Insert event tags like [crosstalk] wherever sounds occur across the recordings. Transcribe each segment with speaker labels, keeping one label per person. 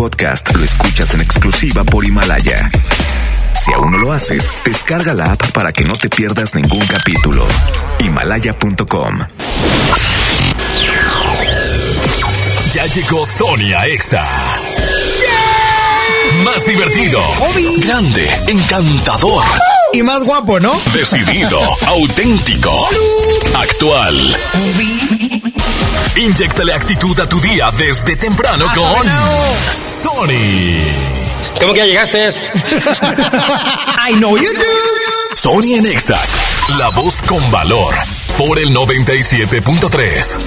Speaker 1: podcast lo escuchas en exclusiva por Himalaya. Si aún no lo haces, descarga la app para que no te pierdas ningún capítulo. Himalaya.com.
Speaker 2: Ya llegó Sonia Exa. Más divertido, grande, encantador
Speaker 3: y más guapo, ¿no?
Speaker 2: Decidido, auténtico, actual. Inyectale actitud a tu día desde temprano
Speaker 3: Ah,
Speaker 2: con Sony.
Speaker 4: ¿Cómo que ya llegaste?
Speaker 3: I know you do.
Speaker 2: Sony en Exa, la voz con valor, por el 97.3.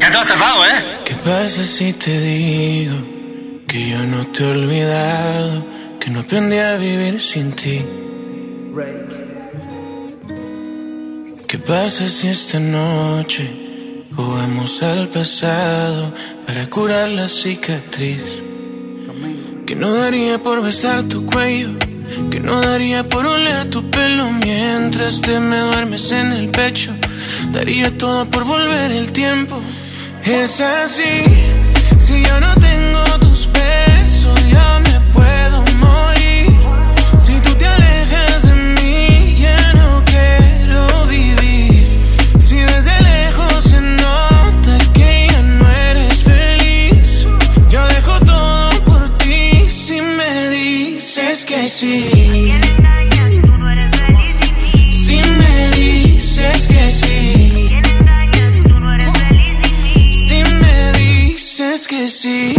Speaker 4: Ya te has tardado, ¿eh?
Speaker 5: ¿Qué pasa si te digo que yo no te he olvidado, que no aprendí a vivir sin ti? ¿Qué pasa si esta noche jugamos al pasado para curar la cicatriz? Que no daría por besar tu cuello, que no daría por oler tu pelo mientras te me duermes en el pecho. Daría todo por volver el tiempo. Es así, si yo no tengo tus besos, ya me sí. Si me dices que sí. Si me dices que sí.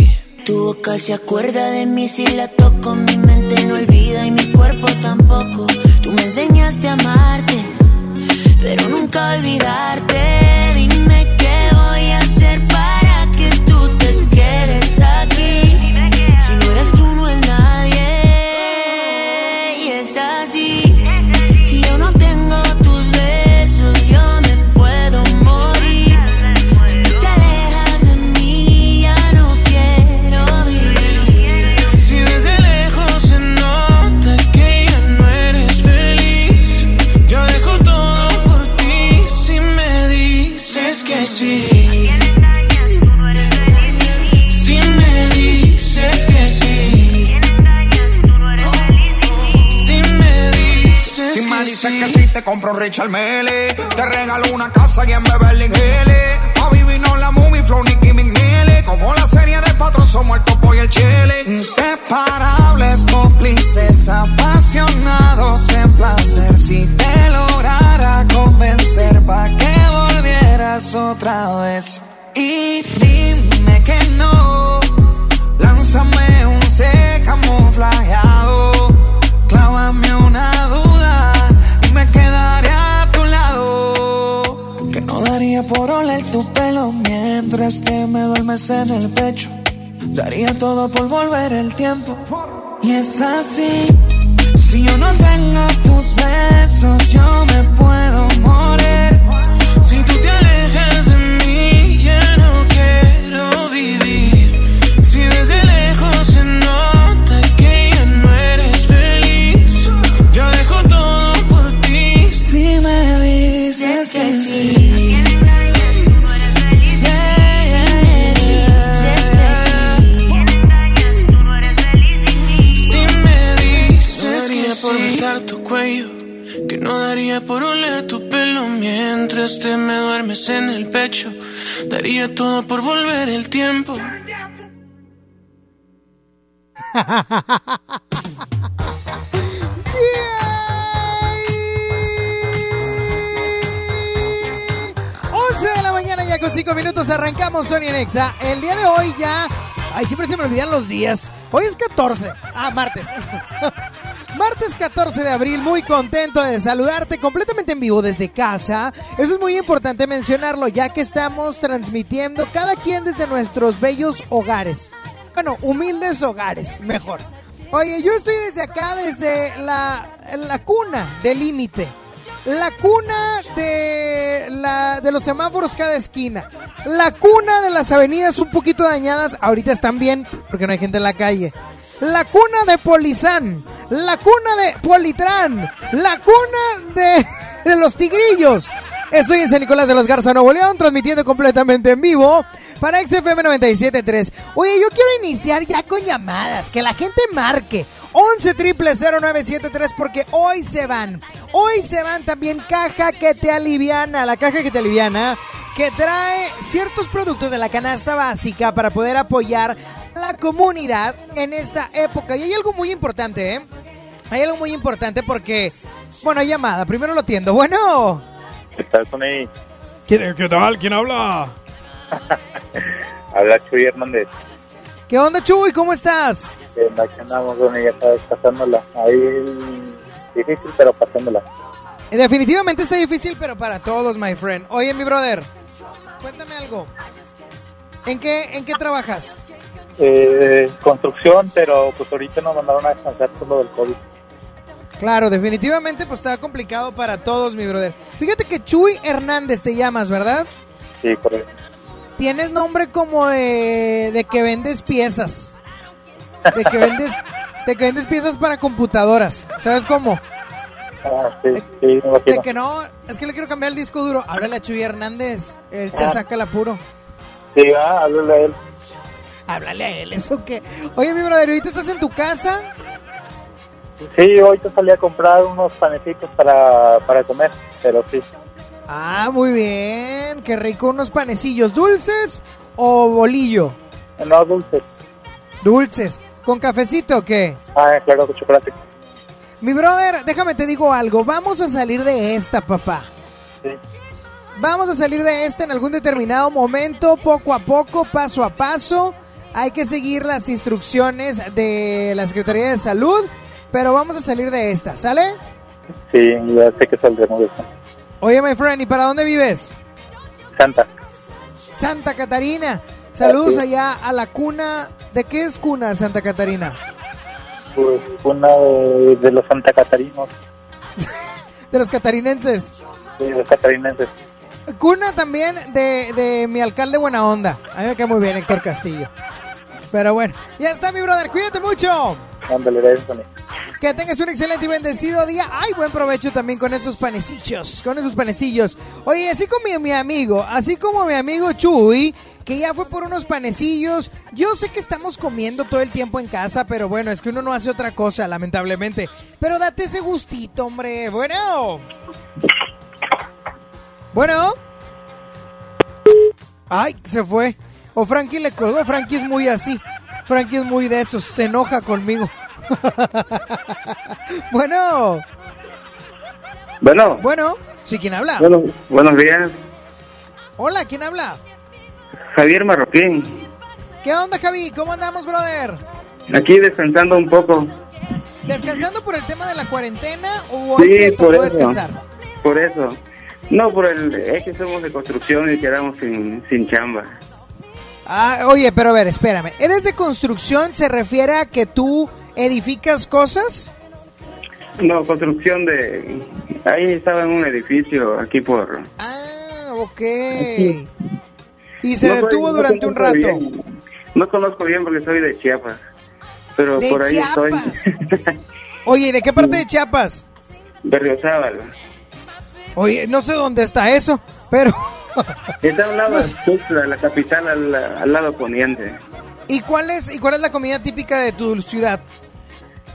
Speaker 6: Tu boca se acuerda de mí si la toco, mi mente no olvida y mi cuerpo tampoco. Tú me enseñaste a amarte, pero nunca a olvidarte.
Speaker 7: Compro un Richard Mele. Te regalo una casa y en Beverly Hills. A vivir no la movie, flow, Nicky McNeely. Como la serie de patrón, somos el topo y el chile. Inseparables, cómplices, apasionados en placer. Si te lograra convencer, pa' que volvieras otra vez. Y dime que no. Lánzame un C camuflajeado. Clávame una duda daría por oler tu pelo mientras que me duermes en el pecho. Daría todo por volver el tiempo. Y es así. Si yo no tengo tus besos, yo me puedo morir.
Speaker 5: Por oler tu pelo mientras te me duermes en el pecho, daría todo por volver el tiempo.
Speaker 3: Yay. 11 de la mañana ya con 5 minutos arrancamos Sony en Exa. El día de hoy ya... Ay, siempre se me olvidan los días. Hoy es 14. Ah, martes. [laughs] Martes 14 de abril, muy contento de saludarte completamente en vivo desde casa. Eso es muy importante mencionarlo, ya que estamos transmitiendo cada quien desde nuestros bellos hogares. Bueno, humildes hogares, mejor. Oye, yo estoy desde acá, desde la, la cuna del límite. La cuna de, la, de los semáforos cada esquina. La cuna de las avenidas un poquito dañadas. Ahorita están bien porque no hay gente en la calle. La cuna de Polizán. La cuna de Politrán. La cuna de, [laughs] de los tigrillos. Estoy en San Nicolás de los Garza, Nuevo León, transmitiendo completamente en vivo para XFM 97.3. Oye, yo quiero iniciar ya con llamadas, que la gente marque 11 triple 0973 porque hoy se van. Hoy se van también caja que te aliviana, la caja que te aliviana, que trae ciertos productos de la canasta básica para poder apoyar la comunidad en esta época. Y hay algo muy importante, ¿eh? Hay algo muy importante porque, bueno, hay llamada, primero lo atiendo. Bueno.
Speaker 8: ¿Qué tal, Sony?
Speaker 3: ¿Qué, qué tal? ¿Quién habla? [laughs]
Speaker 8: Habla Chuy Hernández.
Speaker 3: ¿Qué onda, Chuy? ¿Cómo estás?
Speaker 8: Bien, aquí andamos, Sony, ya sabes, pasándola. Ahí difícil, pero pasándola.
Speaker 3: Eh, Definitivamente está difícil, pero para todos, my friend. Oye, mi brother, cuéntame algo. ¿En qué, en qué trabajas?
Speaker 8: Eh, construcción, pero pues ahorita nos mandaron a descansar por lo del COVID.
Speaker 3: Claro, definitivamente pues está complicado para todos, mi brother. Fíjate que Chuy Hernández te llamas, ¿verdad?
Speaker 8: Sí, correcto.
Speaker 3: Tienes nombre como de, de que vendes piezas. De que vendes, de que vendes piezas para computadoras. ¿Sabes cómo?
Speaker 8: Ah, sí, sí, me.
Speaker 3: De que no, es que le quiero cambiar el disco duro. Háblale a Chuy Hernández. Él te
Speaker 8: Ah.
Speaker 3: saca el apuro.
Speaker 8: Sí, ah, háblale a él.
Speaker 3: Háblale a él, ¿eso qué? Oye, mi brother, ¿ahorita estás en tu casa?
Speaker 8: Sí, hoy te salí a comprar unos panecitos para, para comer, pero sí.
Speaker 3: Ah, muy bien. Qué rico. Unos panecillos dulces o bolillo.
Speaker 8: No dulces.
Speaker 3: Dulces. ¿Con cafecito o qué?
Speaker 8: Ah, claro, con chocolate.
Speaker 3: Mi brother, déjame te digo algo. Vamos a salir de esta, papá.
Speaker 8: Sí.
Speaker 3: Vamos a salir de esta en algún determinado momento, poco a poco, paso a paso. Hay que seguir las instrucciones de la Secretaría de Salud, pero vamos a salir de esta, ¿sale?
Speaker 8: Sí, ya sé que saldremos de esto.
Speaker 3: Oye, my friend, ¿y para dónde vives?
Speaker 8: Santa.
Speaker 3: Santa Catarina. Saludos allá a la cuna. ¿De qué es cuna Santa Catarina?
Speaker 8: Pues una de, de los Santa Catarinos, [laughs]
Speaker 3: De los catarinenses.
Speaker 8: sí, de los catarinenses.
Speaker 3: Cuna también de, de mi alcalde Buena Onda. A mí me cae muy bien Héctor Castillo. Pero bueno, ya está mi brother. Cuídate mucho.
Speaker 8: Ándale, gracias.
Speaker 3: Que tengas un excelente y bendecido día. Ay, buen provecho también con estos panecillos, con esos panecillos. Oye, así como mi, mi amigo, así como mi amigo Chuy, que ya fue por unos panecillos. Yo sé que estamos comiendo todo el tiempo en casa, pero bueno, es que uno no hace otra cosa, lamentablemente. Pero date ese gustito, hombre. Bueno. Bueno. Ay, se fue. O Frankie le colgó. Frankie es muy así. Frankie es muy de esos. Se enoja conmigo. [laughs] bueno,
Speaker 9: Bueno,
Speaker 3: bueno. Sí, ¿quién habla?
Speaker 9: bueno, buenos días.
Speaker 3: Hola, ¿quién habla?
Speaker 9: Javier Marroquín.
Speaker 3: ¿Qué onda, Javi? ¿Cómo andamos, brother?
Speaker 9: Aquí descansando un poco.
Speaker 3: ¿Descansando por el tema de la cuarentena o
Speaker 9: Sí,
Speaker 3: hoy
Speaker 9: por eso.
Speaker 3: descansar?
Speaker 9: Por eso. No, por el es que somos de construcción y quedamos sin, sin chamba.
Speaker 3: Ah, oye, pero a ver, espérame. ¿Eres de construcción? ¿Se refiere a que tú edificas cosas?
Speaker 9: No, construcción de... Ahí estaba en un edificio aquí por...
Speaker 3: Ah, ok. Y se
Speaker 9: No soy-
Speaker 3: detuvo
Speaker 9: no
Speaker 3: durante un
Speaker 9: conozco
Speaker 3: rato.
Speaker 9: bien. No conozco bien porque soy de Chiapas. Pero
Speaker 3: De
Speaker 9: por ahí
Speaker 3: Chiapas.
Speaker 9: estoy. [laughs]
Speaker 3: Oye, ¿y ¿de qué parte de Chiapas?
Speaker 9: Berriozábal.
Speaker 3: Oye, no sé dónde está eso, pero... [laughs]
Speaker 9: Está a un lado de la capital, al, al lado poniente.
Speaker 3: ¿Y cuál es y cuál es la comida típica de tu ciudad?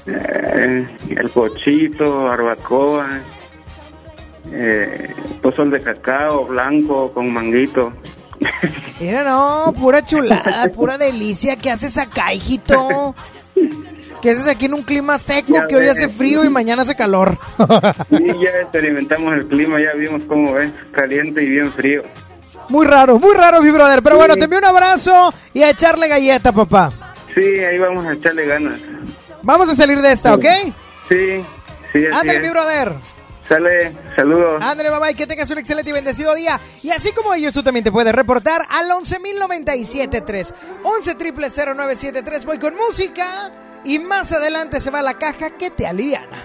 Speaker 9: Eh, el pochito, barbacoa, eh, pozol de cacao blanco con manguito.
Speaker 3: Mira, no, pura chulada, pura delicia. ¿Qué haces acá, hijito? [laughs] ¿Qué haces aquí en un clima seco
Speaker 9: Ya
Speaker 3: que hoy
Speaker 9: ves.
Speaker 3: hace frío y mañana hace calor?
Speaker 9: Y ya experimentamos el clima, ya vimos cómo es, caliente y bien frío.
Speaker 3: muy raro, muy raro, mi brother. Pero
Speaker 9: Sí.
Speaker 3: bueno, te envío un abrazo y a echarle galleta, papá.
Speaker 9: Sí, ahí vamos a echarle ganas.
Speaker 3: Vamos a salir de esta, ¿ok?
Speaker 9: Sí, sí,
Speaker 3: Ándale, mi brother.
Speaker 9: Sale, saludos.
Speaker 3: Ándale, bye bye, que tengas un excelente y bendecido día. Y así como ellos, tú también te puedes reportar al 11.097.3. 11 triple 0973. Voy con música y más adelante se va la caja que te aliviana.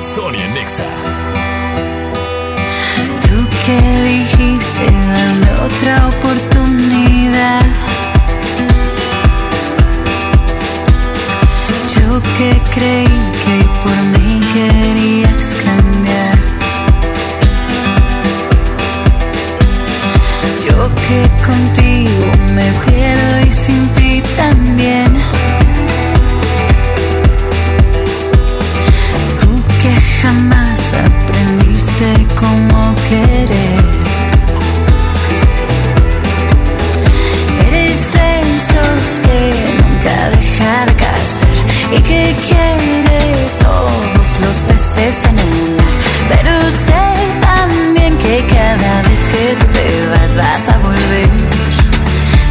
Speaker 10: Sonia Nexa.
Speaker 11: Tú que dijiste dame otra oportunidad. creí que por mí querías cambiar. Que contigo me pierdo y sin ti también. Tú que jamás aprendiste cómo querer. Eres de que nunca deja de casar y que quiere todos los peces en el mar. Pero sé también que cada vas a volver,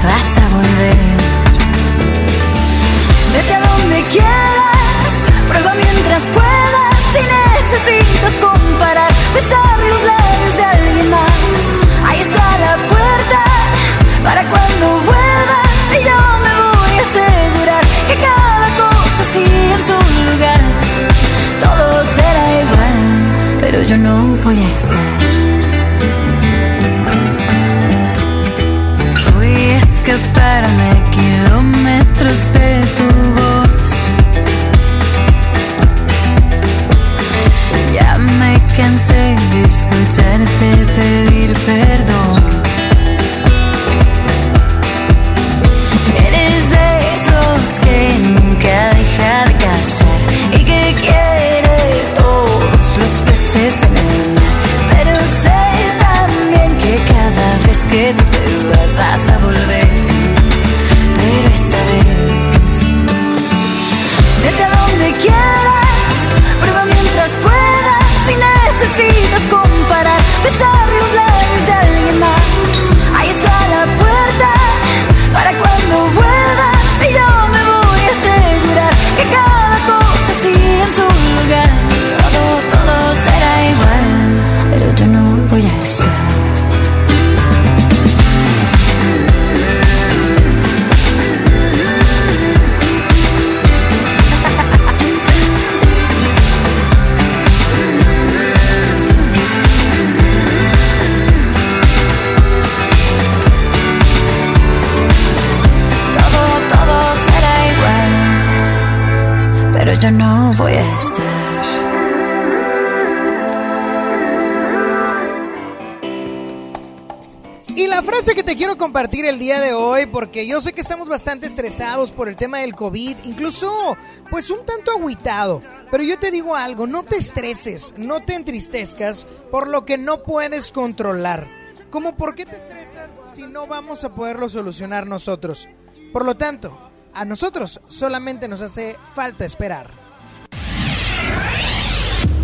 Speaker 11: vas a volver. Vete a donde quieras, prueba mientras puedas. Si necesitas comparar, besar los labios de alguien más. Ahí está la puerta para cuando vuelvas. Y yo me voy a asegurar que cada cosa sigue en su lugar. Todo será igual, pero yo no voy a estar. Escaparme kilómetros de tu voz. Ya me cansé de escucharte pedir perdón.
Speaker 3: Compartir el día de hoy, porque yo sé que estamos bastante estresados por el tema del COVID, incluso pues un tanto agüitado. Pero yo te digo algo, no te estreses, no te entristezcas por lo que no puedes controlar. Como por qué te estresas si no vamos a poderlo solucionar nosotros. Por lo tanto, a nosotros solamente nos hace falta esperar.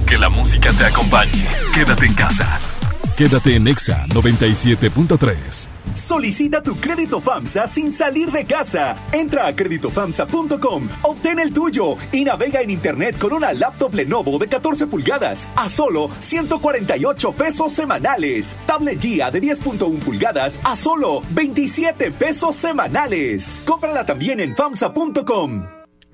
Speaker 10: Que la música te acompañe. Quédate en casa. Quédate en Exa 97.3.
Speaker 12: Solicita tu crédito FAMSA sin salir de casa. Entra a créditofamsa.com, obtén el tuyo y navega en internet con una laptop Lenovo de 14 pulgadas a solo 148 pesos semanales. Tablet Gia de 10.1 pulgadas a solo 27 pesos semanales. Cómprala también en famsa.com.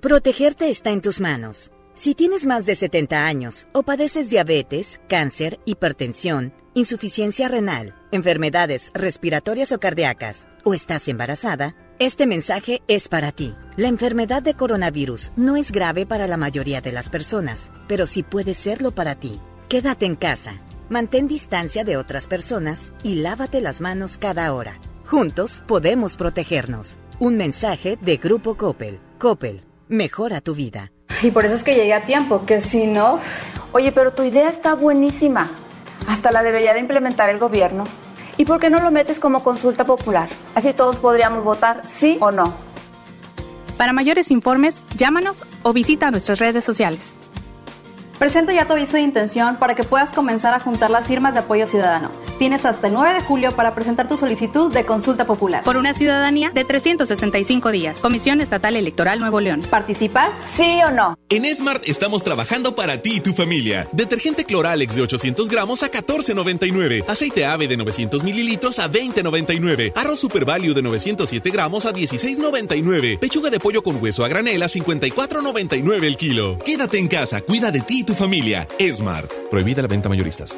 Speaker 13: Protegerte está en tus manos. Si tienes más de 70 años o padeces diabetes, cáncer, hipertensión, insuficiencia renal, enfermedades respiratorias o cardíacas, o estás embarazada, este mensaje es para ti. La enfermedad de coronavirus no es grave para la mayoría de las personas, pero sí puede serlo para ti. Quédate en casa, mantén distancia de otras personas y lávate las manos cada hora. Juntos podemos protegernos. Un mensaje de Grupo Coppel. Coppel, mejora tu vida.
Speaker 14: Y por eso es que llegué a tiempo, que si no...
Speaker 15: Oye, pero tu idea está buenísima. Hasta la debería de implementar el gobierno. ¿Y por qué no lo metes como consulta popular? Así todos podríamos votar sí o no.
Speaker 16: Para mayores informes, llámanos o visita nuestras redes sociales.
Speaker 14: Presenta ya tu aviso de intención para que puedas comenzar a juntar las firmas de apoyo ciudadano. Tienes hasta el 9 de julio para presentar tu solicitud de consulta popular.
Speaker 16: Por una ciudadanía de 365 días. Comisión Estatal Electoral Nuevo León.
Speaker 14: ¿Participas?
Speaker 15: ¿Sí o no?
Speaker 17: En Smart estamos trabajando para ti y tu familia. Detergente Cloralex de 800 gramos a 14.99. Aceite ave de 900 mililitros a 20.99. Arroz Super Value de 907 gramos a 16.99. Pechuga de pollo con hueso a granel a 54.99 el kilo. Quédate en casa, cuida de ti y tu familia. Smart. Prohibida la venta mayoristas.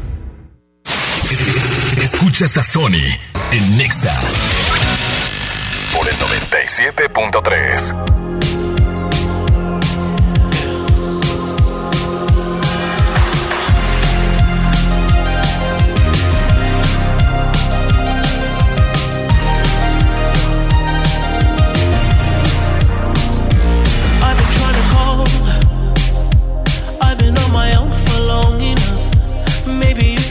Speaker 10: Escuchas a Sony en Nexa por el 97.3.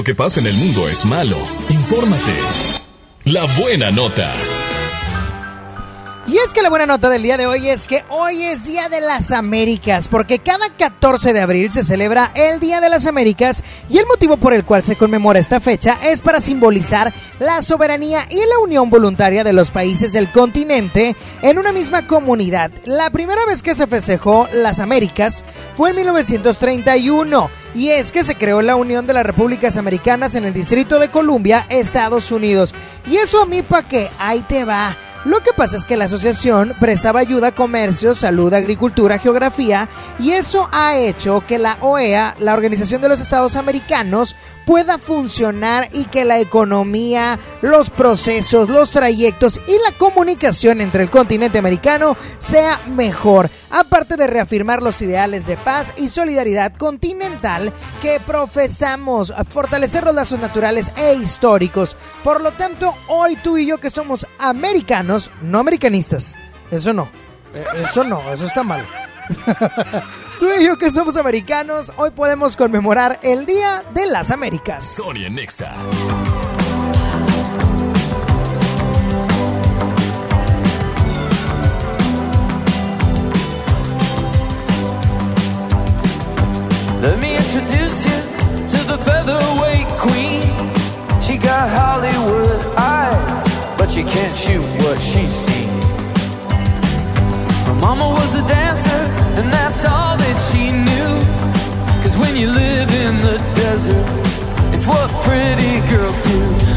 Speaker 10: lo que pasa en el mundo es malo. Infórmate. La buena nota.
Speaker 3: Y es que la buena nota del día de hoy es que hoy es Día de las Américas, porque cada 14 de abril se celebra el Día de las Américas y el motivo por el cual se conmemora esta fecha es para simbolizar la soberanía y la unión voluntaria de los países del continente en una misma comunidad. La primera vez que se festejó las Américas fue en 1931 y es que se creó la Unión de las Repúblicas Americanas en el Distrito de Columbia, Estados Unidos. Y eso a mí pa' qué, ahí te va. Lo que pasa es que la asociación prestaba ayuda a comercio, salud, agricultura, geografía y eso ha hecho que la OEA, la Organización de los Estados Americanos, pueda funcionar y que la economía, los procesos, los trayectos y la comunicación entre el continente americano sea mejor, aparte de reafirmar los ideales de paz y solidaridad continental que profesamos, fortalecer los lazos naturales e históricos. Por lo tanto, hoy tú y yo que somos americanos, no americanistas, eso no, eh, eso no, eso está mal. [laughs] Tú y yo que somos americanos, hoy podemos conmemorar el Día de las Américas.
Speaker 2: Sonia Nexa.
Speaker 10: Can't shoot what she's seen. Her mama was a dancer, and that's all that she knew. Cause when you live in the desert, it's what pretty girls do.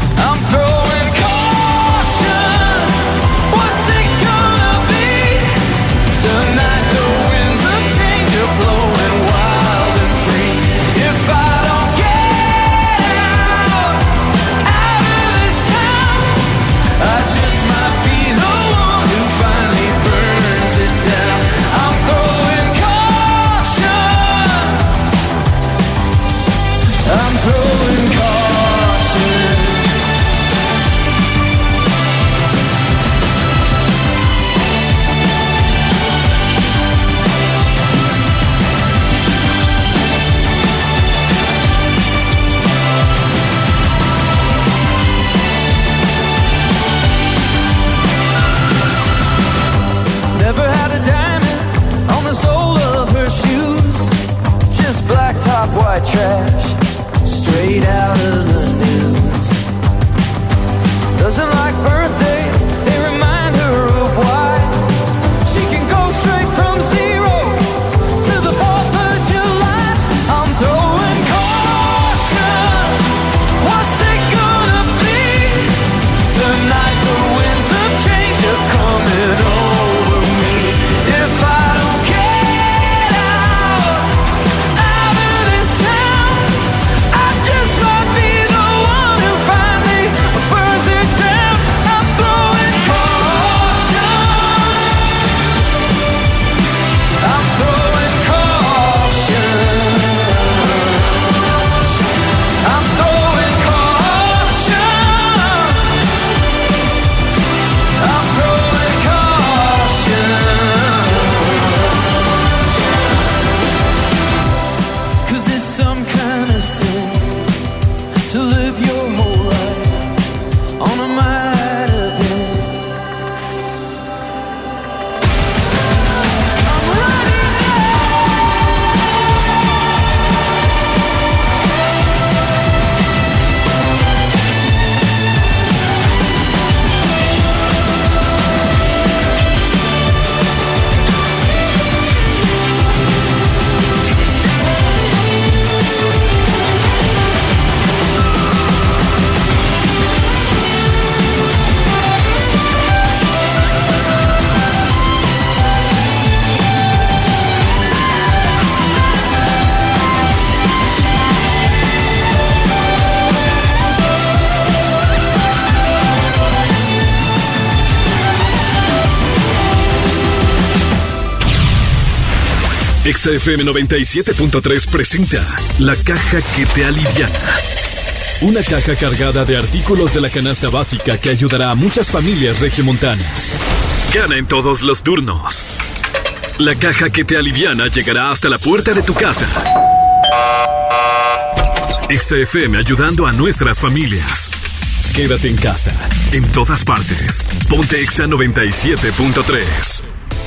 Speaker 2: XFM 97.3 presenta La Caja que te aliviana. Una caja cargada de artículos de la canasta básica que ayudará a muchas familias regiomontanas. Gana en todos los turnos. La caja que te aliviana llegará hasta la puerta de tu casa. XFM ayudando a nuestras familias. Quédate en casa, en todas partes. Ponte Exa 97.3.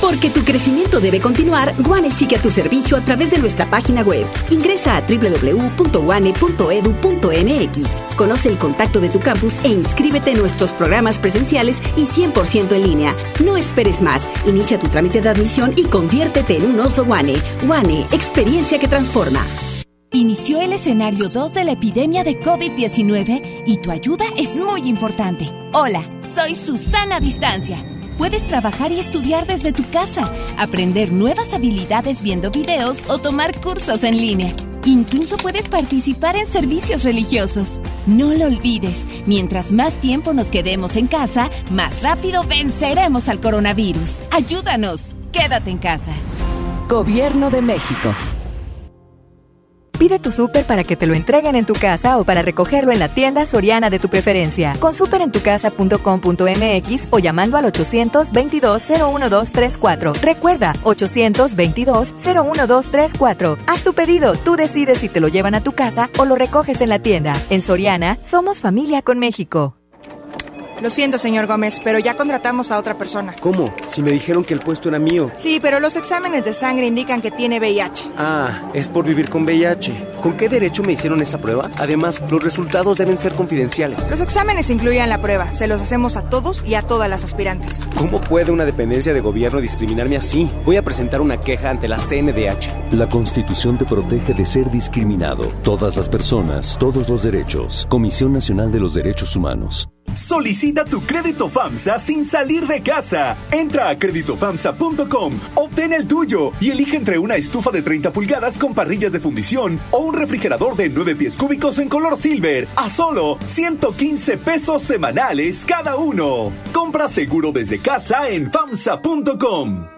Speaker 18: Porque tu crecimiento debe continuar, Guane sigue a tu servicio a través de nuestra página web. Ingresa a www.guane.edu.mx. Conoce el contacto de tu campus e inscríbete en nuestros programas presenciales y 100% en línea. No esperes más. Inicia tu trámite de admisión y conviértete en un oso Guane. Guane, experiencia que transforma.
Speaker 19: Inició el escenario 2 de la epidemia de COVID-19 y tu ayuda es muy importante. Hola, soy Susana Distancia. Puedes trabajar y estudiar desde tu casa, aprender nuevas habilidades viendo videos o tomar cursos en línea. Incluso puedes participar en servicios religiosos. No lo olvides, mientras más tiempo nos quedemos en casa, más rápido venceremos al coronavirus. Ayúdanos, quédate en casa.
Speaker 20: Gobierno de México.
Speaker 21: Pide tu súper para que te lo entreguen en tu casa o para recogerlo en la tienda Soriana de tu preferencia. Con superentucasa.com.mx o llamando al 822-01234. Recuerda, 822-01234. Haz tu pedido, tú decides si te lo llevan a tu casa o lo recoges en la tienda. En Soriana, somos familia con México.
Speaker 22: Lo siento, señor Gómez, pero ya contratamos a otra persona.
Speaker 23: ¿Cómo? Si me dijeron que el puesto era mío.
Speaker 22: Sí, pero los exámenes de sangre indican que tiene VIH.
Speaker 23: Ah, es por vivir con VIH. ¿Con qué derecho me hicieron esa prueba? Además, los resultados deben ser confidenciales.
Speaker 22: Los exámenes incluían la prueba. Se los hacemos a todos y a todas las aspirantes.
Speaker 23: ¿Cómo puede una dependencia de gobierno discriminarme así? Voy a presentar una queja ante la CNDH.
Speaker 8: La Constitución te protege de ser discriminado. Todas las personas, todos los derechos. Comisión Nacional de los Derechos Humanos.
Speaker 12: Solicita tu crédito FAMSA sin salir de casa. Entra a créditofamsa.com, obtén el tuyo y elige entre una estufa de 30 pulgadas con parrillas de fundición o un refrigerador de 9 pies cúbicos en color silver a solo 115 pesos semanales cada uno. Compra seguro desde casa en famsa.com.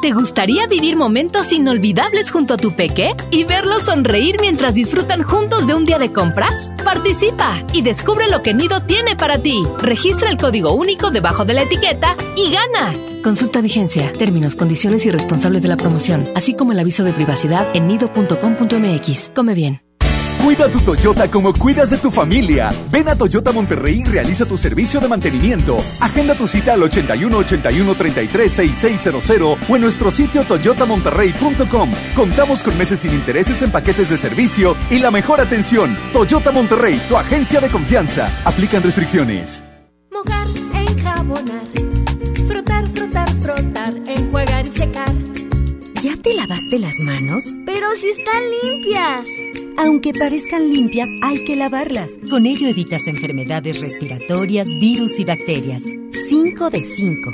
Speaker 19: ¿Te gustaría vivir momentos inolvidables junto a tu peque y verlos sonreír mientras disfrutan juntos de un día de compras? Participa y descubre lo que Nido tiene para ti. Registra el código único debajo de la etiqueta y gana. Consulta vigencia, términos, condiciones y responsable de la promoción, así como el aviso de privacidad en nido.com.mx. Come bien.
Speaker 12: Cuida tu Toyota como cuidas de tu familia. Ven a Toyota Monterrey y realiza tu servicio de mantenimiento. Agenda tu cita al 81 81 33 6600 o en nuestro sitio toyotamonterrey.com. Contamos con meses sin intereses en paquetes de servicio y la mejor atención. Toyota Monterrey, tu agencia de confianza. Aplican restricciones.
Speaker 24: Mojar, enjabonar, frotar, frotar, frotar, enjuagar y secar.
Speaker 13: ¿Ya te lavaste las manos?
Speaker 24: Pero si están limpias.
Speaker 13: Aunque parezcan limpias, hay que lavarlas. Con ello evitas enfermedades respiratorias, virus y bacterias. 5 de 5.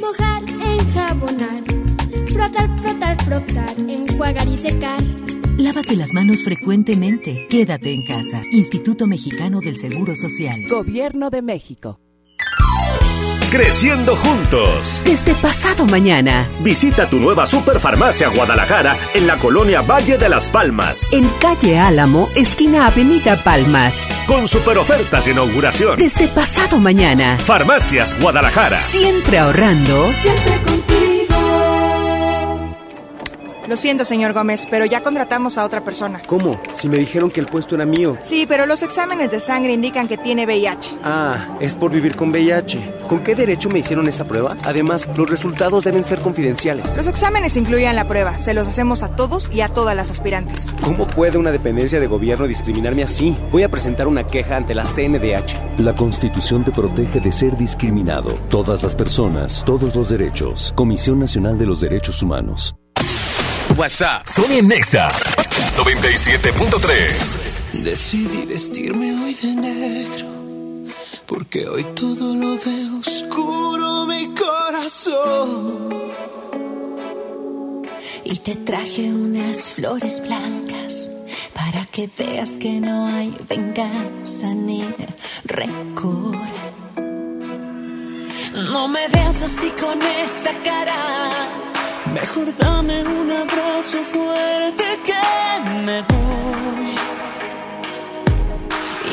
Speaker 24: Mojar, enjabonar, frotar, frotar, frotar, enjuagar y secar.
Speaker 13: Lávate las manos frecuentemente. Quédate en casa. Instituto Mexicano del Seguro Social.
Speaker 25: Gobierno de México.
Speaker 26: Creciendo juntos.
Speaker 13: Desde pasado mañana.
Speaker 26: Visita tu nueva Superfarmacia Guadalajara en la colonia Valle de las Palmas.
Speaker 13: En calle Álamo, esquina Avenida Palmas.
Speaker 26: Con super ofertas de inauguración.
Speaker 13: Desde pasado mañana.
Speaker 26: Farmacias Guadalajara.
Speaker 13: Siempre ahorrando.
Speaker 24: Siempre contigo.
Speaker 22: Lo siento, señor Gómez, pero ya contratamos a otra persona.
Speaker 23: ¿Cómo? Si me dijeron que el puesto era mío.
Speaker 22: Sí, pero los exámenes de sangre indican que tiene VIH.
Speaker 23: Ah, es por vivir con VIH. ¿Con qué derecho me hicieron esa prueba? Además, los resultados deben ser confidenciales.
Speaker 22: Los exámenes incluían la prueba. Se los hacemos a todos y a todas las aspirantes.
Speaker 23: ¿Cómo puede una dependencia de gobierno discriminarme así? Voy a presentar una queja ante la CNDH.
Speaker 8: La Constitución te protege de ser discriminado. Todas las personas, todos los derechos. Comisión Nacional de los Derechos Humanos.
Speaker 2: WhatsApp. Sony Nexa 97.3.
Speaker 27: Decidí vestirme hoy de negro, porque hoy todo lo veo oscuro mi corazón.
Speaker 28: Y te traje unas flores blancas para que veas que no hay venganza ni rencor. No me veas así con esa cara.
Speaker 27: Mejor dame un abrazo fuerte que me voy.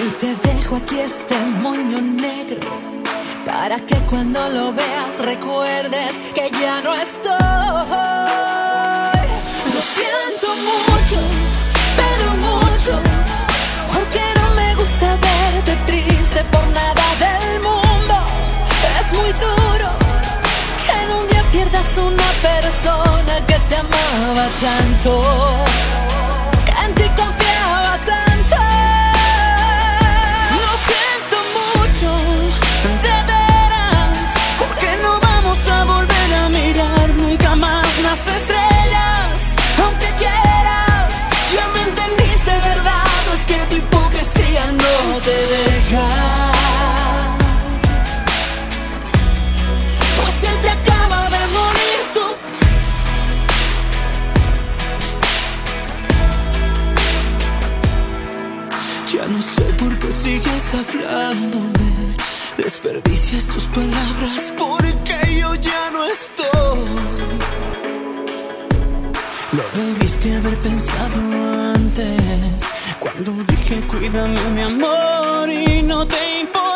Speaker 28: Y te dejo aquí este moño negro para que cuando lo veas recuerdes que ya no estoy. Lo siento una persona que te amaba tanto, Tus palabras porque yo ya no estoy. Lo debiste haber pensado antes. Cuando dije cuídame mi amor y no te importó.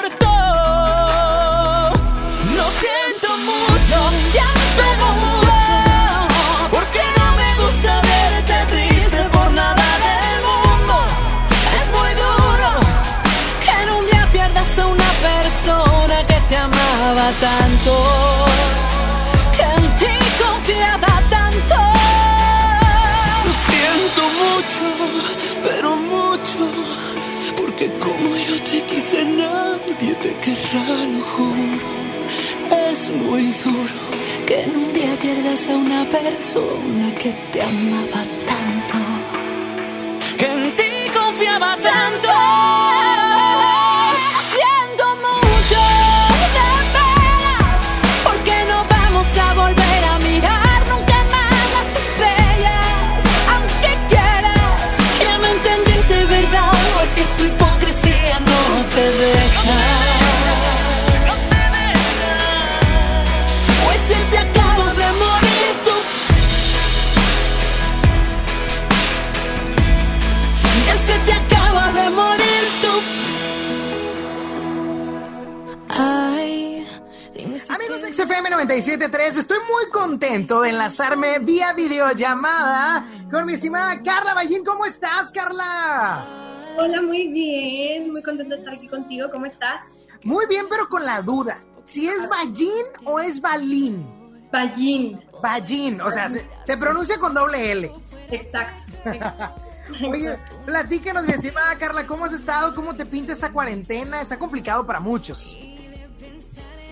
Speaker 28: Una persona que te amaba tanto. Que en ti confiaba tanto.
Speaker 3: 97.3, estoy muy contento de enlazarme vía videollamada con mi estimada Carla Ballín. ¿Cómo estás, Carla?
Speaker 29: Hola, muy bien, muy contenta de estar aquí contigo. ¿Cómo estás?
Speaker 3: Muy bien, pero con la duda. Si es Ballín o es Balín.
Speaker 29: Ballín.
Speaker 3: Ballín, o sea, se, se pronuncia con doble L.
Speaker 29: Exacto. [laughs]
Speaker 3: Oye, platícanos, mi estimada Carla, ¿cómo has estado? ¿Cómo te pinta esta cuarentena? Está complicado para muchos.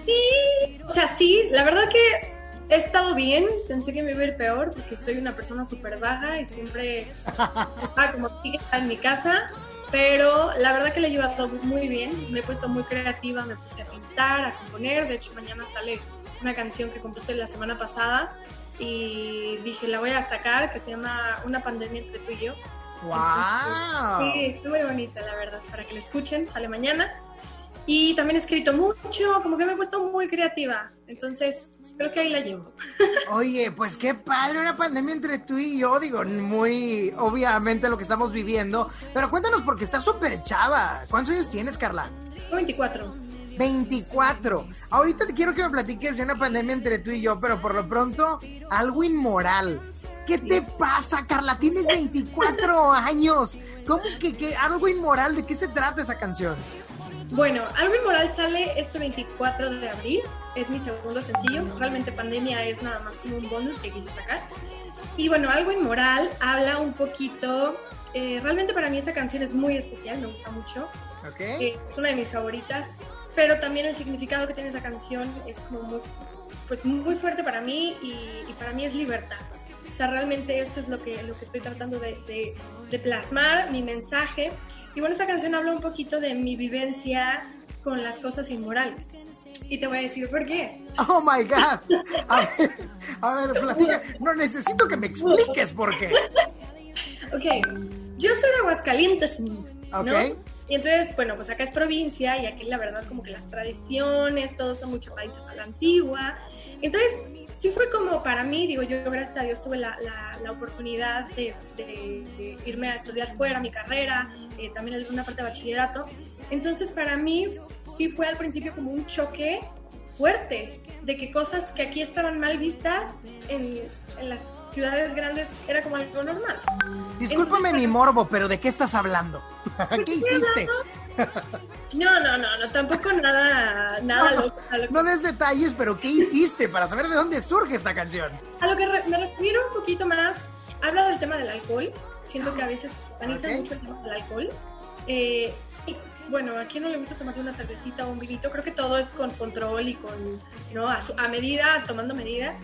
Speaker 29: Sí, o sea, sí, la verdad que he estado bien. Pensé que me iba a ir peor porque soy una persona súper baja y siempre [laughs] ah, como que está en mi casa. Pero la verdad que le he llevado muy bien. Me he puesto muy creativa, me puse a pintar, a componer. De hecho, mañana sale una canción que compuse la semana pasada y dije, la voy a sacar, que se llama Una pandemia entre tú y yo.
Speaker 3: ¡Wow!
Speaker 29: Sí, muy bonita, la verdad, para que la escuchen, sale mañana. Y también he escrito mucho, como que me he puesto muy creativa. Entonces, creo que ahí la llevo. [laughs]
Speaker 3: Oye, pues qué padre una pandemia entre tú y yo, digo, muy obviamente lo que estamos viviendo. Pero cuéntanos, porque estás súper chava. ¿Cuántos años tienes, Carla?
Speaker 29: 24.
Speaker 3: 24. Ahorita te quiero que me platiques de una pandemia entre tú y yo, pero por lo pronto, algo inmoral. ¿Qué te pasa, Carla? Tienes 24 años. ¿Cómo que, que algo inmoral? ¿De qué se trata esa canción?
Speaker 29: Bueno, Algo Inmoral sale este 24 de abril. Es mi segundo sencillo. Realmente Pandemia es nada más como un bonus que quise sacar. Y bueno, Algo Inmoral habla un poquito. eh, realmente para mí esa canción es muy especial, me gusta mucho.
Speaker 3: ¿Ok?
Speaker 29: Eh, es una de mis favoritas. Pero también el significado que tiene esa canción es como muy, pues muy fuerte para mí y, y para mí es libertad. O sea, realmente eso es lo que, lo que estoy tratando de, de- de plasmar, mi mensaje. Y bueno, esta canción habla un poquito de mi vivencia con las cosas inmorales. Y te voy a decir por qué.
Speaker 3: Oh my God. A ver, a ver, platica. No necesito que me expliques por qué.
Speaker 29: Ok, yo soy de Aguascalientes, ¿no?
Speaker 3: Ok.
Speaker 29: Y entonces, bueno, pues acá es provincia y aquí la verdad como que las tradiciones, todos son muy chapaditos a la antigua. Entonces, sí fue como para mí, digo yo, gracias a Dios tuve la, la- la oportunidad de, de- de irme a estudiar fuera mi carrera, eh, también alguna parte de bachillerato. Entonces, para mí sí fue al principio como un choque fuerte de que cosas que aquí estaban mal vistas en, en las ciudades grandes era como algo normal.
Speaker 3: Discúlpame mi morbo, pero ¿de qué estás hablando? [laughs] ¿Qué hiciste?
Speaker 29: No, no, no, no, tampoco nada, nada
Speaker 3: No,
Speaker 29: loco. a lo que-
Speaker 3: No des detalles, pero ¿qué hiciste para saber de dónde surge esta canción?
Speaker 29: A lo que re- me refiero un poquito más, habla del tema del alcohol. Siento que a veces satanizan
Speaker 3: Ok.
Speaker 29: mucho el tema del alcohol. Eh, y, bueno, ¿a quién no le gusta tomarte una cervecita o un vinito? Creo que todo es con control y con, ¿no? A, su- a medida, tomando medida.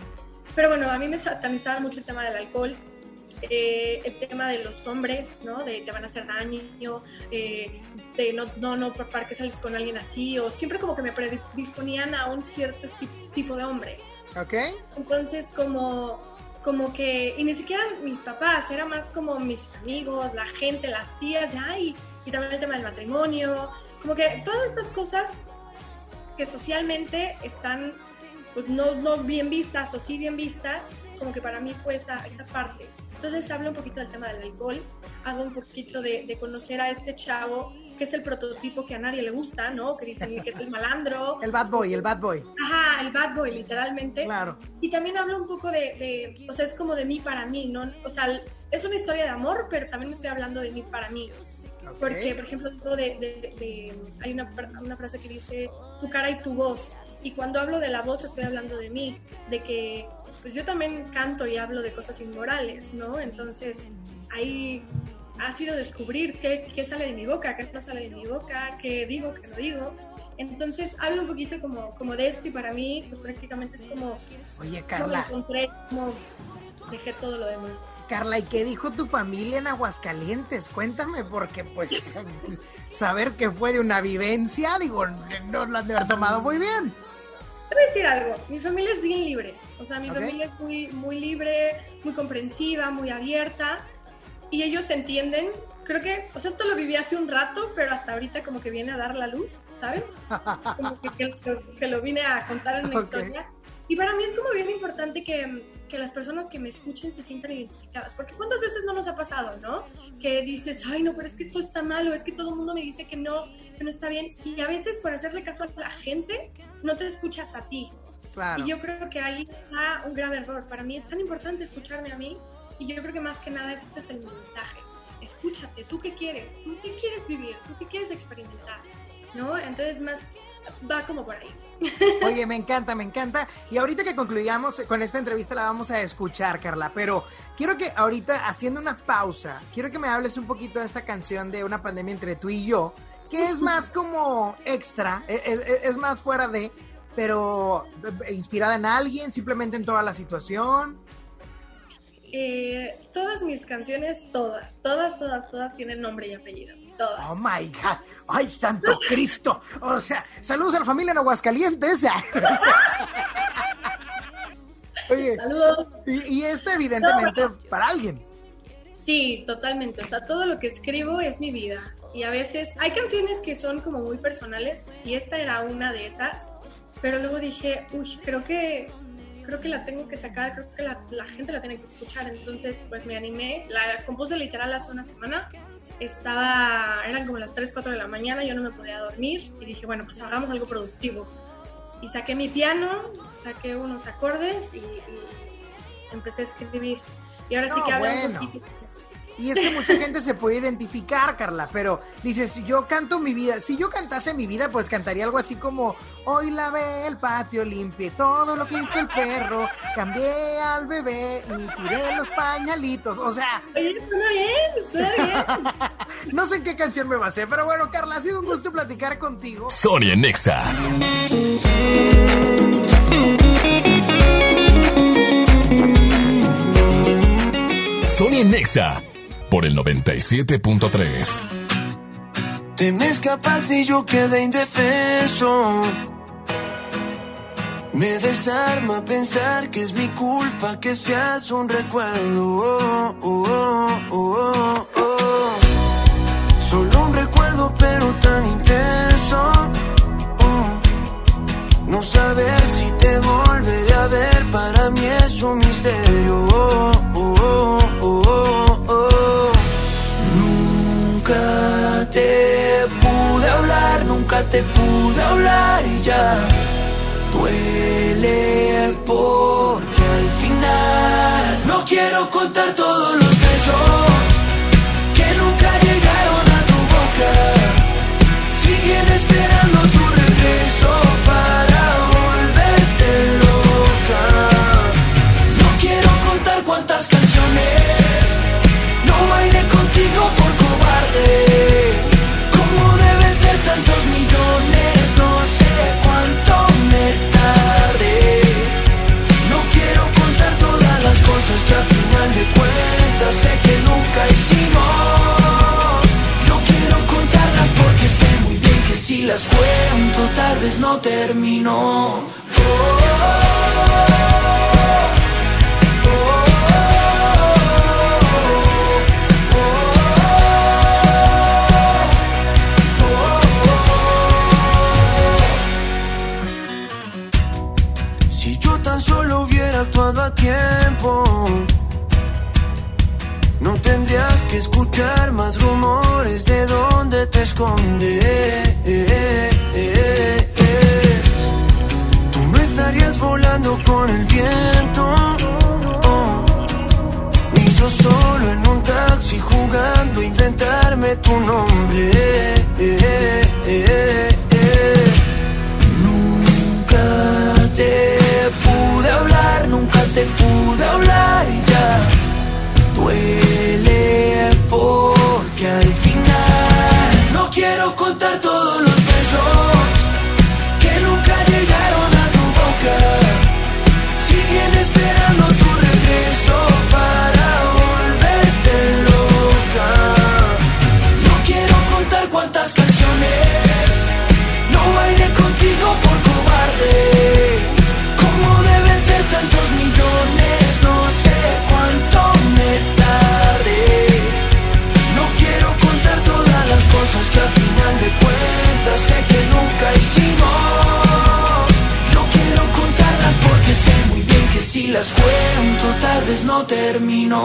Speaker 29: Pero bueno, a mí me satanizaba mucho el tema del alcohol. Eh, el tema de los hombres, ¿no? De te van a hacer daño, eh, de no, no, no, ¿para qué sales con alguien así? O siempre como que me predisponían a un cierto tipo de hombre.
Speaker 3: ¿Ok?
Speaker 29: Entonces, como, como que, y ni siquiera mis papás, era más como mis amigos, la gente, las tías, ay, y también el tema del matrimonio, como que todas estas cosas que socialmente están pues no, no bien vistas o sí bien vistas, como que para mí fue esa, esa parte. Entonces hablo un poquito del tema del alcohol, hago un poquito de, de conocer a este chavo que es el prototipo que a nadie le gusta, ¿no? Que dicen que es el malandro. [laughs]
Speaker 3: el bad boy, el bad boy.
Speaker 29: Ajá, el bad boy, literalmente.
Speaker 3: Claro.
Speaker 29: Y también hablo un poco de, de, o sea, es como de mí para mí, ¿no? O sea, es una historia de amor, pero también me estoy hablando de mí para mí. Porque, por ejemplo, de, de, de, hay una, una frase que dice tu cara y tu voz. Y cuando hablo de la voz estoy hablando de mí, de que pues yo también canto y hablo de cosas inmorales, ¿no? Entonces ahí ha sido descubrir qué, qué, sale de mi boca, qué no sale de mi boca, qué digo, qué no digo. Entonces hablo un poquito como, como de esto y para mí pues prácticamente es como...
Speaker 3: Oye, Carla.
Speaker 29: Como encontré, como dejé todo lo demás.
Speaker 3: Carla, ¿y qué dijo tu familia en Aguascalientes? Cuéntame, porque pues [laughs] saber que fue de una vivencia, digo, no la han de haber tomado muy bien.
Speaker 29: Te voy a decir algo, mi familia es bien libre, o sea, mi okay. familia es muy, muy libre, muy comprensiva, muy abierta, y ellos entienden, creo que, o sea, esto lo viví hace un rato, pero hasta ahorita como que viene a dar la luz, ¿sabes? [laughs] Como que, que, que lo vine a contar en una okay. historia. Y para mí es como bien importante que, que, las personas que me escuchen se sientan identificadas, porque cuántas veces no nos ha pasado, ¿no? Que dices, ay, no, pero es que esto está malo, es que todo el mundo me dice que no, que no está bien, y a veces por hacerle caso a la gente, no te escuchas a ti.
Speaker 3: Claro.
Speaker 29: Y yo creo que ahí está un grave error. Para mí es tan importante escucharme a mí, y yo creo que más que nada este es el mensaje. Escúchate, ¿tú qué quieres? ¿Tú qué quieres vivir? ¿Tú qué quieres experimentar? ¿No? Entonces más va como por ahí. [laughs]
Speaker 3: Oye, me encanta, me encanta. Y ahorita que concluyamos con esta entrevista la vamos a escuchar, Carla, pero quiero que ahorita, haciendo una pausa, quiero que me hables un poquito de esta canción de Una pandemia entre tú y yo, que es más como extra, es, es, es más fuera de, pero inspirada en alguien, simplemente en toda la situación.
Speaker 29: Eh, todas mis canciones, todas, todas, todas, todas tienen nombre y apellido. Todas.
Speaker 3: Oh my God. Ay, santo Cristo. O sea, saludos a la familia en Aguascalientes. [laughs] Oye,
Speaker 29: saludos.
Speaker 3: Y, y este, evidentemente, no. para alguien.
Speaker 29: Sí, totalmente. O sea, todo lo que escribo es mi vida. Y a veces hay canciones que son como muy personales, y esta era una de esas. Pero luego dije, uy, creo que creo que la tengo que sacar, creo que la, la, gente la tiene que escuchar. Entonces, pues me animé, la compuse literal hace una semana. Estaba, eran como las 3, 4 de la mañana, yo no me podía dormir y dije, bueno, pues hagamos algo productivo. Y saqué mi piano, saqué unos acordes y, y empecé a escribir. Y ahora
Speaker 3: no,
Speaker 29: sí que hablo
Speaker 3: bueno.
Speaker 29: un poquito.
Speaker 3: Y es que mucha gente se puede identificar, Carla, pero dices, yo canto mi vida. Si yo cantase mi vida, pues cantaría algo así como, hoy lavé el patio, limpié todo lo que hizo el perro, cambié al bebé y tiré los pañalitos. O sea...
Speaker 29: Oye, suena bien, suena bien. [laughs]
Speaker 3: no sé en qué canción me basé, pero bueno, Carla, ha sido un gusto platicar contigo.
Speaker 2: Sonia Nexa. Sonia Nexa por el 97.3.
Speaker 27: Te me escapaste y yo quedé indefenso. Me desarma pensar que es mi culpa que seas un recuerdo. Oh, oh, oh, Solo un recuerdo, pero tan intenso. No saber si te volveré a ver, para mí es un misterio. Te pude hablar y ya duele porque al final no quiero contar todos los besos que nunca llegaron a tu boca. Siguen esperando tu regreso para cosas que nunca hicimos. No quiero contarlas porque sé muy bien que si las cuento tal vez no termino. Oh, Si yo tan solo hubiera actuado a tiempo que escuchar más rumores de dónde te escondes. Tú no estarías volando con el viento. oh, Ni yo solo en un taxi jugando a inventarme tu nombre. Nunca te pude hablar, nunca te pude hablar y ya duele porque al final no quiero contar todos los besos que nunca llegaron a tu boca. Cuentas sé que nunca hicimos. No quiero contarlas porque sé muy bien que si las cuento tal vez no termino.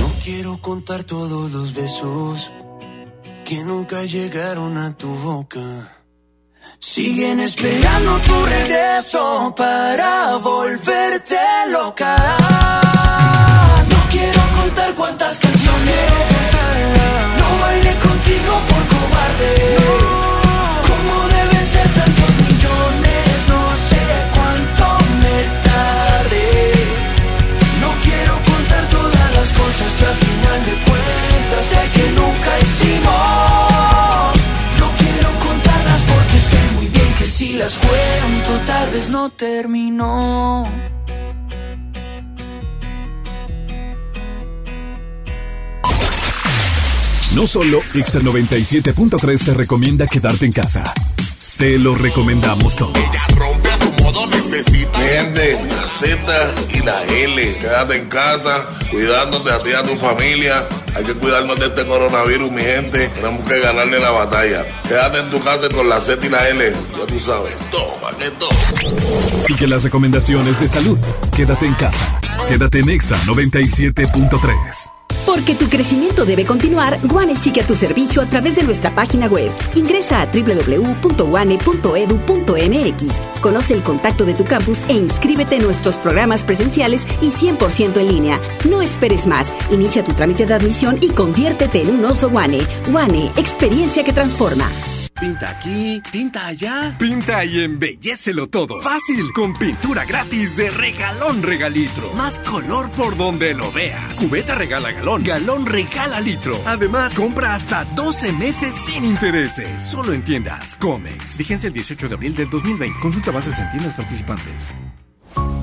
Speaker 27: No quiero contar todos los besos que nunca llegaron a tu boca. Siguen esperando tu regreso para volverte loca. No quiero contar cuántas canciones no bailé contigo por cobarde. Como deben ser tantos millones, no sé cuánto me tardé. No quiero contar todas las cosas que al final de cuentas sé que nunca hicimos. Si las cuento tal vez no terminó.
Speaker 2: No solo Exa 97.3 te recomienda quedarte en casa. Te lo recomendamos todos.
Speaker 30: Mi gente, la Z y la L. Quédate en casa, cuidándote a ti y a tu familia. Hay que cuidarnos de este coronavirus, mi gente. Tenemos que ganarle la batalla. Quédate en tu casa con la Z y la L. Ya tú sabes. Toma, que toma.
Speaker 2: Sigue las recomendaciones de salud. Quédate en casa. Quédate en Exa 97.3.
Speaker 31: Porque tu crecimiento debe continuar, Guane sigue a tu servicio a través de nuestra página web. Ingresa a www.guane.edu.mx. Conoce el contacto de tu campus e inscríbete en nuestros programas presenciales y 100% en línea. No esperes más. Inicia tu trámite de admisión y conviértete en un oso Guane. Guane, experiencia que transforma.
Speaker 32: Pinta aquí, pinta allá.
Speaker 33: Pinta y embellecelo todo. Fácil, con pintura gratis de regalón regalitro. Más color por donde lo veas. Cubeta regala galón, galón regala litro. Además, compra hasta 12 meses sin intereses. Solo en tiendas Comex.
Speaker 34: Vigencia el 18 de abril del 2020. Consulta bases en tiendas participantes.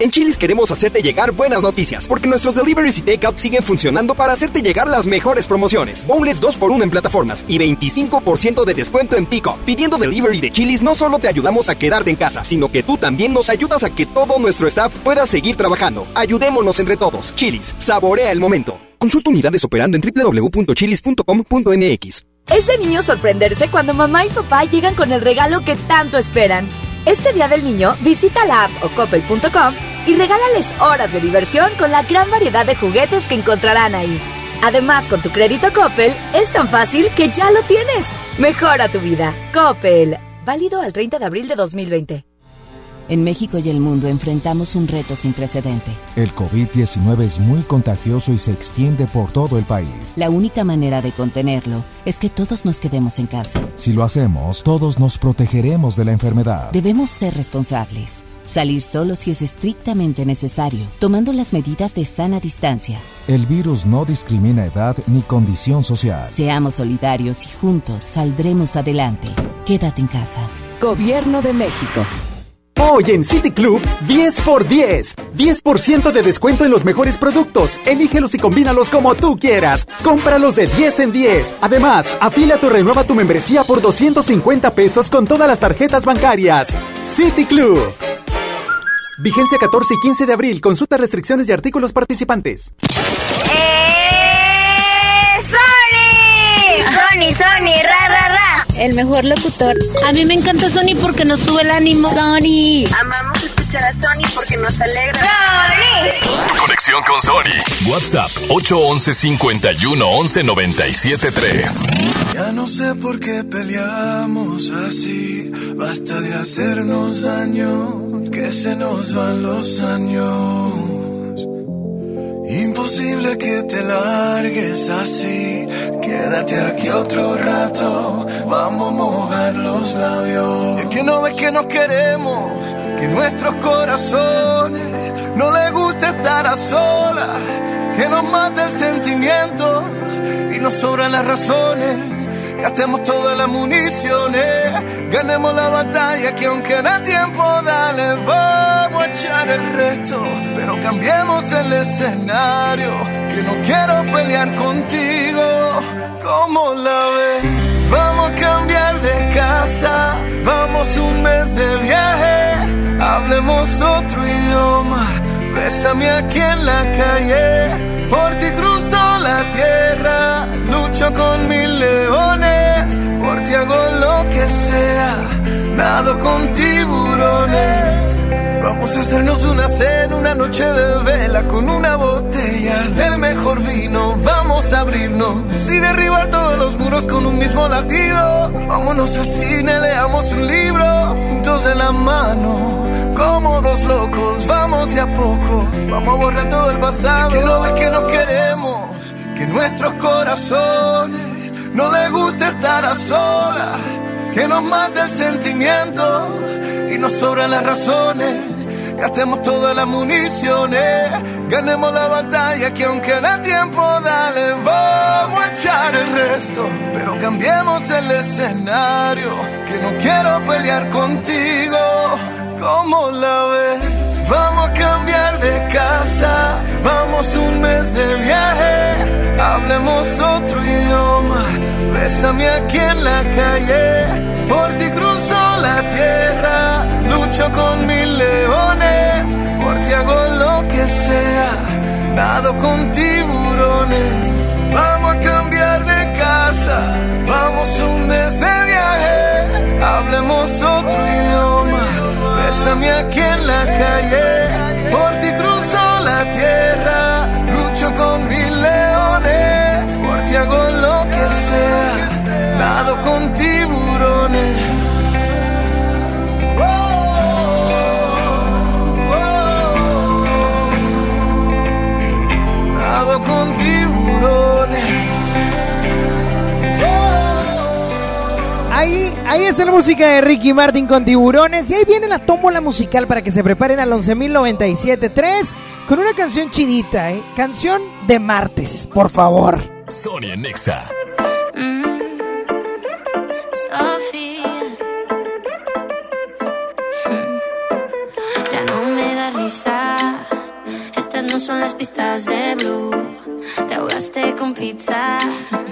Speaker 35: En Chili's queremos hacerte llegar buenas noticias, porque nuestros deliveries y takeout siguen funcionando para hacerte llegar las mejores promociones. Boneless 2x1 en plataformas y 25% de descuento en pico. Pidiendo delivery de Chili's no solo te ayudamos a quedarte en casa, sino que tú también nos ayudas a que todo nuestro staff pueda seguir trabajando. Ayudémonos entre todos. Chili's, saborea el momento. Consulta unidades operando en www.chilis.com.mx.
Speaker 36: Es de niño sorprenderse cuando mamá y papá llegan con el regalo que tanto esperan. Este Día del Niño, visita la app o coppel.com y regálales horas de diversión con la gran variedad de juguetes que encontrarán ahí. Además, con tu crédito Coppel, es tan fácil que ya lo tienes. Mejora tu vida. Coppel. Válido al 30 de abril de 2020.
Speaker 19: En México y el mundo enfrentamos un reto sin precedente.
Speaker 37: El COVID-19 es muy contagioso y se extiende por todo el país.
Speaker 19: La única manera de contenerlo es que todos nos quedemos en casa.
Speaker 37: Si lo hacemos, todos nos protegeremos de la enfermedad.
Speaker 19: Debemos ser responsables. Salir solo si es estrictamente necesario, tomando las medidas de sana distancia.
Speaker 37: El virus no discrimina edad ni condición social.
Speaker 19: Seamos solidarios y juntos saldremos adelante. Quédate en casa.
Speaker 38: Gobierno de México.
Speaker 12: Hoy en City Club, 10 por 10. 10% de descuento en los mejores productos. Elígelos y combínalos como tú quieras. Cómpralos de 10 en 10. Además, afila tu renueva tu membresía por 250 pesos con todas las tarjetas bancarias. City Club. Vigencia 14 y 15 de abril. Consulta restricciones y artículos participantes.
Speaker 39: Sony, Sony, ra, ra, ra. El mejor locutor.
Speaker 40: A mí me encanta Sony porque nos sube el ánimo.
Speaker 39: Sony. Amamos escuchar a Sony porque nos alegra. Sony.
Speaker 2: Conexión con Sony. WhatsApp 811 51 11 97 3.
Speaker 41: Ya no sé por qué peleamos así. Basta de hacernos daño. Que se nos van los años. Imposible que te largues así. Quédate aquí otro rato. Vamos a mojar los labios. Es que no ves que nos queremos. Que nuestros corazones no les gusta estar a solas. Que nos mata el sentimiento y nos sobran las razones. Gastemos todas las municiones, ganemos la batalla que aunque da tiempo, dale, vamos a echar el resto, pero cambiemos el escenario, que no quiero pelear contigo, como la ves? Vamos a cambiar de casa, vamos un mes de viaje, hablemos otro idioma, bésame aquí en la calle, por ti la tierra, lucho con mil leones, por ti hago lo que sea, nado con tiburones. Vamos a hacernos una cena, una noche de vela con una botella del mejor vino. Abrirnos y derribar todos los muros con un mismo latido. Vámonos al cine, leamos un libro juntos de la mano. Como dos locos, vamos de a poco. Vamos a borrar todo el pasado. Que no ves que nos queremos, que nuestros corazones no les gusta estar a solas. Que nos mate el sentimiento y nos sobran las razones. Gastemos todas las municiones, ganemos la batalla que aunque da tiempo, dale, vamos a echar el resto, pero cambiemos el escenario, que no quiero pelear contigo, como la ves? Vamos a cambiar de casa, vamos un mes de viaje, hablemos otro idioma, bésame aquí en la calle, por ti cruzo la tierra, lucho con mil leones, que sea, nado con tiburones. Vamos a cambiar de casa, vamos un mes de viaje, hablemos otro idioma, bésame aquí en la calle, por ti
Speaker 3: Ahí, está la música de Ricky Martin con tiburones. Y ahí viene la tómbola musical para que se preparen al 11.097.3 con una canción chidita, ¿eh? Canción de martes, por favor.
Speaker 2: Sonia Nexa.
Speaker 39: Sofía. Ya no me da risa. Estas no son las pistas de Blue. Te ahogaste con pizza.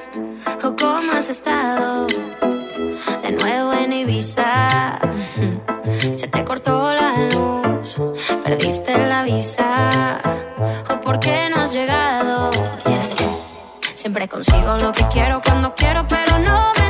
Speaker 39: [laughs] ¿O cómo has estado? Te cortó la luz. Perdiste la visa. ¿O por qué no has llegado? Y es que siempre consigo lo que quiero cuando quiero, pero no me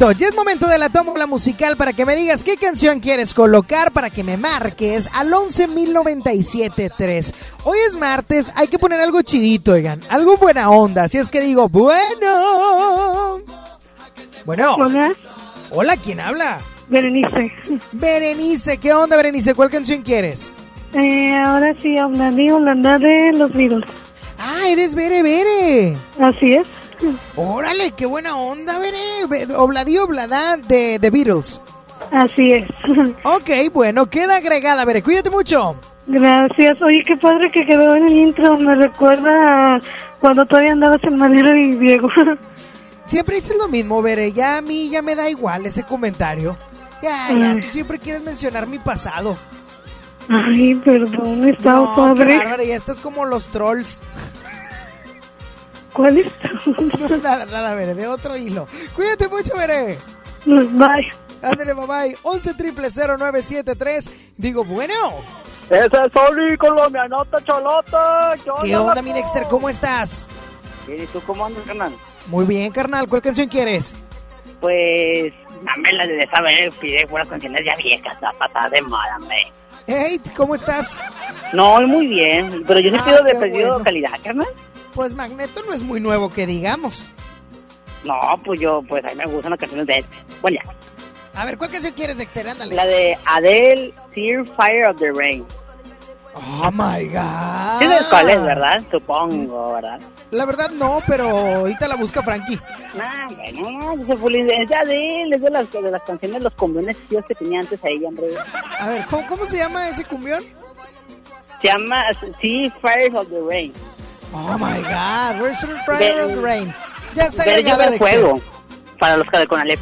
Speaker 3: momento, ya es momento de la tómbola musical para que me digas qué canción quieres colocar para que me marques al 11.097.3. Hoy es martes, hay que poner algo chidito, oigan, algo buena onda. Así es que digo, bueno. Bueno.
Speaker 42: Hola.
Speaker 3: Hola, ¿quién habla?
Speaker 42: Berenice.
Speaker 3: Berenice, ¿qué onda, Berenice? ¿Cuál canción quieres?
Speaker 42: Eh, ahora sí hablaré Holanda de los Beatles.
Speaker 3: Ah, eres Bere Bere.
Speaker 42: Así es.
Speaker 3: Órale, qué buena onda. Be- Obladí Oblada de The Beatles.
Speaker 42: Así es. [laughs]
Speaker 3: Ok, bueno, queda agregada, Bere. Cuídate mucho.
Speaker 42: Gracias. Oye, qué padre que quedó en el intro. Me recuerda a cuando todavía andabas en Madero y Diego. [laughs]
Speaker 3: Siempre dices lo mismo, Bere. Ya a mí ya me da igual ese comentario. Ya, ya, tú siempre quieres mencionar mi pasado.
Speaker 42: Ay, perdón, estaba
Speaker 3: No, qué
Speaker 42: padre.
Speaker 3: bárbara, ya estás como los trolls.
Speaker 42: ¿Cuál es? [laughs]
Speaker 3: nada, nada, Bere, de otro hilo. Cuídate mucho, Bere.
Speaker 42: Bye.
Speaker 3: Ándale, bye bye. 11 triple 0973. Digo, bueno.
Speaker 40: Ese es Oli colombianota cholota.
Speaker 3: ¿Qué onda, mi Nexter? ¿Cómo estás?
Speaker 40: ¿Y tú cómo andas, carnal?
Speaker 3: Muy bien, carnal. ¿Cuál canción quieres?
Speaker 40: Pues, dame la de saber, pide puras canciones ya viejas, la patada de moda, hombre.
Speaker 3: Hey, ¿cómo estás?
Speaker 40: No, muy bien, pero yo sí
Speaker 3: Ah,
Speaker 40: pido de pedido
Speaker 3: bueno.
Speaker 40: calidad, carnal.
Speaker 3: Pues Magneto no es muy nuevo que digamos.
Speaker 40: No, pues yo, pues a mí me gustan las canciones de este. Bueno, ya.
Speaker 3: A ver, ¿cuál canción quieres, Dexter? Ándale.
Speaker 40: La de Adele, Tear Fire of the Rain.
Speaker 3: Oh my god.
Speaker 40: ¿Sí sabes cuál es, verdad? Supongo, ¿verdad?
Speaker 3: La verdad no, pero ahorita la busca Frankie.
Speaker 40: Ah, bueno, es de Adele, es de las, de las canciones de los cumbiones tíos que tenía antes ahí, hombre.
Speaker 3: A ver, ¿cómo, cómo se llama ese cumbión?
Speaker 40: Se llama Tear Fire of the Rain.
Speaker 3: Oh my god, the Fire of the Rain? Ya está
Speaker 40: Ver llover
Speaker 3: Dexter.
Speaker 40: fuego para los que con Alep.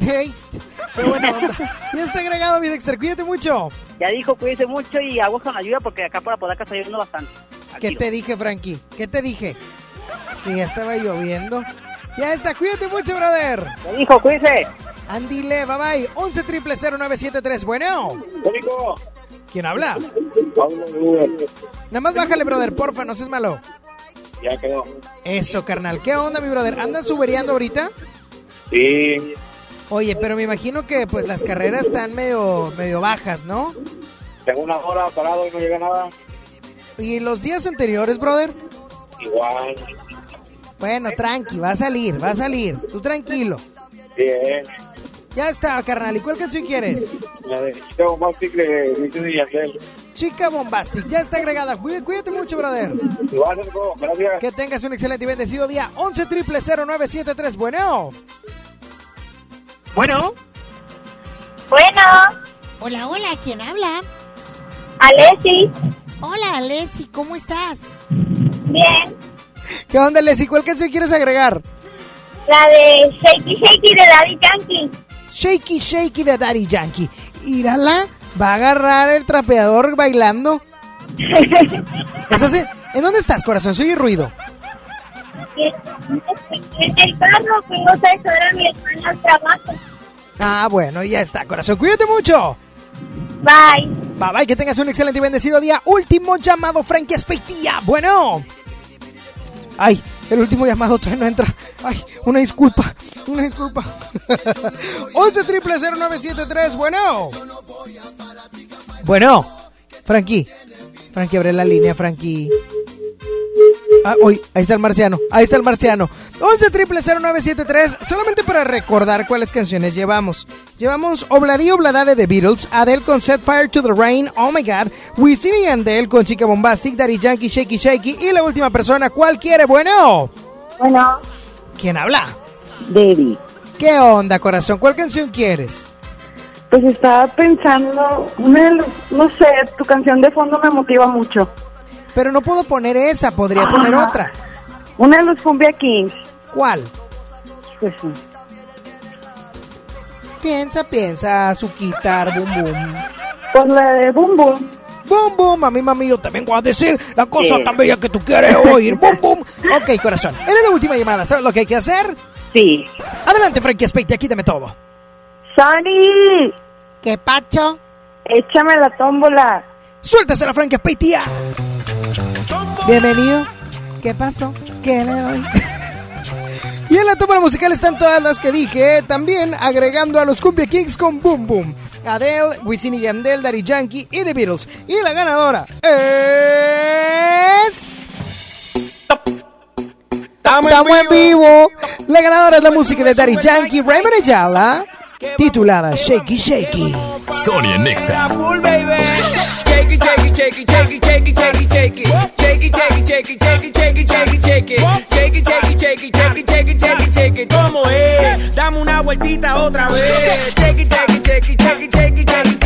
Speaker 3: Hey, [laughs] qué buena onda. Ya está agregado, mi Dexter. Cuídate mucho.
Speaker 40: Ya dijo, cuídense mucho y aguas con lluvia porque acá por Apodaca está lloviendo bastante.
Speaker 3: ¿Qué te dije, Frankie? ¿Qué te dije? Que ya estaba lloviendo. Ya está, cuídate mucho, brother.
Speaker 40: Ya dijo, cuídense.
Speaker 3: Andile, bye bye. 11 triple 0973. Bueno. ¿Quién habla? Nada más bájale, brother, porfa, no seas malo.
Speaker 40: Ya quedó.
Speaker 3: Eso, carnal. ¿Qué onda, mi brother? ¿Andas subereando ahorita?
Speaker 40: Sí.
Speaker 3: Oye, pero me imagino que pues las carreras están medio, medio bajas, ¿no?
Speaker 40: Tengo una hora parado y no llega nada.
Speaker 3: ¿Y los días anteriores, brother?
Speaker 40: Igual.
Speaker 3: Bueno, tranqui, va a salir, va a salir. Tú tranquilo.
Speaker 40: Bien.
Speaker 3: Ya está, carnal. ¿Y cuál canción quieres?
Speaker 40: La de Chicago Bombastic de Yandel.
Speaker 3: Chica Bombastic, ya está agregada. Cuí- Cuídate mucho, brother.
Speaker 40: Gracias.
Speaker 3: Que tengas un excelente y bendecido día. 11 triple 0973. Bueno. Bueno.
Speaker 43: Bueno,
Speaker 3: Hola, hola. ¿Quién habla?
Speaker 43: Alessi.
Speaker 3: Hola, Leslie, ¿cómo estás?
Speaker 44: Bien.
Speaker 3: ¿Qué onda, Leslie? ¿Cuál canción quieres agregar?
Speaker 44: La de Shaky Shaky de Daddy Yankee.
Speaker 3: Shaky Shaky de Daddy Yankee. Írala, va a agarrar el trapeador bailando. [laughs] ¿Es así? ¿En dónde estás, corazón? Soy ruido.
Speaker 44: En el carro fuimos a ayudar a mi hermana al trabajo.
Speaker 3: Ah, bueno, ya está, corazón. Cuídate mucho.
Speaker 44: Bye.
Speaker 3: Bye, bye. Que tengas un excelente y bendecido día. Último llamado, Frankie Espeitia. Bueno. Ay, el último llamado todavía no entra. Ay, una disculpa, una disculpa. [laughs] 11 triple 0973, bueno. Bueno, Frankie. Frankie, abre la línea, Frankie. Ah, hoy, ahí está el marciano, ahí está el marciano. 11 triple 0973, solamente para recordar cuáles canciones llevamos. Llevamos Obladí Oblada de The Beatles, Adele con Set Fire to the Rain, Oh My God, Wisin y Andel con Chica Bombastic, Daddy Yankee, Shaky Shaky y la última persona, ¿cuál quiere? Bueno.
Speaker 44: Bueno.
Speaker 3: ¿Quién habla?
Speaker 45: Debbie.
Speaker 3: ¿Qué onda, corazón? ¿Cuál canción quieres?
Speaker 45: Pues estaba pensando, una no sé, tu canción de fondo me motiva mucho.
Speaker 3: Pero no puedo poner esa, podría poner otra.
Speaker 45: Una de los Cumbia Kings.
Speaker 3: ¿Cuál?
Speaker 45: Pues sí.
Speaker 3: Piensa, piensa, su quitar, boom, boom.
Speaker 45: Pues la de Boom Boom.
Speaker 3: Boom, boom, a mí, mami, yo te vengo a decir la cosa
Speaker 45: Sí.
Speaker 3: tan bella que tú quieres oír. Boom, boom. Ok, corazón, eres la última llamada, ¿sabes lo que hay que hacer?
Speaker 45: Sí.
Speaker 3: Adelante, Frankie Speite, quítame todo.
Speaker 45: ¡Sony!
Speaker 3: ¿Qué pacho?
Speaker 45: Échame la tómbola.
Speaker 3: Suéltase la Frankie Speite. Bienvenido. ¿Qué pasó? ¿Qué le doy? [laughs] y en la tómbola musical están todas las que dije, también agregando a los Cumbia Kings con Boom Boom. Adele, Wisin y Yandel, Daddy Yankee y The Beatles. Y la ganadora es... Estamos en vivo. La ganadora es la música de Daddy Yankee, Raymond Ayala, titulada Shaky Shaky.
Speaker 46: Nexa.
Speaker 43: Shake it. Shake it, shake it, shake it, shake it, shake it, shake it, shake it. ¿Cómo es? Dame una vueltita otra vez. It, shake it, shake it, shake it, shake it, shake it,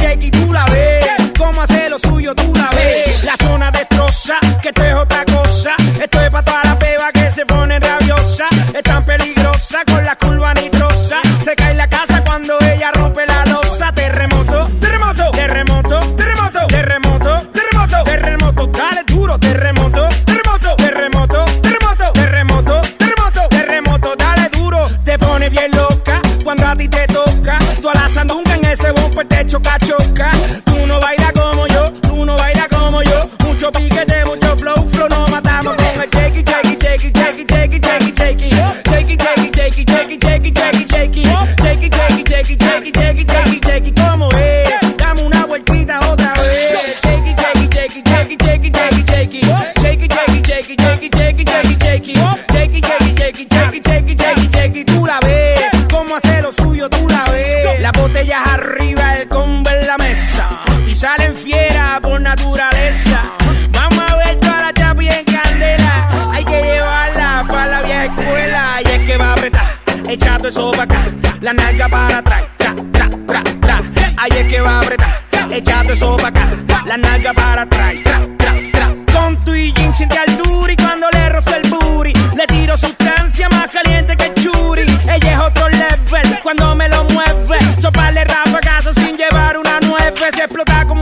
Speaker 43: shake it. Tú la ves. Cómo hace lo suyo, tú la ves. La zona destroza, que esto es otra cosa. Esto es para toda la peba que se pone rabiosa. Es tan peligrosa con la curva nitrosa. Se cae la casa cuando ella rompe la losa. Terremoto, terremoto, terremoto, terremoto, terremoto, terremoto, terremoto. Dale duro, terremoto, terremoto, terremoto, terremoto, terremoto, terremoto, terremoto. Dale duro, te pone bien loca cuando a ti te toca. Tú a la sandunga en ese bumper te choca, choca. Tú no bailas shake it, shake it. ¿Cómo es? Dame una vueltita otra vez. Shake it, shake it, shake it, shake it, shake it, shake it, shake it. Shake it, shake it, shake it, shake. Tú la ves. Cómo hace lo suyo, tú la ves. Las botellas arriba, el combo en la mesa. Y salen fiera por naturaleza. Vamos a ver toda la chapi en candela. Hay que llevarla para la vieja escuela. Y es que va a apretar, echando eso para acá. La nalga para atrás, tra, tra, tra, tra. Ahí es que va a apretar, echando eso acá. La nalga para atrás, tra, tra, tra. Con tu y jean siente al duri cuando le roza el booty. Le tiro sustancia más caliente que churi. Ella es otro level cuando me lo mueve. Soparle ráfagazo sin llevar una nueve. Se explota como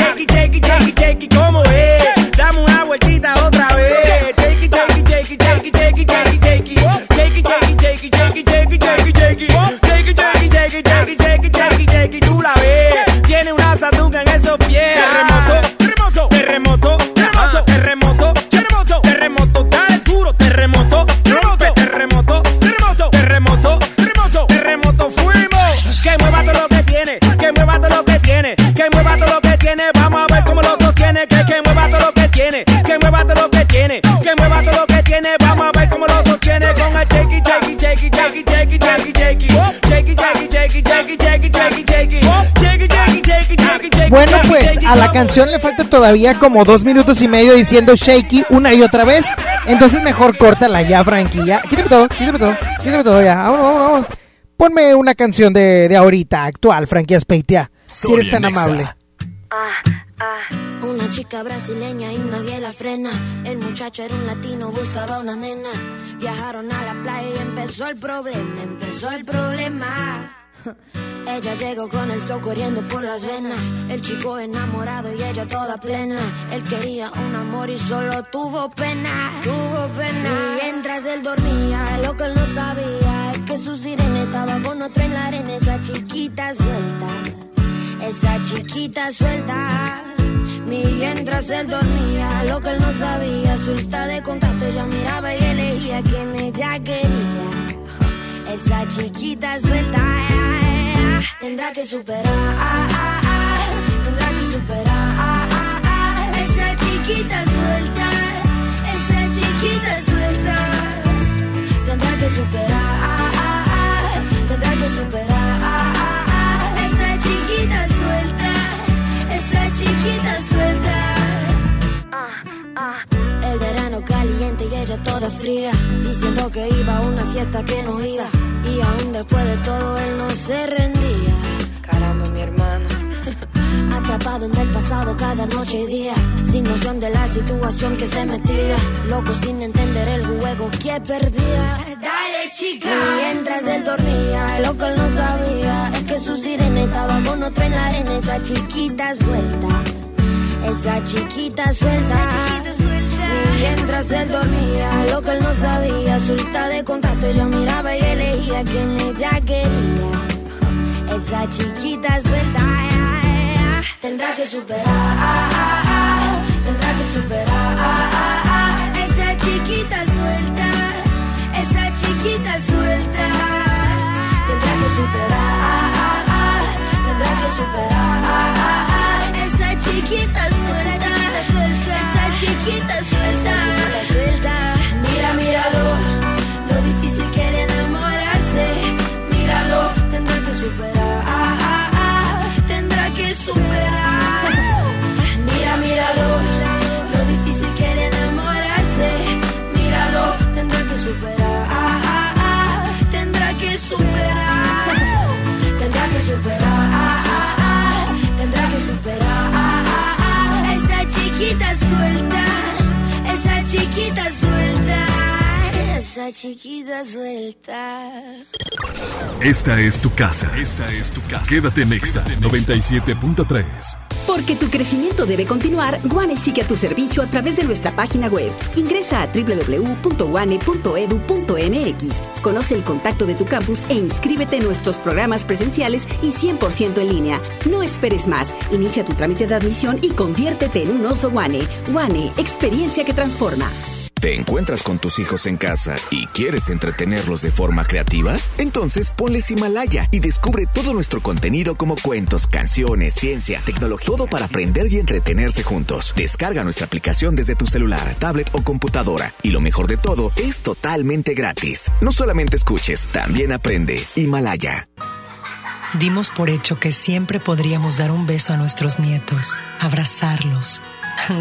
Speaker 43: a
Speaker 3: la canción le falta todavía como dos minutos y medio diciendo shaky una y otra vez. Entonces mejor córtala ya, Frankie. Ya. Quítame todo, quítame todo, quítame todo ya. Vámonos, vámonos, vámonos. Ponme una canción de, de ahorita, actual, Frankie Aspeitia. Si eres tan amable.
Speaker 47: Una chica brasileña y nadie la frena. El muchacho era un latino, buscaba una nena. Viajaron a la playa y empezó el problema, empezó el problema. [laughs] Ella llegó con el flow corriendo por las venas. El chico enamorado y ella toda plena. Él quería un amor y solo tuvo pena. Tuvo pena. Mientras él dormía, lo que él no sabía es que su sirena estaba con otro en la arena. Esa chiquita suelta. Esa chiquita suelta. Mientras él dormía, lo que él no sabía, suelta de contacto, ella miraba y elegía quien ella quería. Esa chiquita suelta, tendrá que superar, tendrá que superar. Esa chiquita suelta, esa chiquita suelta, tendrá que superar, tendrá que superar. Esa chiquita suelta, esa chiquita suelta. El verano caliente y ella toda fría, diciendo que iba a una fiesta que no iba. Y aún después de todo él no se rendía. Caramba, mi hermano. [laughs] Atrapado en el pasado cada noche y día, sin noción de la situación que se metía. Loco sin entender el juego que perdía. Dale, chica. Mientras él dormía, lo que él no sabía es que su sirena estaba con otra en la arena. Esa chiquita suelta. Esa chiquita suelta. Mientras él dormía, lo que él no sabía, suelta de contacto, ella miraba y elegía quien ella quería. Esa chiquita suelta, tendrá que superar, tendrá que superar. Esa chiquita suelta, esa chiquita suelta, tendrá que superar, tendrá que superar. Esa chiquita suelta, esa chiquita suelta, chiquita suelta.
Speaker 46: Esta es tu casa. Esta es tu casa. Quédate en Exa 97.3.
Speaker 48: Porque tu crecimiento debe continuar, Guane sigue a tu servicio a través de nuestra página web. Ingresa a www.guane.edu.mx. Conoce el contacto de tu campus e inscríbete en nuestros programas presenciales y 100% en línea. No esperes más. Inicia tu trámite de admisión y conviértete en un oso Guane. Guane, experiencia que transforma.
Speaker 46: ¿Te encuentras con tus hijos en casa y quieres entretenerlos de forma creativa? Entonces ponles Himalaya y descubre todo nuestro contenido como cuentos, canciones, ciencia, tecnología, todo para aprender y entretenerse juntos. Descarga nuestra aplicación desde tu celular, tablet o computadora. Y lo mejor de todo, es totalmente gratis. No solamente escuches, también aprende. Himalaya.
Speaker 49: Dimos por hecho que siempre podríamos dar un beso a nuestros nietos, abrazarlos.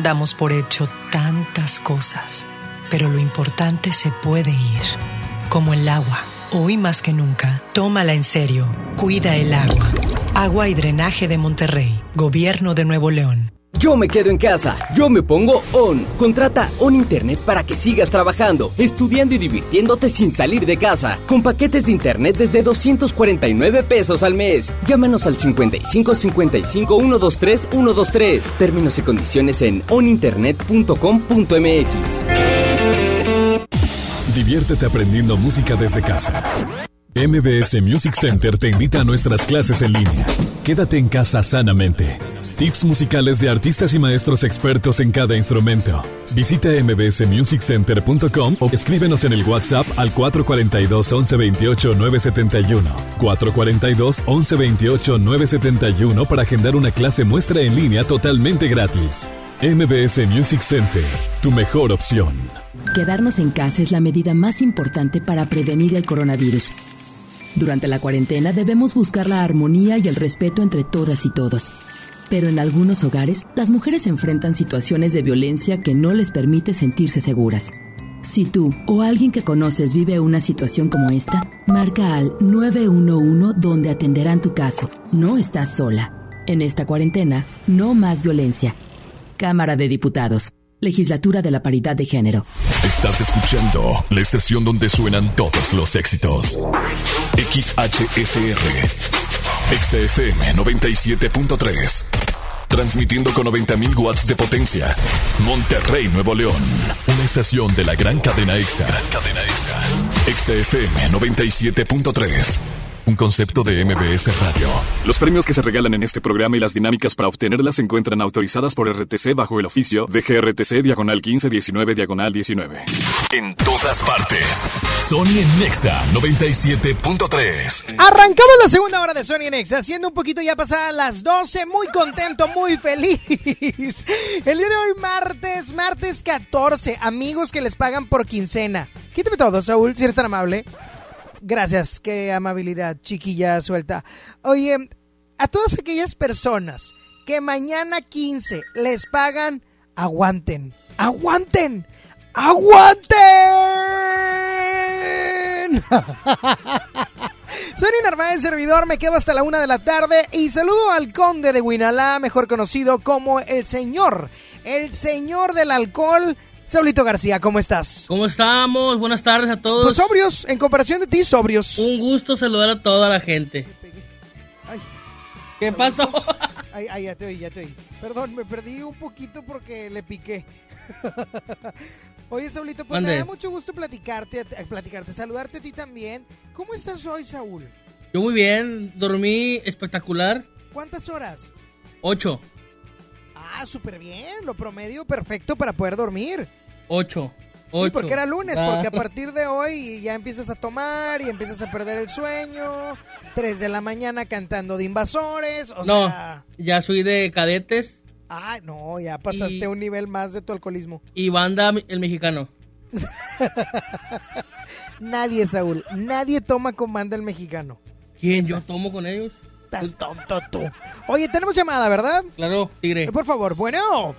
Speaker 49: Damos por hecho tantas cosas, pero lo importante se puede ir, como el agua. Hoy más que nunca, tómala en serio. Cuida el agua. Agua y drenaje de Monterrey, Gobierno de Nuevo León.
Speaker 50: Yo me quedo en casa, yo me pongo On. Contrata On Internet para que sigas trabajando, estudiando y divirtiéndote sin salir de casa. Con paquetes de Internet desde 249 pesos al mes. Llámanos al 55 55 123 123. Términos y condiciones en oninternet.com.mx.
Speaker 2: Diviértete aprendiendo música desde casa. MBS Music Center te invita a nuestras clases en línea. Quédate en casa sanamente. Tips musicales de artistas y maestros expertos en cada instrumento. Visita mbsmusiccenter.com o escríbenos en el WhatsApp al 442 1128 971. 442 1128 971 para agendar una clase muestra en línea totalmente gratis. MBS Music Center, tu mejor opción.
Speaker 51: Quedarnos en casa es la medida más importante para prevenir el coronavirus. Durante la cuarentena debemos buscar la armonía y el respeto entre todas y todos. Pero en algunos hogares, las mujeres enfrentan situaciones de violencia que no les permite sentirse seguras. Si tú o alguien que conoces vive una situación como esta, marca al 911 donde atenderán tu caso. No estás sola. En esta cuarentena, no más violencia. Cámara de Diputados. Legislatura de la Paridad de Género.
Speaker 2: Estás escuchando la estación donde suenan todos los éxitos. XHSR. XFM 97.3. Transmitiendo con 90.000 watts de potencia. Monterrey, Nuevo León. Una estación de la gran cadena EXA. Cadena EXA. XFM 97.3. Un concepto de MBS Radio.
Speaker 52: Los premios que se regalan en este programa y las dinámicas para obtenerlas se encuentran autorizadas por RTC bajo el oficio de GRTC Diagonal 1519 Diagonal 19.
Speaker 2: En todas partes. Sony en Nexa 97.3.
Speaker 3: Arrancamos la segunda hora de Sony en Nexa, siendo un poquito ya pasadas las 12, muy contento, muy feliz. El día de hoy martes, martes 14, amigos que les pagan por quincena. Quítame todo, Saúl, si eres tan amable. Gracias, qué amabilidad, chiquilla suelta. Oye, a todas aquellas personas que mañana 15 les pagan, aguanten, aguanten, aguanten. [laughs] Soy Narváez, servidor, me quedo hasta la una de la tarde y saludo al conde de Huinalá, mejor conocido como el señor, el señor del alcohol. Saulito García, ¿cómo estás?
Speaker 53: ¿Cómo estamos? Buenas tardes a todos.
Speaker 3: Pues sobrios, en comparación de ti, sobrios.
Speaker 53: Un gusto saludar a toda la gente.
Speaker 3: Ay.
Speaker 53: ¿Qué pasó?
Speaker 3: Ay, ay, ya te oí, ya te oí. Perdón, me perdí un poquito porque le piqué. [laughs] Oye, Saulito, pues
Speaker 53: Mande.
Speaker 3: me da mucho gusto platicarte, platicarte, saludarte a ti también. ¿Cómo estás hoy, Saúl?
Speaker 53: Yo muy bien, dormí espectacular.
Speaker 3: ¿Cuántas horas?
Speaker 53: Ocho.
Speaker 3: Ah, súper bien, lo promedio perfecto para poder dormir.
Speaker 53: Ocho.
Speaker 3: ¿Y
Speaker 53: Ocho.
Speaker 3: por qué era lunes?
Speaker 53: Ah.
Speaker 3: Porque a partir de hoy ya empiezas a tomar y empiezas a perder el sueño. Tres de la mañana cantando de invasores. O
Speaker 53: no,
Speaker 3: sea.
Speaker 53: ya soy de cadetes
Speaker 3: Ah, no, ya pasaste
Speaker 53: Y-
Speaker 3: un nivel más de tu alcoholismo.
Speaker 53: y banda el mexicano. [laughs]
Speaker 3: Nadie, Saúl, nadie toma con banda el mexicano.
Speaker 53: ¿Quién? ¿Yo tomo con ellos?
Speaker 3: Estás tonto tú. Oye, tenemos llamada, ¿verdad?
Speaker 53: Claro, tigre.
Speaker 3: Eh, por favor, bueno.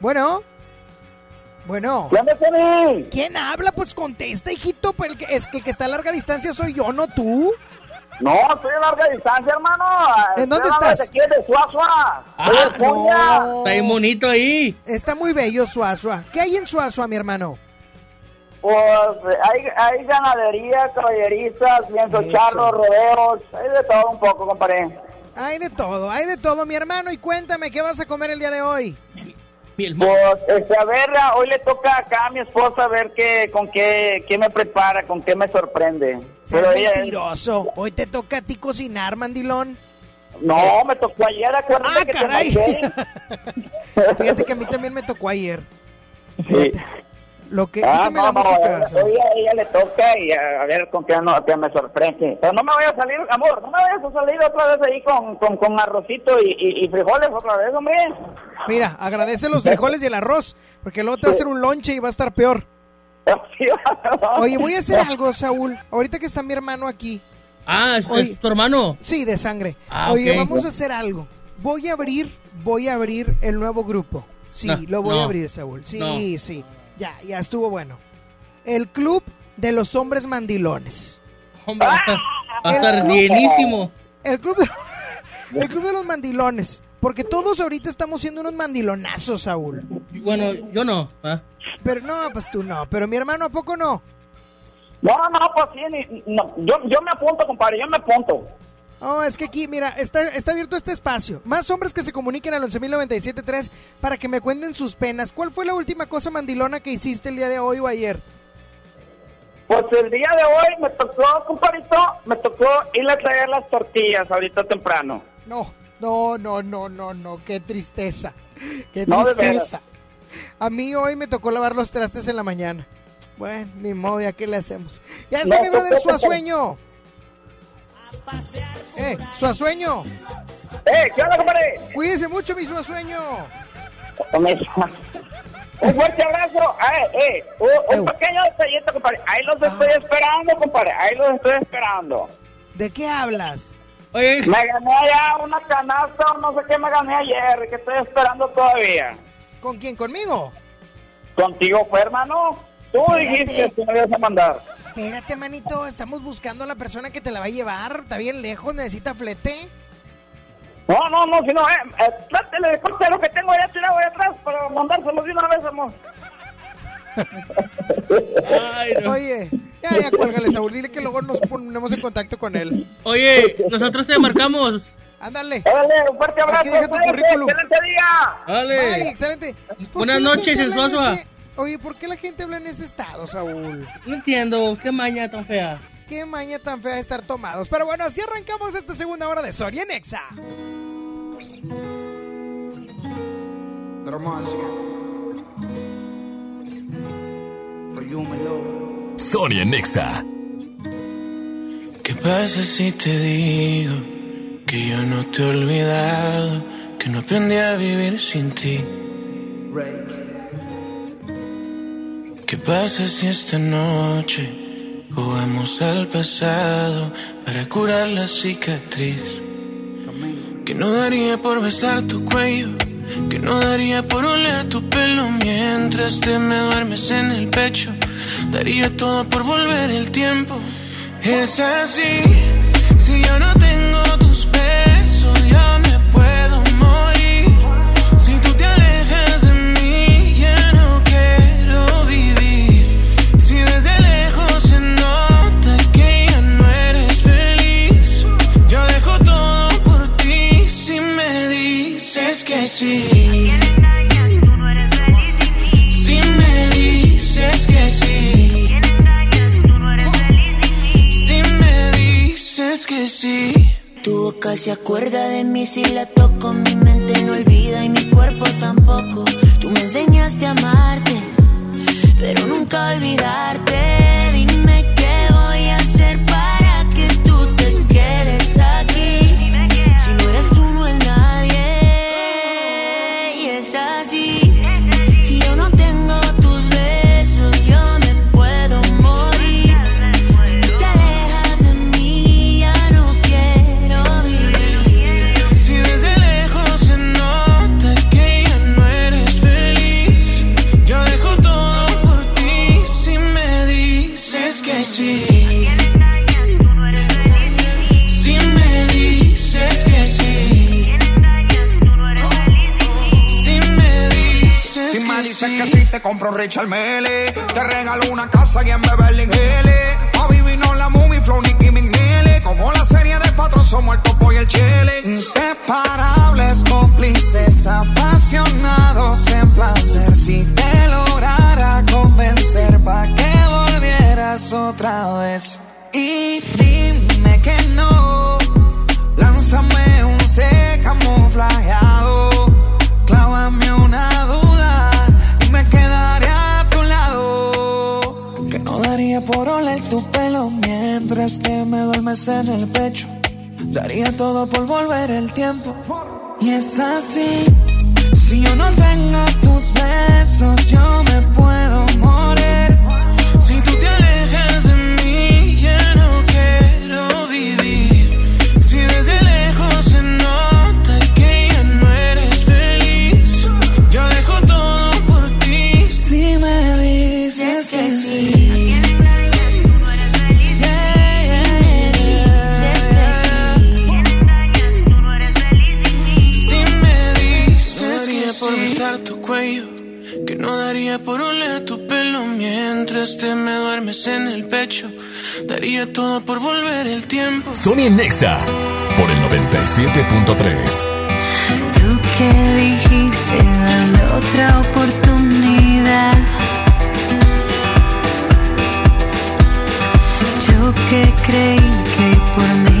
Speaker 3: Bueno. Bueno. ¿Quién habla? Pues contesta, hijito. Pues el que, es que el que está a larga distancia soy yo, no tú.
Speaker 54: No, estoy a larga distancia, hermano.
Speaker 3: ¿En dónde
Speaker 54: Estoy
Speaker 3: estás?
Speaker 54: aquí de Suazua.
Speaker 3: Ah, no.
Speaker 53: Está bien bonito ahí.
Speaker 3: Está muy bello Suazua. ¿Qué hay en Suazua, mi hermano?
Speaker 54: Pues hay, hay ganadería, caballerizas, lienzos
Speaker 3: Eso.
Speaker 54: charros, rodeos, hay de todo un poco, compadre.
Speaker 3: Hay de todo, hay de todo, mi hermano. Y cuéntame, ¿qué vas a comer el día de hoy?
Speaker 54: Pues, este, a ver, hoy le toca acá a mi esposa a ver qué, con qué, qué me prepara, con qué me sorprende. Pero ella-
Speaker 3: mentiroso. Hoy te toca a ti cocinar, mandilón.
Speaker 54: no, me tocó ayer, acuérdate
Speaker 3: Ah,
Speaker 54: que te
Speaker 3: caray.
Speaker 54: marqué. [laughs]
Speaker 3: Fíjate que a mí también me tocó ayer.
Speaker 54: Sí.
Speaker 3: Lo que...
Speaker 54: Ah, no,
Speaker 3: la
Speaker 54: no,
Speaker 3: música.
Speaker 54: hoy
Speaker 3: Saúl.
Speaker 54: a ella le toca y a, a ver con qué, no, qué me sorprende. Pero no me voy a salir, amor, no me vayas a salir otra vez ahí con, con, con arrocito y, y, y frijoles otra vez, hombre.
Speaker 3: Mira, agradece los [laughs] frijoles y el arroz, porque luego te va a hacer un lonche y [laughs] va a estar peor. Oye, voy a hacer algo, Saúl. Ahorita que está mi hermano aquí.
Speaker 53: Ah, ¿es,
Speaker 3: Oye.
Speaker 53: es tu hermano?
Speaker 3: Sí, de sangre.
Speaker 53: Ah,
Speaker 3: Oye, vamos a hacer algo. Voy a abrir, voy a abrir el nuevo grupo. Sí,
Speaker 53: No,
Speaker 3: lo voy
Speaker 53: no.
Speaker 3: a abrir, Saúl. Sí,
Speaker 53: No.
Speaker 3: sí. Ya, ya estuvo bueno. El club de los hombres mandilones.
Speaker 53: Hombre, va a estar, va a estar
Speaker 3: El-
Speaker 53: llenísimo.
Speaker 3: El club de, [laughs] el club de los mandilones. Porque todos ahorita estamos siendo unos mandilonazos, Saúl.
Speaker 53: Bueno, yo no.
Speaker 3: Pero no, pues tú no. Pero mi hermano, ¿a poco no?
Speaker 54: No, no, no, pues sí, ni- no, yo, yo me apunto, compadre, yo me apunto.
Speaker 3: Oh, es que aquí, mira, está, está abierto este espacio. Más hombres que se comuniquen al 11.097.3 para que me cuenten sus penas. ¿Cuál fue la última cosa mandilona que hiciste el día de hoy o ayer?
Speaker 54: Pues el día de hoy me tocó, compadrito, me tocó ir a traer las tortillas ahorita temprano.
Speaker 3: No, no, no, no, no, no, qué tristeza. Qué
Speaker 54: No,
Speaker 3: tristeza. A mí hoy me tocó lavar los trastes en la mañana. Bueno, ni modo, ya qué le hacemos. Ya está
Speaker 54: No,
Speaker 3: mi brother
Speaker 54: pues,
Speaker 3: Suazueño. Eh, Suazueño.
Speaker 54: ¡Eh, qué onda, compadre!
Speaker 3: Cuídese mucho, mi Suazueño.
Speaker 54: Un fuerte abrazo. Eh, eh, un, un pequeño detallito, compadre. Ahí los estoy esperando, compadre. Ahí los estoy esperando.
Speaker 3: ¿De qué hablas?
Speaker 54: Me gané allá una canasta o no sé qué me gané ayer, que estoy esperando todavía.
Speaker 3: ¿Con quién? ¿Conmigo?
Speaker 54: Contigo fue, hermano. Tú
Speaker 3: Espérate.
Speaker 54: dijiste que me ibas a mandar.
Speaker 3: Espérate, manito, estamos buscando a la persona que te la va a llevar. Está bien lejos, necesita flete.
Speaker 54: No, no, no, si no, eh, eh, trátele de corte lo que tengo allá tirado allá atrás para mandárselo de una vez, amor.
Speaker 3: Oye, ya, ya, cuélgale, Saúl. Dile que luego nos ponemos en contacto con él.
Speaker 53: Oye, nosotros te marcamos.
Speaker 3: Ándale.
Speaker 54: Dale, un fuerte abrazo.
Speaker 3: Aquí deja tu
Speaker 54: cuídate,
Speaker 3: currículum.
Speaker 54: excelente día.
Speaker 53: Dale.
Speaker 3: Ay, excelente. ¿Por
Speaker 53: Buenas noches, en Suazua.
Speaker 3: ese- Oye, ¿por qué la gente habla en ese estado, Saúl?
Speaker 53: No entiendo, qué maña tan fea.
Speaker 3: Qué maña tan fea de estar tomados. Pero bueno, así arrancamos esta segunda hora de Sonia Nexa.
Speaker 2: Sonia Nexa.
Speaker 5: ¿Qué pasa si te digo que yo no te he olvidado, que no aprendí a vivir sin ti? ¿Qué pasa si esta noche jugamos al pasado para curar la cicatriz? Que no daría por besar tu cuello, que no daría por oler tu pelo mientras te me duermes en el pecho. Daría todo por volver el tiempo. Es así, si yo no tengo
Speaker 6: Tu boca se acuerda de mí si la toco, mi mente no olvida y mi cuerpo tampoco. Tú me enseñaste a amarte, pero nunca olvidarte.
Speaker 7: Un Richard Mele. Te regalo una casa y en Beverly Hills. A vivirnos la movie flow, Nicky McNeely. Como la serie de patrón, somos el topo y el chile. Inseparables, cómplices, apasionados en placer. Si te lograra convencer, pa' que volvieras otra vez. Y dime que no. Lánzame un C camuflajeado. Clávame una por oler tu pelo mientras que me duermes en el pecho. Daría todo por volver el tiempo. Y es así. Si yo no tengo tus besos, yo me puedo morir.
Speaker 5: Daría por oler tu pelo mientras te me duermes en el pecho, daría todo por volver el tiempo.
Speaker 2: En Nexa. Por el 97.3.
Speaker 6: Tú que dijiste dame otra oportunidad. Yo que creí que por mí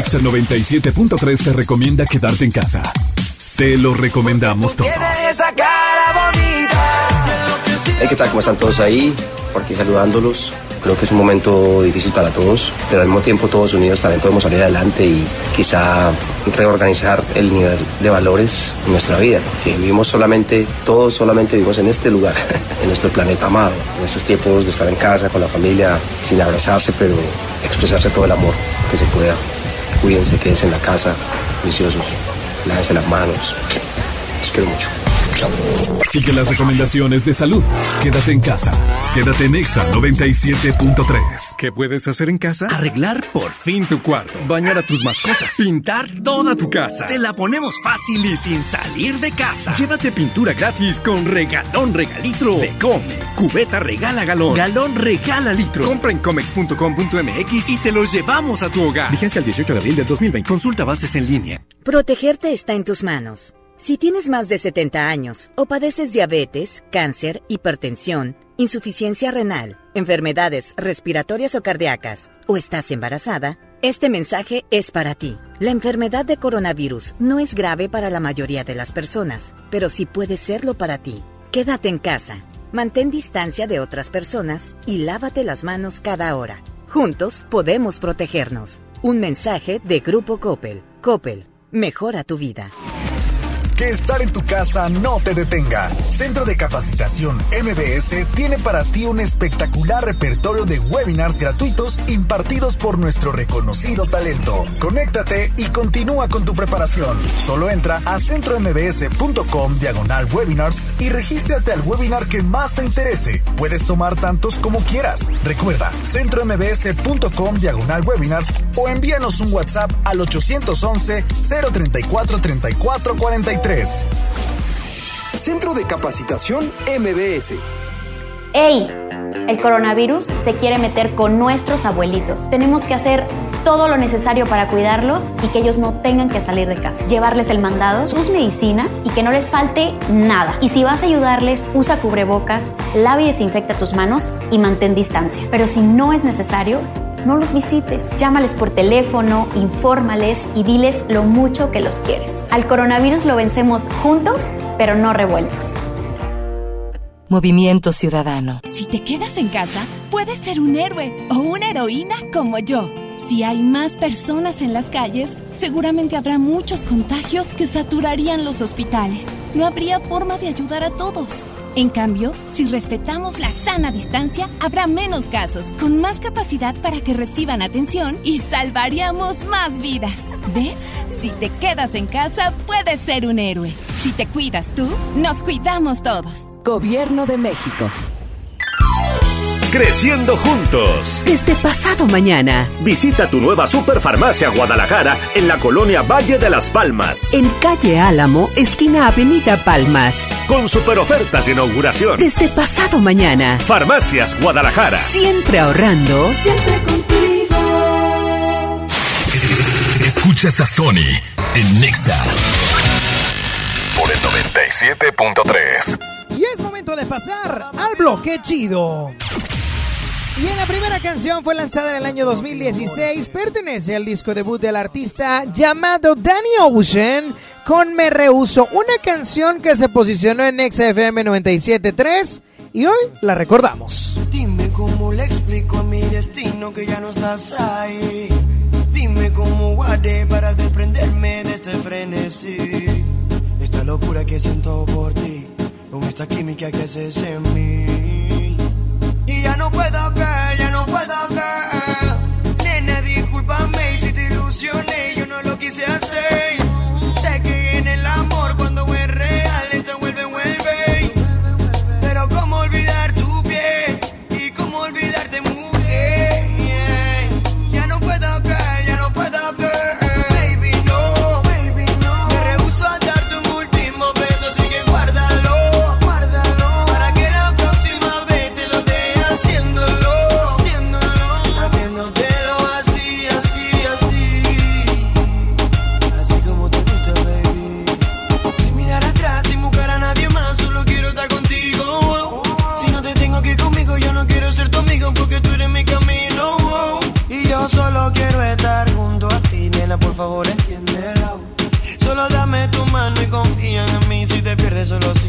Speaker 2: Exa 97.3 te recomienda quedarte en casa. Te lo recomendamos todos.
Speaker 7: esa cara bonita.
Speaker 55: Hey, ¿qué tal? ¿Cómo están todos ahí? Por aquí saludándolos. Creo que es un momento difícil para todos, pero al mismo tiempo todos unidos también podemos salir adelante y quizá reorganizar el nivel de valores en nuestra vida, porque vivimos solamente, todos solamente vivimos en este lugar, [laughs] en nuestro planeta amado, en estos tiempos de estar en casa con la familia, sin abrazarse, pero expresarse todo el amor que se pueda. Cuídense, quédense en la casa, juiciosos, lávense las manos. Los quiero mucho.
Speaker 2: Sigue las recomendaciones de salud. Quédate en casa. Quédate en Exa 97.3.
Speaker 33: ¿Qué puedes hacer en casa? Arreglar por fin tu cuarto. Bañar a tus mascotas. Pintar toda tu casa. Te la ponemos fácil y sin salir de casa. Llévate pintura gratis con regalón regalitro de Come. Cubeta regala galón. Galón regala litro. Compra en comex.com.mx y te lo llevamos a tu hogar. Vigencia el 18 de abril del 2020. Consulta bases en línea.
Speaker 13: Protegerte está en tus manos. Si tienes más de 70 años o padeces diabetes, cáncer, hipertensión, insuficiencia renal, enfermedades respiratorias o cardíacas, o estás embarazada, este mensaje es para ti. La enfermedad de coronavirus no es grave para la mayoría de las personas, pero sí puede serlo para ti. Quédate en casa, mantén distancia de otras personas y lávate las manos cada hora. Juntos podemos protegernos. Un mensaje de Grupo Coppel. Coppel, mejora tu vida.
Speaker 56: Que estar en tu casa no te detenga. Centro de Capacitación MBS tiene para ti un espectacular repertorio de webinars gratuitos impartidos por nuestro reconocido talento. Conéctate y continúa con tu preparación. Solo entra a centrombs.com diagonal webinars y regístrate al webinar que más te interese. Puedes tomar tantos como quieras. Recuerda, centrombs.com diagonal webinars o envíanos un WhatsApp al 811 034 34 43.
Speaker 57: Centro de Capacitación MBS.
Speaker 58: ¡Ey! El coronavirus se quiere meter con nuestros abuelitos. Tenemos que hacer todo lo necesario para cuidarlos y que ellos no tengan que salir de casa. Llevarles el mandado, sus medicinas y que no les falte nada. Y si vas a ayudarles, usa cubrebocas, lava y desinfecta tus manos y mantén distancia. Pero si no es necesario, no los visites. Llámales por teléfono, infórmales y diles lo mucho que los quieres. Al coronavirus lo vencemos juntos, pero no revueltos.
Speaker 59: Movimiento Ciudadano.
Speaker 19: Si te quedas en casa, puedes ser un héroe o una heroína como yo. Si hay más personas en las calles, seguramente habrá muchos contagios que saturarían los hospitales. No habría forma de ayudar a todos. En cambio, si respetamos la sana distancia, habrá menos casos, con más capacidad para que reciban atención y salvaríamos más vidas. ¿Ves? Si te quedas en casa, puedes ser un héroe. Si te cuidas tú, nos cuidamos todos.
Speaker 60: Gobierno de México.
Speaker 12: Creciendo juntos.
Speaker 60: Desde pasado mañana.
Speaker 12: Visita tu nueva Superfarmacia Guadalajara en la colonia Valle de las Palmas.
Speaker 60: En calle Álamo, esquina Avenida Palmas.
Speaker 12: Con super ofertas de inauguración.
Speaker 60: Desde pasado mañana.
Speaker 12: Farmacias Guadalajara.
Speaker 60: Siempre ahorrando. Siempre contigo.
Speaker 2: Escuchas a Sony en Nexa. Por el 97.3.
Speaker 3: Y es momento de pasar al bloque chido. Y en la primera canción fue lanzada en el año 2016, pertenece al disco debut del artista llamado Danny Ocean con Me Rehuso, una canción que se posicionó en XFM 97.3 y hoy la recordamos.
Speaker 27: Dime cómo le explico a mi destino que ya no estás ahí. Dime cómo guardé para desprenderme de este frenesí. Locura que siento por ti, con esta química que haces en mí. Y ya no puedo caer, solo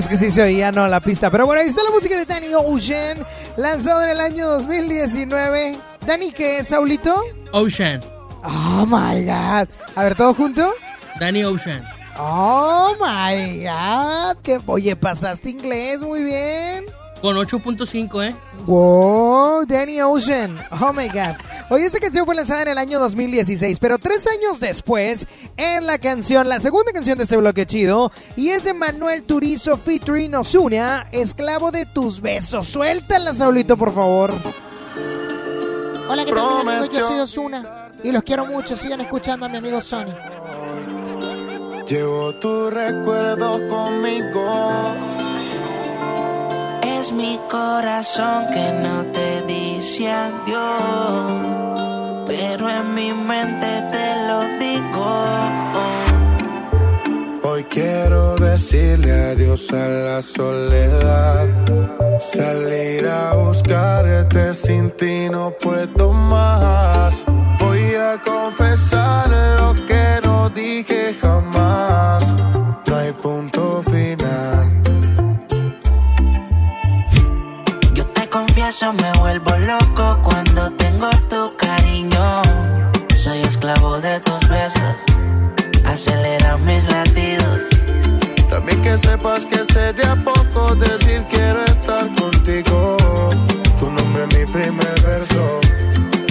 Speaker 3: Es que sí se oía, no, la pista. Pero bueno, ahí está la música de Danny Ocean, lanzado en el año 2019. Danny, ¿qué es, Saulito?
Speaker 53: Ocean.
Speaker 3: Oh my god. A ver, ¿todo junto?
Speaker 53: Danny Ocean.
Speaker 3: Oh my god. Que, oye, pasaste inglés muy bien.
Speaker 53: Con 8.5, ¿eh?
Speaker 3: Wow, Danny Ocean. Oh my god. Oye, esta canción fue lanzada en el año 2016, pero tres años después, en la canción, la segunda canción de este bloque chido, y es de Manuel Turizo featuring Osuna, Esclavo de tus besos. Suéltala, Saulito, por favor. Hola, ¿qué tal, mis amigos? Yo soy Osuna y los quiero mucho. Sigan escuchando a mi amigo Sony.
Speaker 41: Llevo tus recuerdos conmigo.
Speaker 61: Es mi corazón que no te dice adiós, pero en mi mente te lo digo.
Speaker 41: Hoy quiero decirle adiós a la soledad. Salir a buscarte sin ti no puedo más. Voy a confesar lo que no dije jamás. No hay punto final.
Speaker 61: Confieso, me vuelvo loco cuando tengo tu cariño. Soy esclavo de tus besos, acelera mis latidos.
Speaker 41: También que sepas que sé de a poco decir quiero estar contigo. Tu nombre es mi primer verso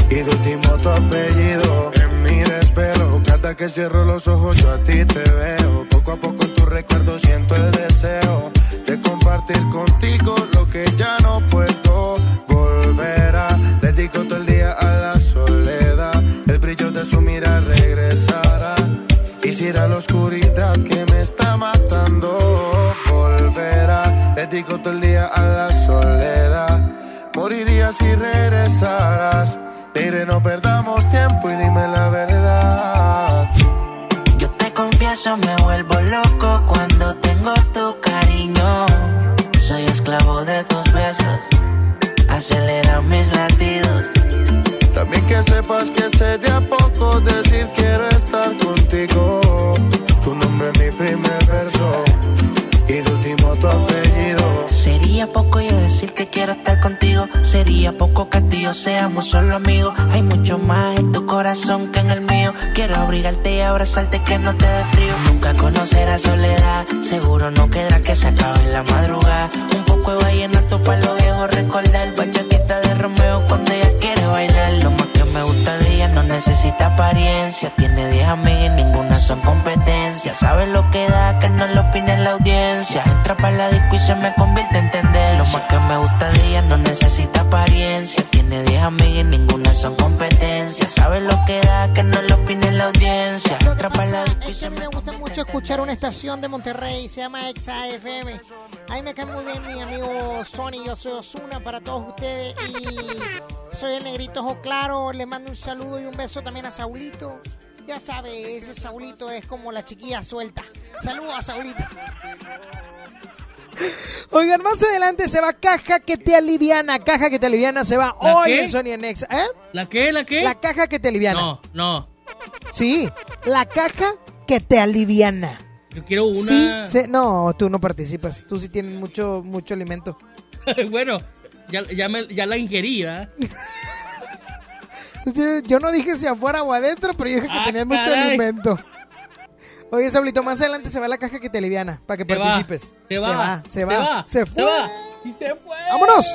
Speaker 41: y de último tu apellido. En mi desvelo, cada que cierro los ojos yo a ti te veo. Poco a poco en tu recuerdo siento el deseo de compartir contigo lo que ya no puedo volver a. Dedico todo el día a la soledad, el brillo de su mira regresará. Quisiera la oscuridad que me está matando volverá. Dedico todo el día a la soledad, moriría si regresaras. Mire, no perdamos tiempo y dime la verdad.
Speaker 61: Yo te confieso, me vuelvo loco
Speaker 41: sepas que sé poco decir quiero estar contigo. Tu nombre es mi primer verso y de último tu apellido.
Speaker 61: Sería poco yo decir que quiero estar contigo. Sería poco que tú y yo seamos solo amigos. Hay mucho más en tu corazón que en el mío. Quiero abrigarte y abrazarte que no te dé frío. Nunca conocerás soledad. Seguro no quedará que se acabe en la madrugada. Un poco de vallenato para los viejos. Recordar bachatita de Romeo cuando apariencia. Tiene 10 amigas y ninguna son competencia. Sabe lo que da, que no lo opine la audiencia. Entra para la disco y se me convierte en tendencia. Lo más que me gusta de ella no necesita apariencia. Tiene 10 amigas y ninguna son competencia. Sabe lo que da, que no lo opine la audiencia. Entra para la disco y
Speaker 3: Es
Speaker 61: se me
Speaker 3: me gusta mucho escuchar una estación de Monterrey, se llama Exa FM. Ahí me cae muy bien mi amigo Sony, yo soy Osuna para todos ustedes y soy el negrito ojo claro. Le mando un saludo y un beso también a Saulito. Ya sabe, ese Saulito es como la chiquilla suelta. Saludos a Saulito. Oigan, más adelante se va Caja que te aliviana. Caja que te aliviana se va
Speaker 53: ¿La
Speaker 3: hoy
Speaker 53: qué?
Speaker 3: en Sony Nexa. ¿Eh?
Speaker 53: ¿La qué? ¿La qué?
Speaker 3: La caja que te aliviana.
Speaker 53: No, no.
Speaker 3: Sí, la caja que te aliviana.
Speaker 53: Yo quiero una.
Speaker 3: Sí, se- no, tú no participas. Tú sí tienes mucho, mucho alimento. [laughs]
Speaker 53: bueno, ya, ya, me- ya la ingerí, ¿verdad? [laughs]
Speaker 3: Yo, yo no dije si afuera o adentro, pero yo dije que
Speaker 53: Ah,
Speaker 3: tenías mucho
Speaker 53: caray.
Speaker 3: alimento. Oye, Saulito, más adelante se va la caja que te aliviana para que
Speaker 53: Se va,
Speaker 3: participes.
Speaker 53: se va,
Speaker 3: se va,
Speaker 53: se va,
Speaker 3: se
Speaker 53: se
Speaker 3: fue.
Speaker 53: va. Y se fue.
Speaker 3: ¡Vámonos!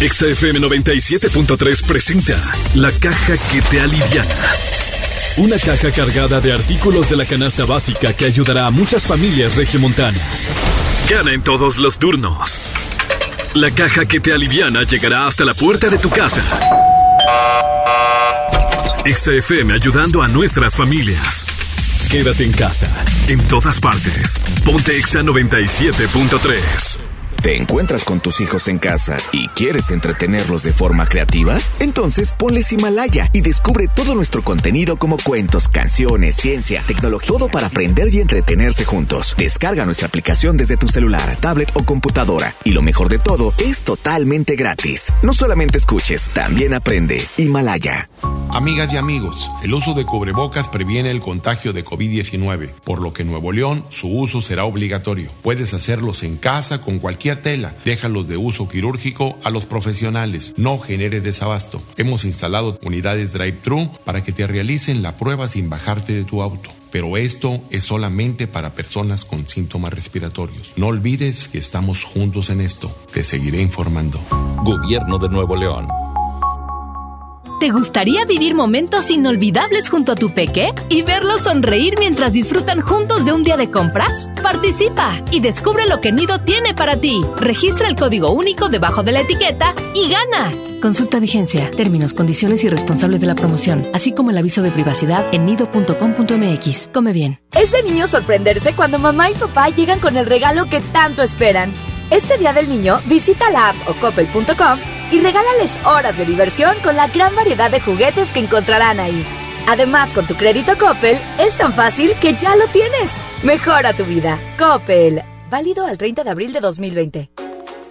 Speaker 2: XFM 97.3 presenta La caja que te aliviana. Una caja cargada de artículos de la canasta básica que ayudará a muchas familias regiomontanas. Gana en todos los turnos. La caja que te aliviana llegará hasta la puerta de tu casa. XFM ayudando a nuestras familias. Quédate en casa, en todas partes. Ponte Exa 97.3.
Speaker 1: ¿Te encuentras con tus hijos en casa y quieres entretenerlos de forma creativa? Entonces ponles Himalaya y descubre todo nuestro contenido como cuentos, canciones, ciencia, tecnología, todo para aprender y entretenerse juntos. Descarga nuestra aplicación desde tu celular, tablet o computadora. Y lo mejor de todo, es totalmente gratis. No solamente escuches, también aprende. Himalaya.
Speaker 62: Amigas y amigos, el uso de cubrebocas previene el contagio de COVID-19, por lo que en Nuevo León su uso será obligatorio. Puedes hacerlos en casa con cualquier tela. Déjalos de uso quirúrgico a los profesionales. No genere desabasto. Hemos instalado unidades drive-thru para que te realicen la prueba sin bajarte de tu auto. Pero esto es solamente para personas con síntomas respiratorios. No olvides que estamos juntos en esto. Te seguiré informando.
Speaker 63: Gobierno de Nuevo León.
Speaker 19: ¿Te gustaría vivir momentos inolvidables junto a tu peque y verlos sonreír mientras disfrutan juntos de un día de compras? Participa y descubre lo que Nido tiene para ti. Registra el código único debajo de la etiqueta y gana. Consulta vigencia, términos, condiciones y responsables de la promoción, así como el aviso de privacidad en nido.com.mx. Come bien.
Speaker 64: Es de niño sorprenderse cuando mamá y papá llegan con el regalo que tanto esperan. Este Día del Niño, visita la app o coppel.com y regálales horas de diversión con la gran variedad de juguetes que encontrarán ahí. Además, con tu crédito Coppel, es tan fácil que ya lo tienes. Mejora tu vida. Coppel. Válido al 30 de abril de 2020.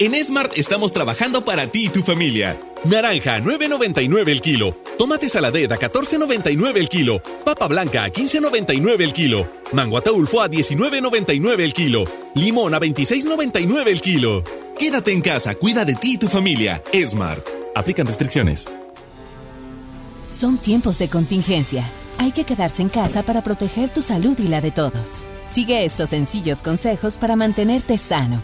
Speaker 65: En Smart estamos trabajando para ti y tu familia. Naranja a 9.99 el kilo. Tomate saladera a 14.99 el kilo. Papa blanca a 15.99 el kilo. Mango ataulfo a 19.99 el kilo. Limón a 26.99 el kilo. Quédate en casa, cuida de ti y tu familia. Smart. Aplican restricciones.
Speaker 66: Son tiempos de contingencia. Hay que quedarse en casa para proteger tu salud y la de todos.
Speaker 19: Sigue estos sencillos consejos para mantenerte sano.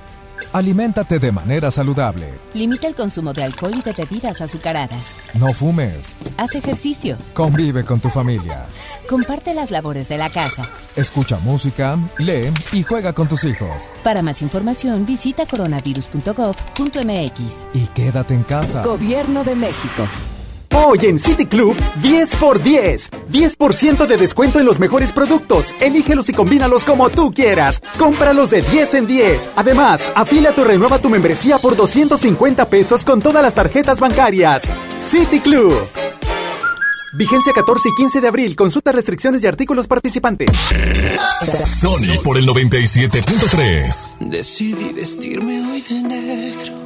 Speaker 37: Aliméntate de manera saludable.
Speaker 19: Limita el consumo de alcohol y de bebidas azucaradas.
Speaker 37: No fumes.
Speaker 19: Haz ejercicio.
Speaker 37: Convive con tu familia.
Speaker 19: Comparte las labores de la casa.
Speaker 37: Escucha música, lee y juega con tus hijos.
Speaker 19: Para más información visita coronavirus.gov.mx.
Speaker 37: Y quédate en casa.
Speaker 19: Gobierno de México.
Speaker 12: Hoy en City Club, 10 por 10. 10% de descuento en los mejores productos. Elígelos y combínalos como tú quieras. Cómpralos de 10 en 10. Además, afílate o renueva tu membresía por 250 pesos con todas las tarjetas bancarias. City Club. Vigencia 14 y 15 de abril. Consulta restricciones y artículos participantes.
Speaker 37: Sony por el 97.3.
Speaker 27: Decidí vestirme hoy de negro.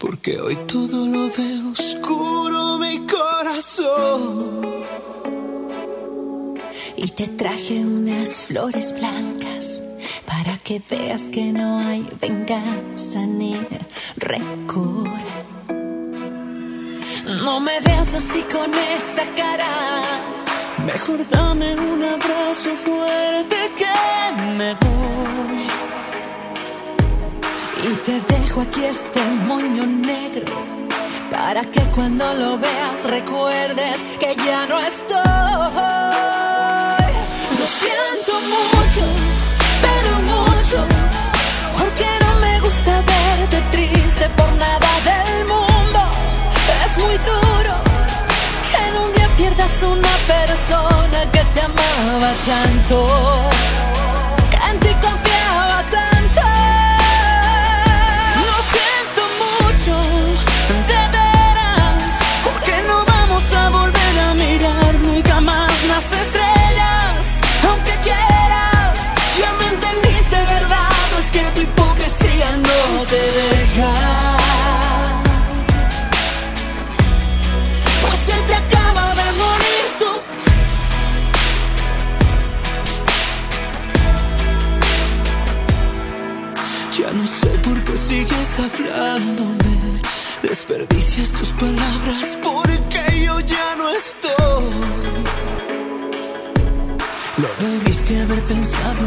Speaker 27: Porque hoy todo lo veo oscuro, mi corazón.
Speaker 28: Y te traje unas flores blancas para que veas que no hay venganza ni rencor. No me veas así con esa cara.
Speaker 27: Mejor dame un abrazo fuerte que me voy.
Speaker 28: Y te dejo aquí este moño negro para que cuando lo veas recuerdes que ya no estoy. Lo siento mucho, pero mucho, porque no me gusta verte triste por nada del mundo. Es muy duro que en un día pierdas una persona que te amaba tanto,
Speaker 27: Desperdicias tus palabras porque yo ya no estoy. Lo debiste haber pensado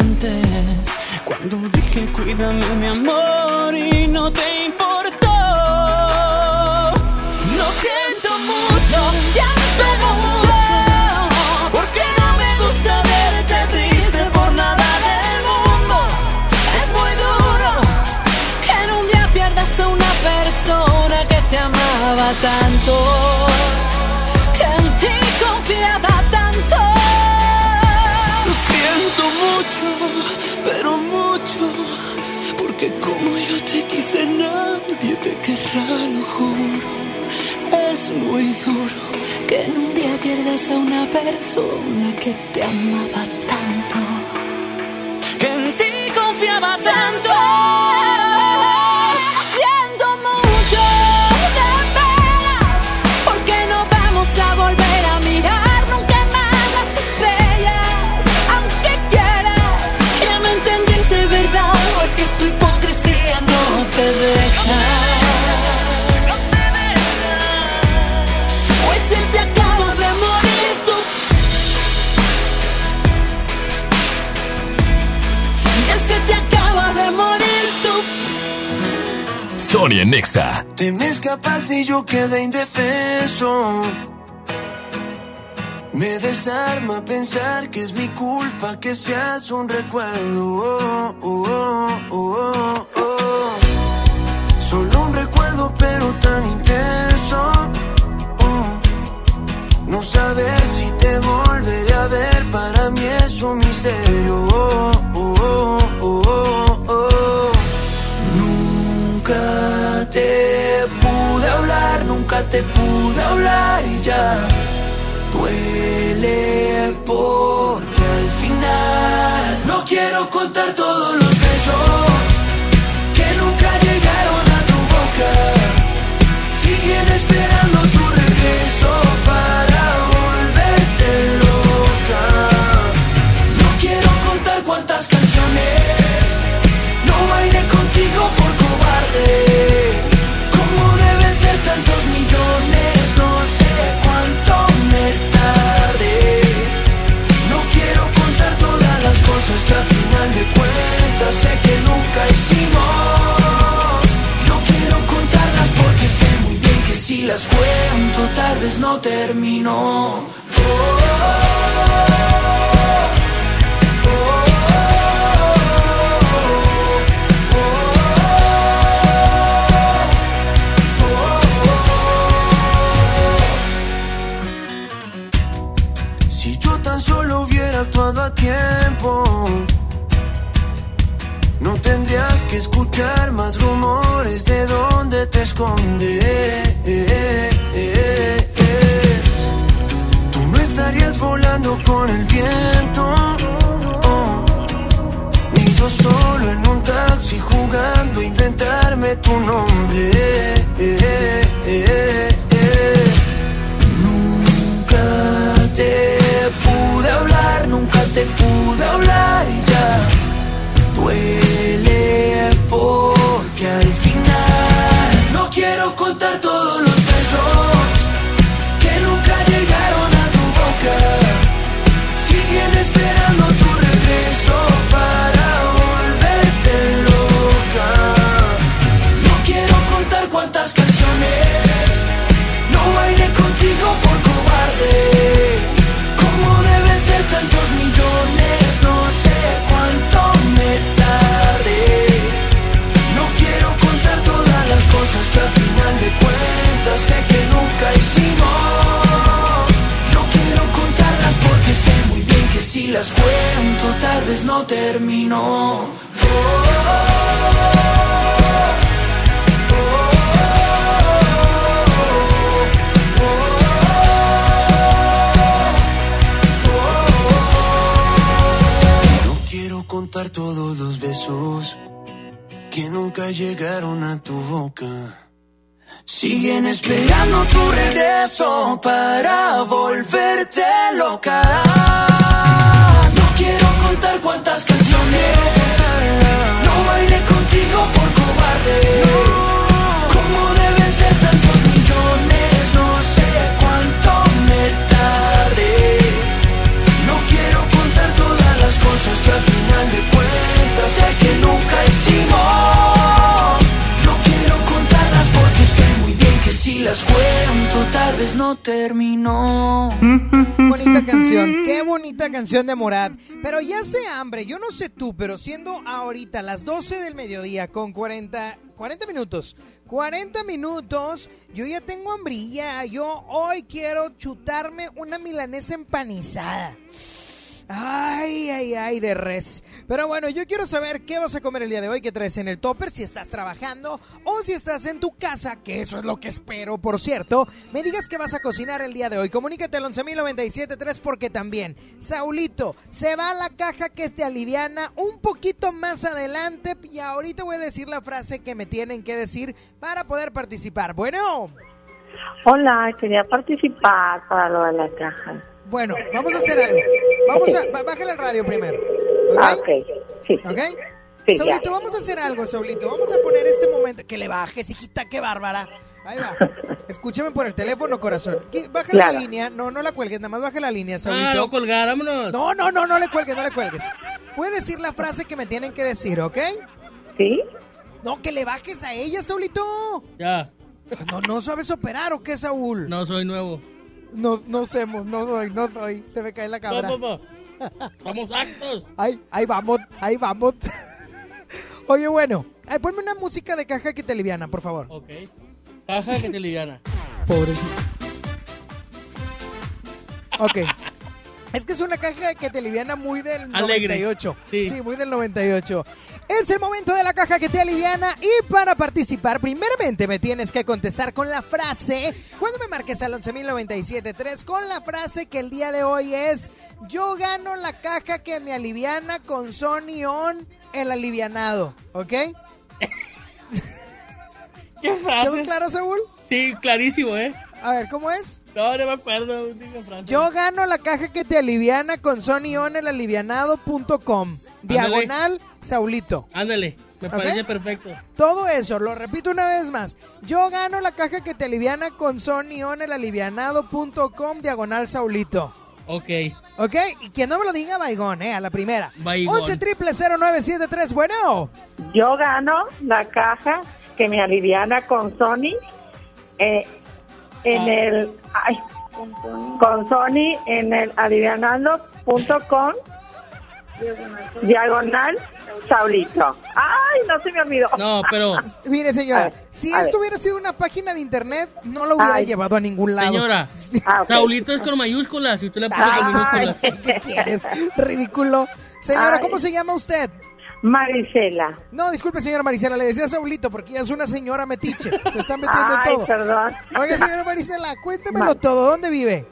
Speaker 27: antes. Cuando dije cuídame mi amor y no te importó.
Speaker 28: Día pierdas a una persona que te amaba.
Speaker 37: Sony en Nexa.
Speaker 27: Te me escapaste y yo quedé indefenso. Me desarma pensar que es mi culpa que seas un recuerdo. Oh, oh, oh. Solo un recuerdo, pero tan intenso. No saber si te volveré a ver, para mí es un misterio. Nunca te pude hablar y ya duele porque al final no quiero contar todos los besos que nunca llegaron a tu boca. Siguen esperando tu regreso para nunca. No quiero contarlas porque sé muy bien que si las cuento tal vez no termino. Oh, Si yo tan solo hubiera actuado a tiempo que escuchar más rumores de dónde te escondes. Tú no estarías volando con el viento, oh, yo solo en un taxi jugando inventarme tu nombre. Nunca te pude hablar, nunca te pude hablar y ya porque al final no quiero contar todos los besos que nunca llegaron a tu boca. Siguen esperando tu regreso para volverte loca. No quiero contar cuántas canciones no bailé contigo por cobarde. Sé que nunca hicimos. No quiero contarlas porque sé muy bien que si las cuento tal vez no termino. No quiero contar todos los besos que nunca llegaron a tu boca. Siguen esperando tu regreso para volverte loca. No quiero contar cuántas canciones no bailé contigo por cobarde. Como deben ser tantos millones, no sé cuánto me tardé. No quiero contar todas las cosas que al final de cuentas sé que nunca hicimos. Si las cuento tal vez no terminó.
Speaker 3: Bonita canción, qué bonita canción de Morad. Pero ya sé hambre, yo no sé tú, pero siendo ahorita las 12 del mediodía con 40, 40 minutos, 40 minutos, yo ya tengo hambrilla. Yo hoy quiero chutarme una milanesa empanizada. Ay, ay, ay, de res. Pero bueno, yo quiero saber qué vas a comer el día de hoy, qué traes en el topper, si estás trabajando o si estás en tu casa, que eso es lo que espero, por cierto. Me digas qué vas a cocinar el día de hoy. Comunícate al 11.097.3 porque también, Saulito, se va a la caja que te aliviana un poquito más adelante y ahorita voy a decir la frase que me tienen que decir para poder participar. Bueno.
Speaker 67: Hola, quería participar para lo de la caja.
Speaker 3: Bueno, vamos a hacer algo. Vamos a, bájale el radio primero. ¿Ok?
Speaker 67: Ah, ok. Sí.
Speaker 3: ¿Ok?
Speaker 67: Sí,
Speaker 3: Saulito,
Speaker 67: ya.
Speaker 3: vamos a hacer algo, Saulito. Vamos a poner este momento. Que le bajes, hijita, qué bárbara. Ahí va. [laughs] Escúchame por el teléfono, corazón. Baja
Speaker 53: Claro.
Speaker 3: la línea. No, no la cuelgues, nada más baja la línea, Saulito.
Speaker 53: Ah, no colgar, vámonos.
Speaker 3: No, no, no, no le cuelgues, no le cuelgues. Puedes decir la frase que me tienen que decir, ¿ok?
Speaker 67: ¿Sí?
Speaker 3: No, que le bajes a ella, Saulito.
Speaker 53: Ya.
Speaker 3: No, no sabes operar o qué, Saúl.
Speaker 53: No, soy nuevo.
Speaker 3: No, no semos, no soy, no soy. Te me cae la cabra.
Speaker 53: Va, va, va. Vamos actos.
Speaker 3: Ay, ahí vamos, ahí vamos. [laughs] Oye, bueno, ay, ponme una música de caja que te liviana, por favor.
Speaker 53: Ok. Caja que te liviana.
Speaker 3: Pobrecito. Ok. Es que es una caja que te liviana muy del
Speaker 53: Alegre.
Speaker 3: 98.
Speaker 53: Sí.
Speaker 3: muy del 98. Es el momento de la caja que te aliviana y para participar primeramente me tienes que contestar con la frase, cuando me marques al 11.097.3 con la frase que el día de hoy es yo gano la caja que me aliviana con Sony On el alivianado, ¿ok? [laughs]
Speaker 53: ¿Qué frase?
Speaker 3: ¿Quedó claro, Saúl?
Speaker 53: Sí, clarísimo, ¿eh?
Speaker 3: A ver, ¿cómo es?
Speaker 53: No, no me acuerdo.
Speaker 3: Yo gano la caja que te aliviana con sonionelalivianado.com. Diagonal Saulito.
Speaker 53: Ándale, me parece perfecto.
Speaker 3: Todo eso, lo repito una vez más. Yo gano la caja que te aliviana con sonionelalivianado.com. Diagonal Saulito.
Speaker 53: Ok.
Speaker 3: ¿Ok? Y quien no me lo diga, Baigón, ¿eh? A la primera.
Speaker 53: Baigón.
Speaker 3: 11 triple 0973. Bueno.
Speaker 67: Yo gano la caja que me aliviana con Sony. Eh, en el... Ay, con Sony en el adivinando.com diagonal Saulito. Ay, no se me olvidó.
Speaker 53: No, pero... [laughs]
Speaker 3: Mire, señora,
Speaker 67: ver,
Speaker 3: si esto
Speaker 67: ver.
Speaker 3: hubiera sido una página de internet, no lo hubiera
Speaker 67: Ay.
Speaker 3: llevado a ningún lado.
Speaker 53: Señora,
Speaker 67: Ah.
Speaker 53: Saulito es con mayúsculas y usted le puso con minúsculas.
Speaker 3: ¿Qué quieres? [laughs] Ridículo. Señora,
Speaker 67: Ay.
Speaker 3: ¿cómo se llama usted?
Speaker 67: Marisela.
Speaker 3: No, disculpe, señora Marisela, le decía Saulito porque ella es una señora metiche. Se está [laughs] metiendo
Speaker 67: Ay,
Speaker 3: en todo.
Speaker 67: perdón.
Speaker 3: Oiga, señora [laughs] Marisela, cuéntemelo todo. ¿Dónde vive?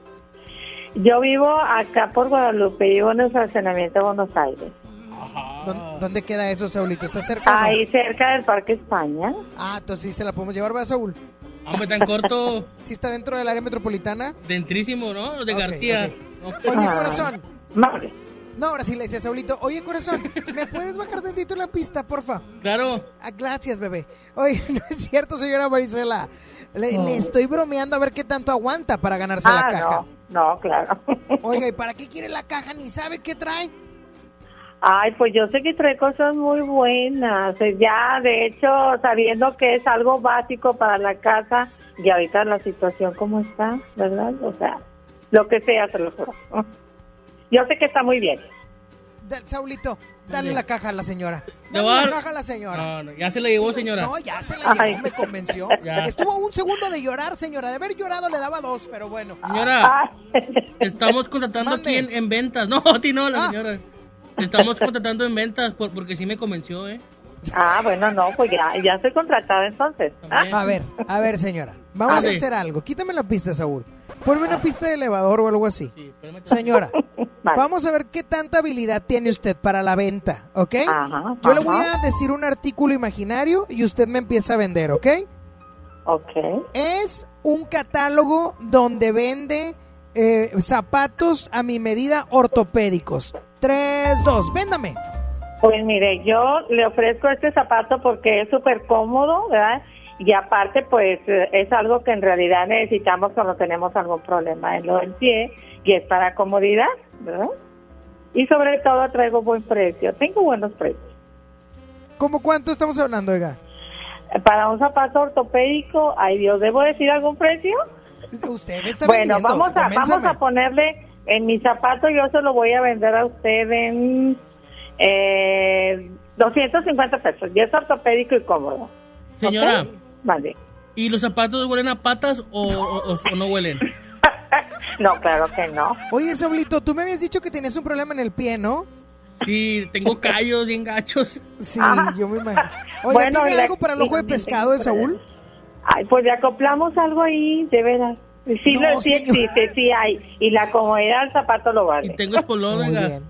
Speaker 67: Yo vivo acá por Guadalupe, vivo en el estacionamiento de Buenos Aires.
Speaker 3: ¿Dó- ¿Dónde queda eso, Saulito? ¿Está cerca? no?
Speaker 67: Ahí cerca del Parque España.
Speaker 3: Ah, entonces sí se la podemos llevar, ¿va, Saúl?
Speaker 53: Hombre, tan corto, [laughs]
Speaker 3: ¿Sí está dentro del área metropolitana?
Speaker 53: dentrísimo, ¿no? De García.
Speaker 3: Oye,
Speaker 67: Ah.
Speaker 3: corazón.
Speaker 67: Vale.
Speaker 3: No, ahora sí le decía Saulito. Oye, corazón, ¿me puedes bajar tantito en la pista, porfa?
Speaker 53: Claro.
Speaker 3: Ah, gracias, bebé. Oye, [laughs] no es cierto, señora Marisela. Le, le estoy bromeando a ver qué tanto aguanta para ganarse la
Speaker 67: Ah,
Speaker 3: caja.
Speaker 67: no, no, claro. [laughs]
Speaker 3: Oiga, ¿y para qué quiere la caja? Ni sabe qué trae.
Speaker 67: Ay, pues yo sé que trae cosas muy buenas. Eh, Ya, de hecho, sabiendo que es algo básico para la casa y ahorita la situación como está, ¿verdad? O sea, lo que sea, se lo juro. [laughs] Yo sé que está muy bien.
Speaker 3: Da- Saulito, dale la caja a la señora.
Speaker 53: ¿Le
Speaker 3: Dale
Speaker 53: a
Speaker 3: la caja a la señora.
Speaker 53: No, no, ya se la llevó, señora.
Speaker 3: No, ya se la llevó,
Speaker 67: Ay.
Speaker 3: me convenció. [laughs]
Speaker 53: Ya.
Speaker 3: Estuvo un segundo de llorar, señora. De haber llorado le daba dos, pero bueno.
Speaker 53: Señora, estamos contratando
Speaker 3: Mande.
Speaker 53: aquí en, en ventas. No, a ti no, la
Speaker 3: Ah.
Speaker 53: señora. Estamos contratando en ventas por- porque sí me convenció, ¿eh?
Speaker 67: Ah, bueno, no, pues ya, ya estoy contratada entonces. Ah,
Speaker 3: A ver, a ver, señora. Vamos a
Speaker 53: Ande.
Speaker 3: hacer algo. Quítame la pista, Saúl. Ponme una pista de elevador o algo así. Señora, [laughs] vamos a ver qué tanta habilidad tiene usted para la venta, ¿ok?
Speaker 67: Ajá,
Speaker 3: Yo le voy a decir un artículo imaginario y usted me empieza a vender, ¿ok?
Speaker 67: Ok.
Speaker 3: Es un catálogo donde vende eh, zapatos a mi medida ortopédicos. Tres, dos, véndame.
Speaker 67: Pues mire, yo le ofrezco este zapato porque es súper cómodo, ¿verdad? Y aparte, pues eh, es algo que en realidad necesitamos cuando tenemos algún problema en lo del pie y es para comodidad, ¿verdad? Y sobre todo traigo buen precio, tengo buenos precios.
Speaker 3: ¿Cómo cuánto estamos hablando, oiga?
Speaker 67: Para un zapato ortopédico, ay Dios, ¿debo decir algún precio?
Speaker 3: Usted me está
Speaker 67: Bueno,
Speaker 3: vendiendo,
Speaker 67: vamos a, vamos a ponerle en mi zapato, yo se lo voy a vender a usted en eh, 250 pesos. Y es ortopédico y cómodo.
Speaker 53: Señora.
Speaker 67: Vale.
Speaker 53: ¿y los zapatos huelen a patas o, o- o- o no huelen? [laughs]
Speaker 67: No, claro que no.
Speaker 3: Oye, Saulito, tú me habías dicho que tenías un problema en el pie, ¿no?
Speaker 53: Sí, tengo callos bien gachos.
Speaker 3: Sí,
Speaker 67: Ah.
Speaker 3: yo me imagino. Oiga,
Speaker 67: Bueno,
Speaker 3: ¿tiene
Speaker 67: la-
Speaker 3: algo para el ojo de pescado de Saúl?
Speaker 67: Ay, pues le acoplamos algo ahí, de veras. Sí,
Speaker 3: No,
Speaker 67: lo, sí existe, sí hay. Y la comodidad del zapato lo vale.
Speaker 53: Tengo espolón,
Speaker 3: Muy
Speaker 53: oiga.
Speaker 3: bien.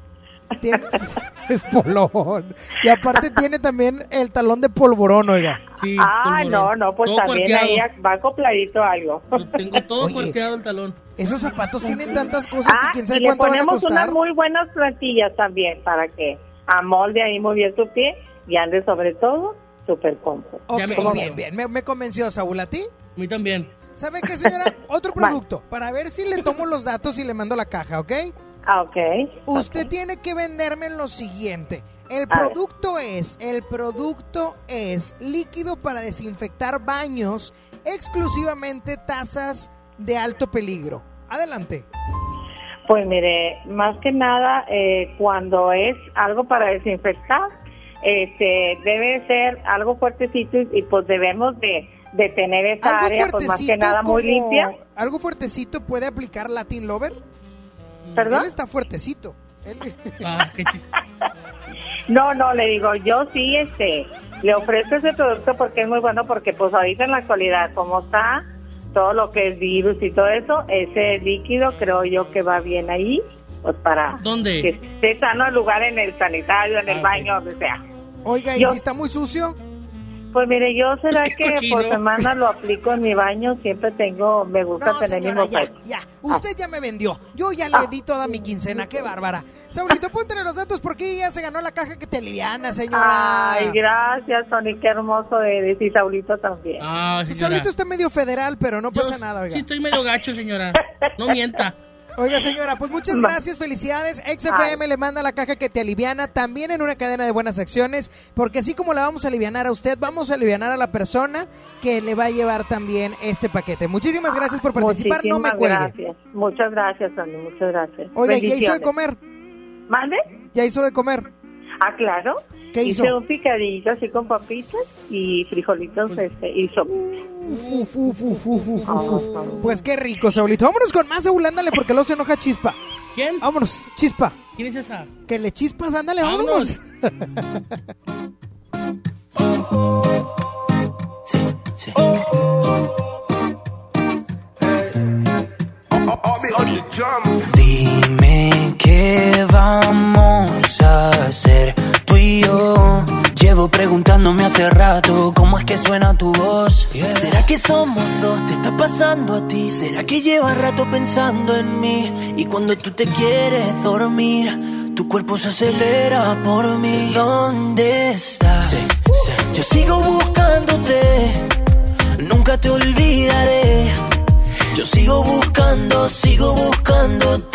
Speaker 3: Tiene... [laughs] es polón. Y aparte tiene también el talón de polvorón, oiga.
Speaker 53: Sí,
Speaker 67: Ah,
Speaker 53: polvorón.
Speaker 67: no, no, pues
Speaker 53: Todo
Speaker 67: también
Speaker 53: cuarteado.
Speaker 67: ahí va acopladito algo.
Speaker 53: Tengo todo
Speaker 3: Oye.
Speaker 53: cuarteado el talón.
Speaker 3: Esos zapatos tienen tantas cosas
Speaker 67: Ah,
Speaker 3: que quién sabe
Speaker 67: y le
Speaker 3: cuánto van a
Speaker 67: ponemos unas
Speaker 3: costar.
Speaker 67: muy buenas plantillas también para que amolde ahí muy bien su pie y ande sobre todo súper cómodo.
Speaker 3: Ok,
Speaker 53: Ya me
Speaker 3: bien, bien. Me, me convenció, Saúl, ¿a ti?
Speaker 53: A mí también.
Speaker 3: ¿Sabe qué, señora? [laughs] Otro producto. Para ver si le tomo los datos y le mando la caja, ¿ok?
Speaker 67: Ah, ok.
Speaker 3: Usted tiene que venderme lo siguiente. El
Speaker 67: A ver.
Speaker 3: producto es, el producto es líquido para desinfectar baños, exclusivamente tazas de alto peligro. Adelante.
Speaker 67: Pues mire, más que nada, eh, cuando es algo para desinfectar, este, debe ser algo fuertecito y, y, pues debemos de, de tener esa área, pues más que nada muy limpia.
Speaker 3: Algo fuertecito puede aplicar Latin Lover.
Speaker 67: ¿Perdón?
Speaker 3: Él está fuertecito. Él-
Speaker 53: Ah, [laughs] qué
Speaker 67: No, no, le digo, yo sí, este, le ofrezco ese producto porque es muy bueno, porque pues ahorita en la actualidad, como está todo lo que es virus y todo eso, ese líquido creo yo que va bien ahí, pues para
Speaker 53: ¿Dónde?
Speaker 67: que esté sano el lugar en el sanitario, en el
Speaker 53: Ah,
Speaker 67: baño, donde sea.
Speaker 3: Oiga, ¿y
Speaker 67: Yo-
Speaker 3: si está muy sucio?
Speaker 67: Pues mire, yo será que
Speaker 53: cochino.
Speaker 67: por semana lo aplico en mi baño, siempre tengo, me gusta
Speaker 3: No,
Speaker 67: tener mi
Speaker 3: señora, ya,
Speaker 67: mofeta.
Speaker 3: ya. Usted ya me vendió. Yo ya le di toda mi quincena. Qué bárbara. Saulito, póntele los datos porque ella se ganó la caja que te aliviana, señora.
Speaker 67: Ay, gracias, Tony, qué hermoso de decir Saulito también.
Speaker 53: Ah, señora.
Speaker 3: Saulito está medio federal, pero no
Speaker 53: Yo
Speaker 3: pasa nada, oiga.
Speaker 53: Sí, estoy medio gacho, señora. No mienta. [laughs]
Speaker 68: Oiga, señora, pues muchas gracias, felicidades. XFM le manda la caja que te aliviana, también en una cadena de buenas acciones, porque así como la vamos a alivianar a usted, vamos a alivianar a la persona que le va a llevar también este paquete. Muchísimas gracias por participar, no me cuelgue.
Speaker 67: Gracias. Muchas gracias, Tony, muchas gracias.
Speaker 68: Oiga, ¿ya hizo de comer?
Speaker 67: ¿Mande?
Speaker 68: ¿Ya hizo de comer?
Speaker 67: Ah, claro.
Speaker 68: ¿Qué hizo?
Speaker 67: Hice un picadillo así con papitas y frijolitos este, y.
Speaker 68: Uf, uf, uf. Pues qué rico, Saulito. Vámonos con más, Saúl, ándale, porque luego se enoja Chispa.
Speaker 53: ¿Quién?
Speaker 68: Vámonos, Chispa.
Speaker 53: ¿Quién es esa?
Speaker 68: Que le chispas, ándale, vámonos.
Speaker 6: Dime qué vamos a hacer tú y yo. Llevo preguntándome hace rato cómo es que suena tu voz. ¿Será que somos dos? ¿Te está pasando a ti? ¿Será que llevas rato pensando en mí? Y cuando tú te quieres dormir, tu cuerpo se acelera por mí. ¿Dónde estás? Yo sigo buscándote, nunca te olvidaré. Yo sigo buscando, sigo buscándote.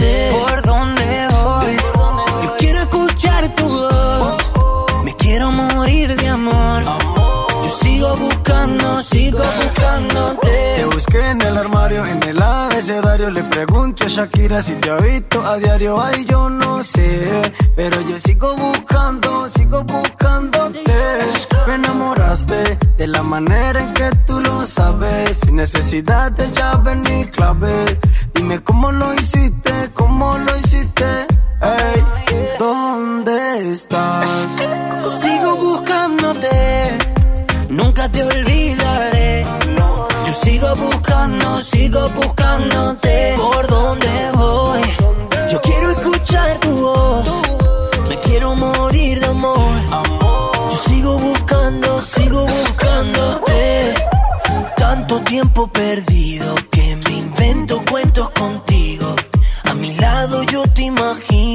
Speaker 27: Te busqué en el armario, en el abecedario. Le pregunto a Shakira si te ha visto a diario. Ay, yo no sé. Pero yo sigo buscando, sigo buscándote. Me enamoraste de la manera en que tú lo sabes. Sin necesidad de llave ni clave. Dime cómo lo hiciste, cómo lo hiciste. Ey, ¿dónde estás?
Speaker 6: Sigo buscándote, nunca te olvidaré. Sigo buscando, sigo buscándote. ¿Por dónde voy? Yo quiero escuchar tu voz. Me quiero morir de amor. Yo sigo buscando, sigo buscándote. Tanto tiempo perdido que me invento cuentos contigo. A mi lado yo te imagino,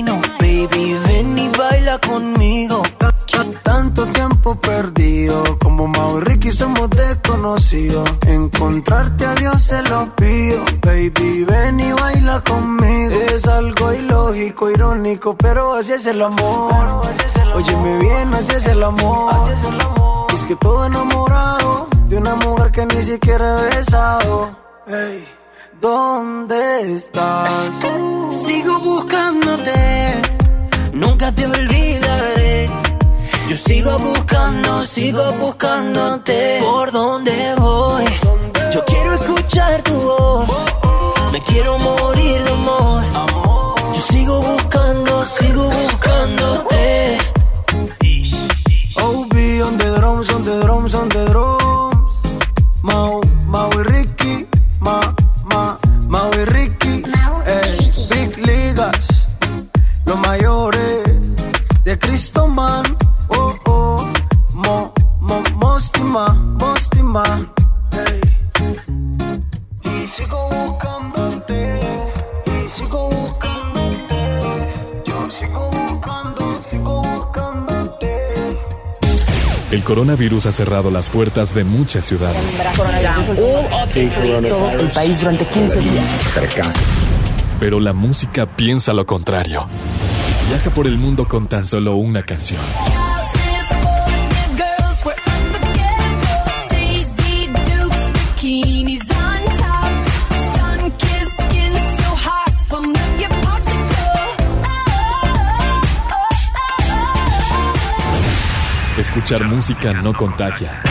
Speaker 27: Tanto tiempo perdido, como Mau y Ricky somos desconocidos. Encontrarte a Dios se lo pido, baby, ven y baila conmigo. Es algo ilógico, irónico, pero así es el amor. Óyeme bien, así es el amor. Es que todo enamorado de una mujer que ni siquiera he besado. Ey, ¿dónde estás?
Speaker 6: Sigo buscándote, nunca te olvidaré. Yo sigo buscando, sigo buscándote. ¿Por dónde voy? Yo quiero escuchar tu voz. Me quiero morir de amor. Yo sigo buscando, sigo buscándote.
Speaker 27: OB on the drums, on the drums, on the drums. Mau, Mau y Ricky, Ma, Ma, Mau y Ricky. Ey, Big Ligas, los mayores de Cristo Man. Mostima. Ey. Y sigo buscándote, y sigo buscándote. Yo sigo buscando, sigo buscándote.
Speaker 28: El coronavirus ha cerrado las puertas de muchas ciudades.
Speaker 15: el país durante 15 días.
Speaker 28: Pero la música piensa lo contrario. Viaja por el mundo con tan solo una canción. Escuchar música no contagia.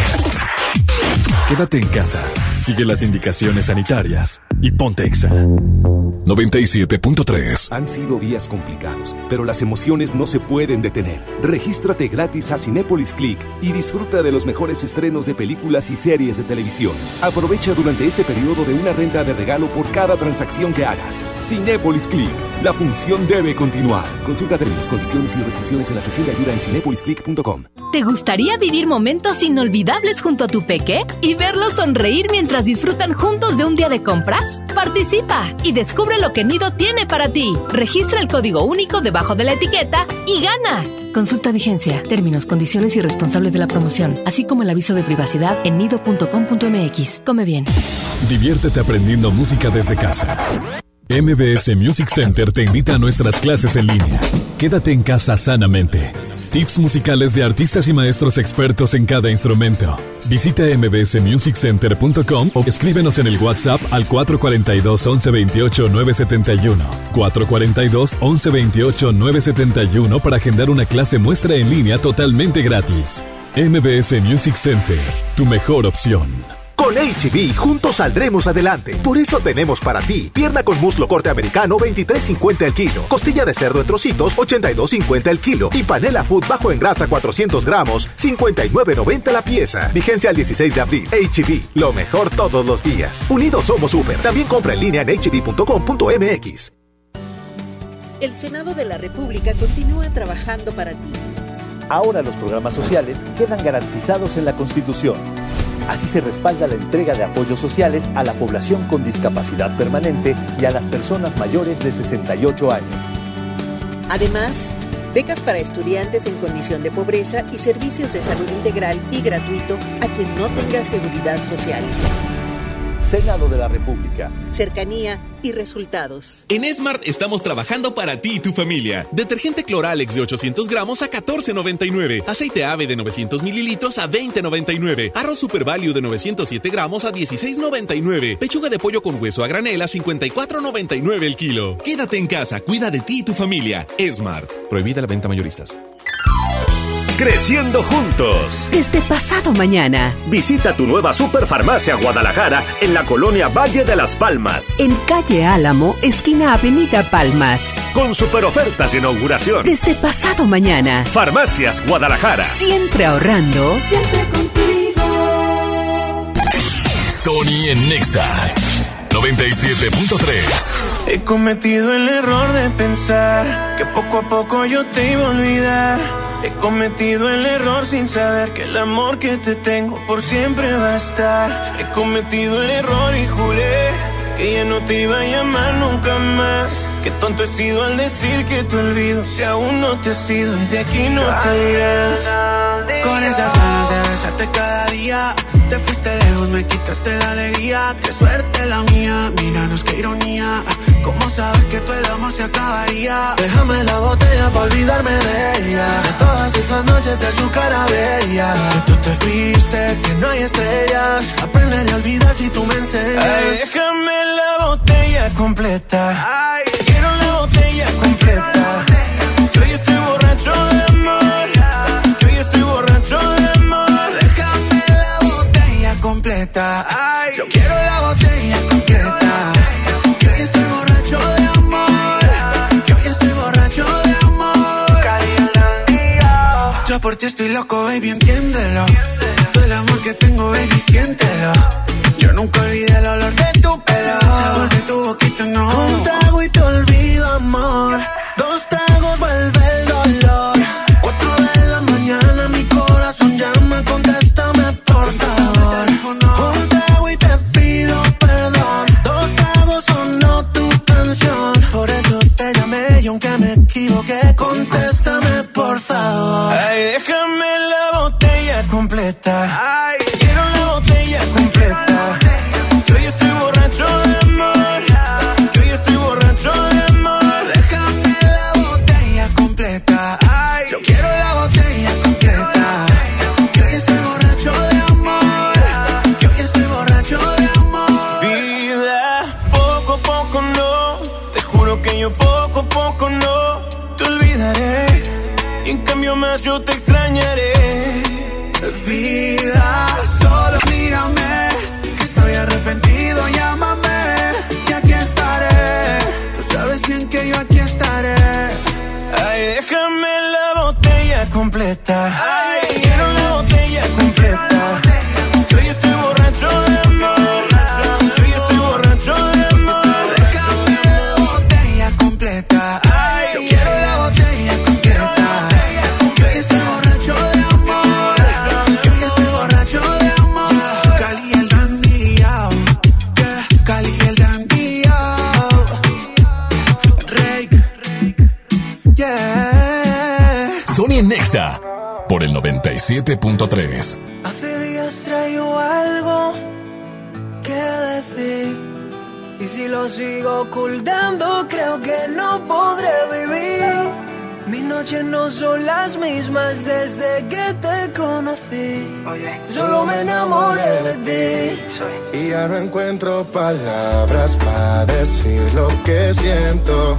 Speaker 28: Quédate en casa, sigue las indicaciones sanitarias y ponte exa. 97.3
Speaker 12: Han sido días complicados, pero las emociones no se pueden detener. Regístrate gratis a Cinépolis Click y disfruta de los mejores estrenos de películas y series de televisión. Aprovecha durante este periodo de una renta de regalo por cada transacción que hagas. Cinépolis Click. La función debe continuar. Consulta términos, condiciones y restricciones en la sección de ayuda en cinépolisclick.com.
Speaker 19: ¿Te gustaría vivir momentos inolvidables junto a tu peque y verlos sonreír mientras disfrutan juntos de un día de compras? Participa y descubre lo que Nido tiene para ti. Registra el código único debajo de la etiqueta y gana. Consulta vigencia, términos, condiciones y responsables de la promoción, así como el aviso de privacidad en nido.com.mx. Come bien.
Speaker 28: Diviértete aprendiendo música desde casa.
Speaker 2: MBS Music Center te invita a nuestras clases en línea. Quédate en casa sanamente. Tips musicales de artistas y maestros expertos en cada instrumento. Visita mbsmusiccenter.com o escríbenos en el WhatsApp al 442 1128 971. 442 1128 971 para agendar una clase muestra en línea totalmente gratis. MBS Music Center, tu mejor opción.
Speaker 12: Con HB, juntos saldremos adelante. Por eso tenemos para ti pierna con muslo corte americano 23.50 el kilo, costilla de cerdo en trocitos 82.50 el kilo y panela food bajo en grasa 400 gramos 59.90 la pieza. Vigencia al 16 de abril. HB, lo mejor todos los días. Unidos somos super. También compra en línea en hb.com.mx.
Speaker 69: El Senado de la República continúa trabajando para ti.
Speaker 70: Ahora los programas sociales quedan garantizados en la Constitución Así se respalda la entrega de apoyos sociales a la población con discapacidad permanente y a las personas mayores de 68 años.
Speaker 69: Además, becas para estudiantes en condición de pobreza y servicios de salud integral y gratuito a quien no tenga seguridad social.
Speaker 70: Senado de la República.
Speaker 69: Cercanía y resultados.
Speaker 65: En Smart estamos trabajando para ti y tu familia. Detergente Cloralex de 800 gramos a 14.99. Aceite ave de 900 mililitros a 20.99. Arroz Super Value de 907 gramos a 16.99. Pechuga de pollo con hueso a granel a 54.99 el kilo. Quédate en casa, cuida de ti y tu familia. Smart. Prohibida la venta mayoristas.
Speaker 71: Creciendo juntos.
Speaker 72: Desde pasado mañana.
Speaker 71: Visita tu nueva Superfarmacia Guadalajara en la colonia Valle de las Palmas.
Speaker 72: En calle Álamo, esquina Avenida Palmas.
Speaker 71: Con super ofertas de inauguración.
Speaker 72: Desde pasado mañana.
Speaker 71: Farmacias Guadalajara.
Speaker 72: Siempre ahorrando.
Speaker 28: Siempre contigo.
Speaker 2: Sony en Nexa 97.3.
Speaker 5: He cometido el error de pensar que poco a poco yo te iba a olvidar. He cometido el error sin saber que el amor que te tengo por siempre va a estar. He cometido el error y juré que ya no te iba a llamar nunca más. Qué tonto he sido al decir que te olvido si aún no te he sido y de aquí no te irás.
Speaker 7: Con esas ganas de besarte cada día te fuiste lejos, me quitaste la alegría. Qué suerte la mía, míranos qué ironía. ¿Cómo sabes que todo el amor se acabaría? Déjame la botella para olvidarme de ella. De todas esas noches de su cara bella. Que tú te fuiste, que no hay estrellas. Aprenderé a olvidar si tú me enseñas.
Speaker 5: Ay, déjame la botella completa. Ay, Ay,
Speaker 7: Yo quiero la botella completa. Que hoy estoy borracho de amor. Que hoy estoy borracho de amor. Yo por ti estoy loco, baby, entiéndelo. Todo el amor que tengo, baby, siéntelo. Yo nunca olvidé el olor de tu pelo. El sabor de tu boquita, no. Un trago y te olvido, amor.
Speaker 5: Ay, déjame la botella completa.
Speaker 7: Yo
Speaker 5: te extrañaré.
Speaker 2: 97.3.
Speaker 5: Hace días traigo algo que decir.
Speaker 28: Y si lo sigo ocultando, creo que no podré vivir. Mis noches no son las mismas desde que te conocí. Solo me enamoré de ti.
Speaker 41: Y ya no encuentro palabras para decir lo que siento.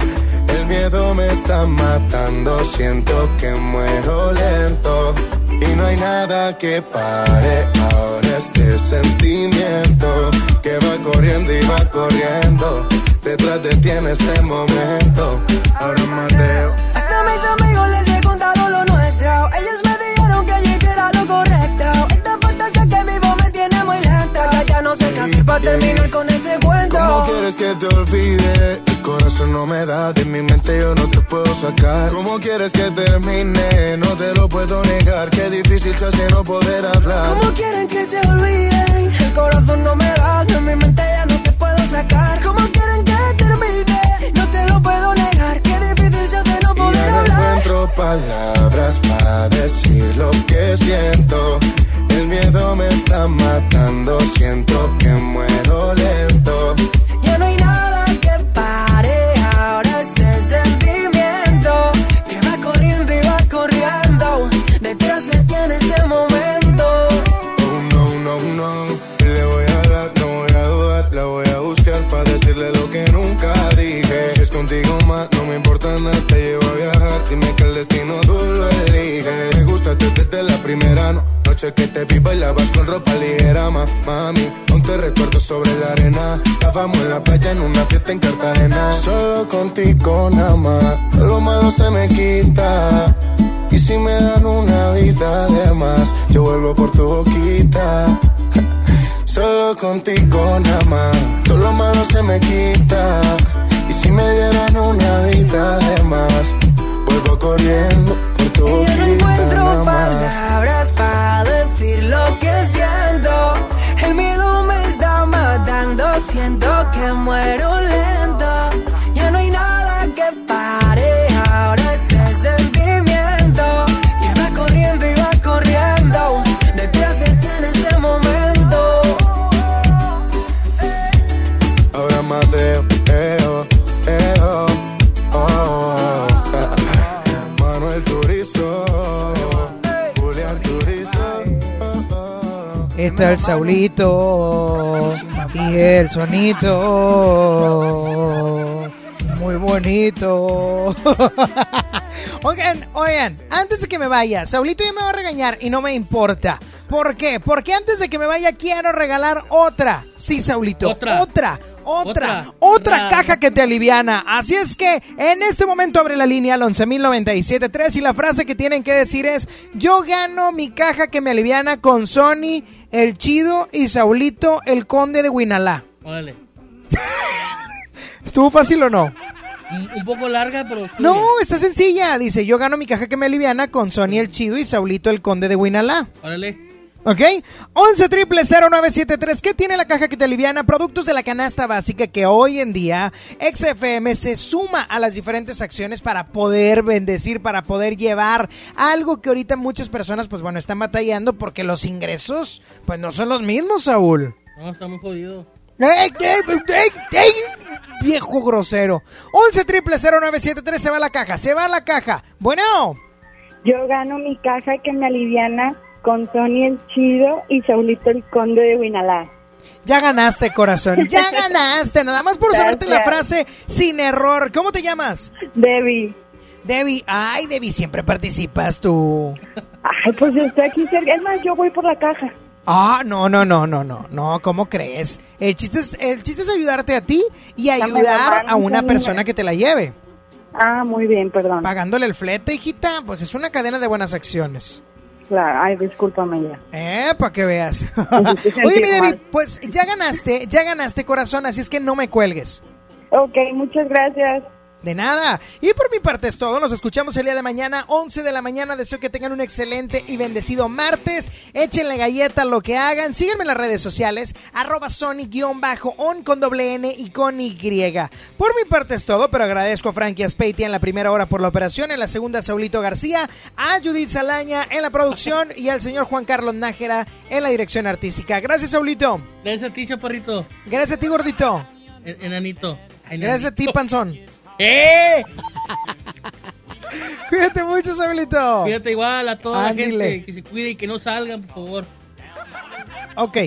Speaker 41: El miedo me está matando, siento que muero lento. Y no hay nada que pare ahora este sentimiento que va corriendo y va corriendo. Detrás de ti en este momento. Ahora Mateo.
Speaker 28: Hasta mis amigos les he contado lo nuestro. Ellos me dijeron que yo hiciera lo correcto. Esta fantasía que vivo me tiene muy lenta. Ya, ya no sé qué hacer para terminar con este cuento.
Speaker 41: ¿Cómo quieres que te olvide? El corazón no me da, de mi mente yo no te puedo sacar. ¿Cómo quieres que termine? No te lo puedo negar. Qué difícil se hace no poder hablar.
Speaker 28: ¿Cómo quieren que te olviden? El corazón no me da, de mi mente ya no te puedo sacar. ¿Cómo quieren que termine? No te lo puedo negar. Qué difícil se hace no poder
Speaker 41: Ya no
Speaker 28: hablar.
Speaker 41: encuentro palabras para decir lo que siento. El miedo me está matando, siento que muero lento. Destino tú lo eliges. Me gustaste desde la primera no- noche que te vi bailabas con ropa ligera, ma, mami. Aún te recuerdo sobre la arena. Estábamos en la playa en una fiesta en Cartagena. Solo contigo nada más. Lo malo se me quita. Y si me dan una vida de más, yo vuelvo por tu boquita. [laughs] Solo contigo nada más, todo lo malo se me quita. Y si me dieran una vida de más, vuelvo corriendo por tu
Speaker 28: Y yo no encuentro palabras para decir lo que siento. El miedo me está matando, siento que muero lento.
Speaker 3: El Saulito y el sonito. Muy bonito. [laughs] Oigan, oigan, antes de que me vaya, Saulito ya me va a regañar y no me importa. ¿Por qué? Porque antes de que me vaya quiero regalar otra. Sí, Saulito.
Speaker 53: Otra.
Speaker 3: Otra. Otra.
Speaker 53: Otra.
Speaker 3: Caja que te aliviana. Así es que en este momento abre la línea al 11.097.3 y la frase que tienen que decir es yo gano mi caja que me aliviana con Sony, el Chido y Saulito, el Conde de Huinalá.
Speaker 53: Órale. [laughs]
Speaker 3: ¿Estuvo fácil o no?
Speaker 53: Un, poco larga, pero.
Speaker 3: No, está sencilla. Dice, yo gano mi caja que me aliviana con Sony el Chido y Saulito el Conde de Huinalá.
Speaker 53: Órale.
Speaker 3: ¿Ok? 11 triple 0973. ¿Qué tiene la caja que te aliviana? Productos de la canasta básica que hoy en día XFM se suma a las diferentes acciones para poder bendecir, para poder llevar algo que ahorita muchas personas, pues bueno, están batallando porque los ingresos, pues no son los mismos, Saúl.
Speaker 53: No, está muy jodido.
Speaker 3: ¡Ey, ey, ey, ey! Viejo grosero. 11 triple 0973 se va a la caja, se va a la caja. Bueno.
Speaker 15: Yo gano mi caja que me aliviana con Sony el Chido y Saulito el Conde de Huinalá.
Speaker 3: Ya ganaste, corazón. Ya [laughs] ganaste. Nada más por saberte la frase sin error. ¿Cómo te llamas?
Speaker 15: Debbie.
Speaker 3: Debbie. Ay, Debbie, siempre participas tú.
Speaker 15: Ay, pues yo estoy aquí cerca. Es más, yo voy por la caja.
Speaker 3: Ah, no, no, no, no, no, no, ¿cómo crees? El chiste es, el chiste es ayudarte a ti y ayudar a una persona que te la lleve.
Speaker 15: Ah, muy bien, perdón.
Speaker 3: Pagándole el flete, hijita, pues es una cadena de buenas acciones.
Speaker 15: Claro, ay, discúlpame ya.
Speaker 3: Eh, para que veas. [laughs] Oye, mi
Speaker 15: mal.
Speaker 3: pues ya ganaste, ya ganaste, corazón, así es que no me cuelgues.
Speaker 15: Ok, muchas gracias.
Speaker 3: De nada. Y por mi parte es todo. Nos escuchamos el día de mañana, 11 de la mañana. Deseo que tengan un excelente y bendecido martes. Échenle galleta lo que hagan. Síganme en las redes sociales, arroba Sony-on con doble N y con Y. Por mi parte es todo, pero agradezco a Frankie Aspeiti en la primera hora por la operación, en la segunda Saulito García, a Judith Salaña en la producción y al señor Juan Carlos Nájera en la dirección artística. Gracias, Saulito.
Speaker 53: Gracias a ti, chaparrito.
Speaker 3: Gracias a ti, gordito.
Speaker 53: en- enanito.
Speaker 3: Gracias a ti, panzón.
Speaker 53: ¡Eh! [laughs]
Speaker 3: Cuídate mucho, Saulito.
Speaker 53: Fíjate igual a toda la
Speaker 3: Ándale.
Speaker 53: gente que se cuide y que no salgan, por favor.
Speaker 3: Ok,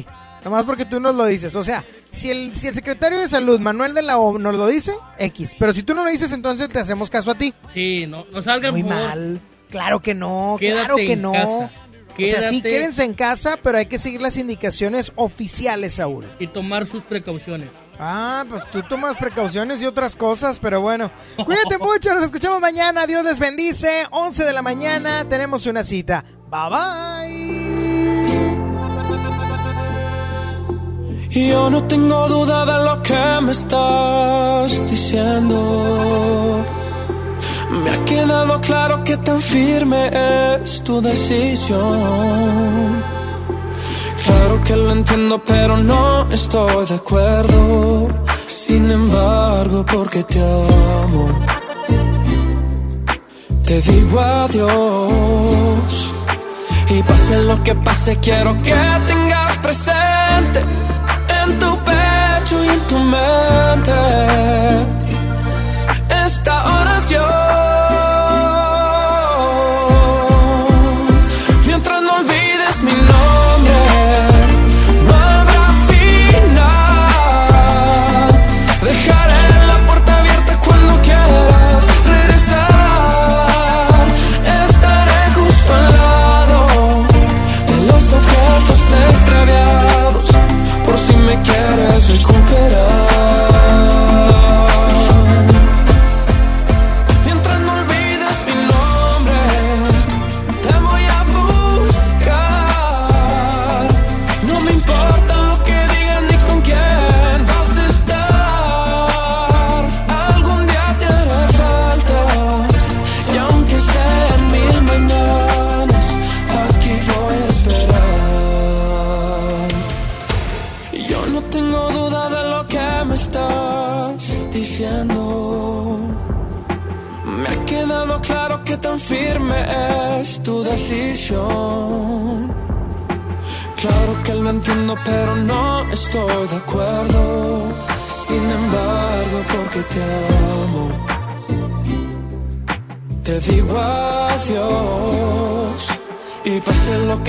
Speaker 3: nomás porque tú nos lo dices. O sea, si el, si el secretario de salud, Manuel de la O, nos lo dice, X. Pero si tú no lo dices, entonces te hacemos caso a ti.
Speaker 53: Sí, no, no salgan,
Speaker 3: Muy
Speaker 53: por favor.
Speaker 3: mal. Claro que no,
Speaker 53: Quédate
Speaker 3: claro que
Speaker 53: en
Speaker 3: no.
Speaker 53: casa.
Speaker 3: O sea, sí, quédense en casa, pero hay que seguir las indicaciones oficiales, Saúl.
Speaker 53: Y tomar sus precauciones.
Speaker 3: Ah, pues tú tomas precauciones y otras cosas, pero bueno. Cuídate mucho, nos escuchamos mañana. Dios les bendice. 11 de la mañana tenemos una cita. Bye bye.
Speaker 5: Y yo no tengo duda de lo que me estás diciendo. Me ha quedado claro que tan firme es tu decisión. Claro que lo entiendo, pero no estoy de acuerdo. Sin embargo, porque te amo, te digo adiós. Y pase lo que pase, quiero que tengas presente en tu pecho y en tu mente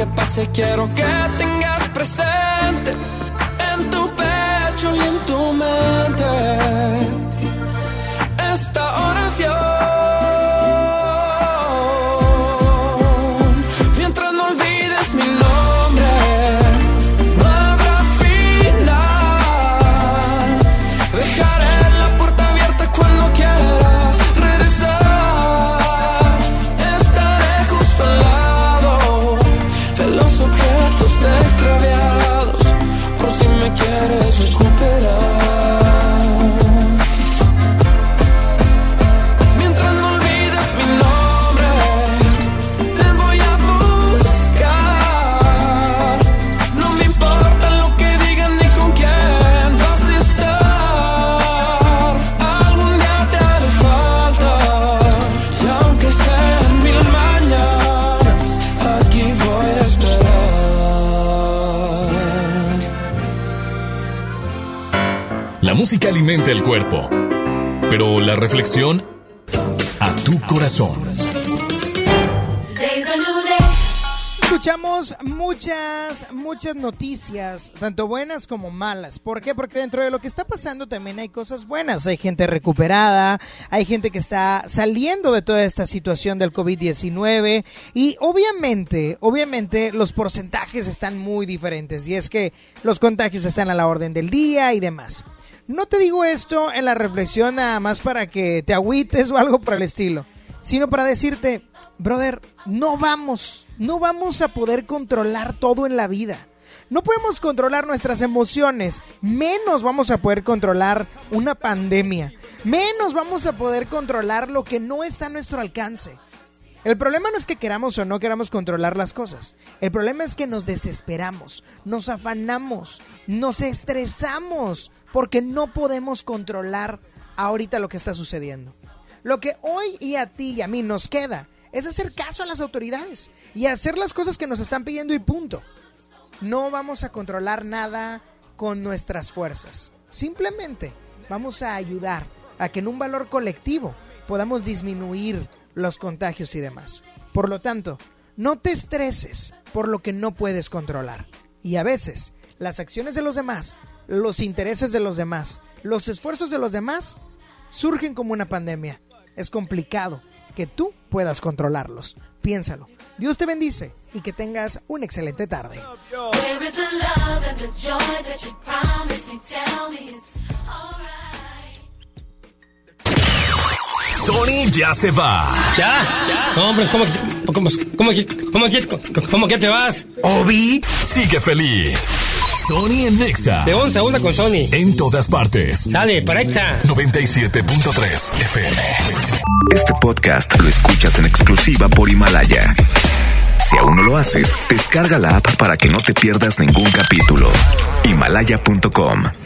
Speaker 5: pase, quiero que tengas presente
Speaker 2: alimenta el cuerpo, pero la reflexión a tu corazón.
Speaker 3: Escuchamos muchas, muchas noticias, tanto buenas como malas. ¿Por qué? Porque dentro de lo que está pasando también hay cosas buenas. Hay gente recuperada, hay gente que está saliendo de toda esta situación del COVID-19 y obviamente, obviamente los porcentajes están muy diferentes y es que los contagios están a la orden del día y demás. No te digo esto en la reflexión nada más para que te agüites o algo por el estilo, sino para decirte, brother, no vamos, no vamos a poder controlar todo en la vida. No podemos controlar nuestras emociones, menos vamos a poder controlar una pandemia, menos vamos a poder controlar lo que no está a nuestro alcance. El problema no es que queramos o no queramos controlar las cosas. El problema es que nos desesperamos, nos afanamos, nos estresamos porque no podemos controlar ahorita lo que está sucediendo. Lo que hoy y a ti y a mí nos queda es hacer caso a las autoridades y hacer las cosas que nos están pidiendo y punto. No vamos a controlar nada con nuestras fuerzas. Simplemente vamos a ayudar a que en un valor colectivo podamos disminuir los contagios y demás. Por lo tanto, no te estreses por lo que no puedes controlar. Y a veces, las acciones de los demás, los intereses de los demás, los esfuerzos de los demás surgen como una pandemia. Es complicado que tú puedas controlarlos. Piénsalo. Dios te bendice y que tengas una excelente tarde.
Speaker 2: Sony ya se va.
Speaker 73: ¿Ya? No, hombre, ¿cómo, que- cómo, cómo, cómo que te vas?
Speaker 2: Obi sigue feliz. Sony en Nexa.
Speaker 73: De 11 a 1 con Sony.
Speaker 2: En todas partes.
Speaker 73: Sale, para Exa.
Speaker 2: 97.3 FM.
Speaker 1: Este podcast lo escuchas en exclusiva por Himalaya. Si aún no lo haces, descarga la app para que no te pierdas ningún capítulo. Himalaya.com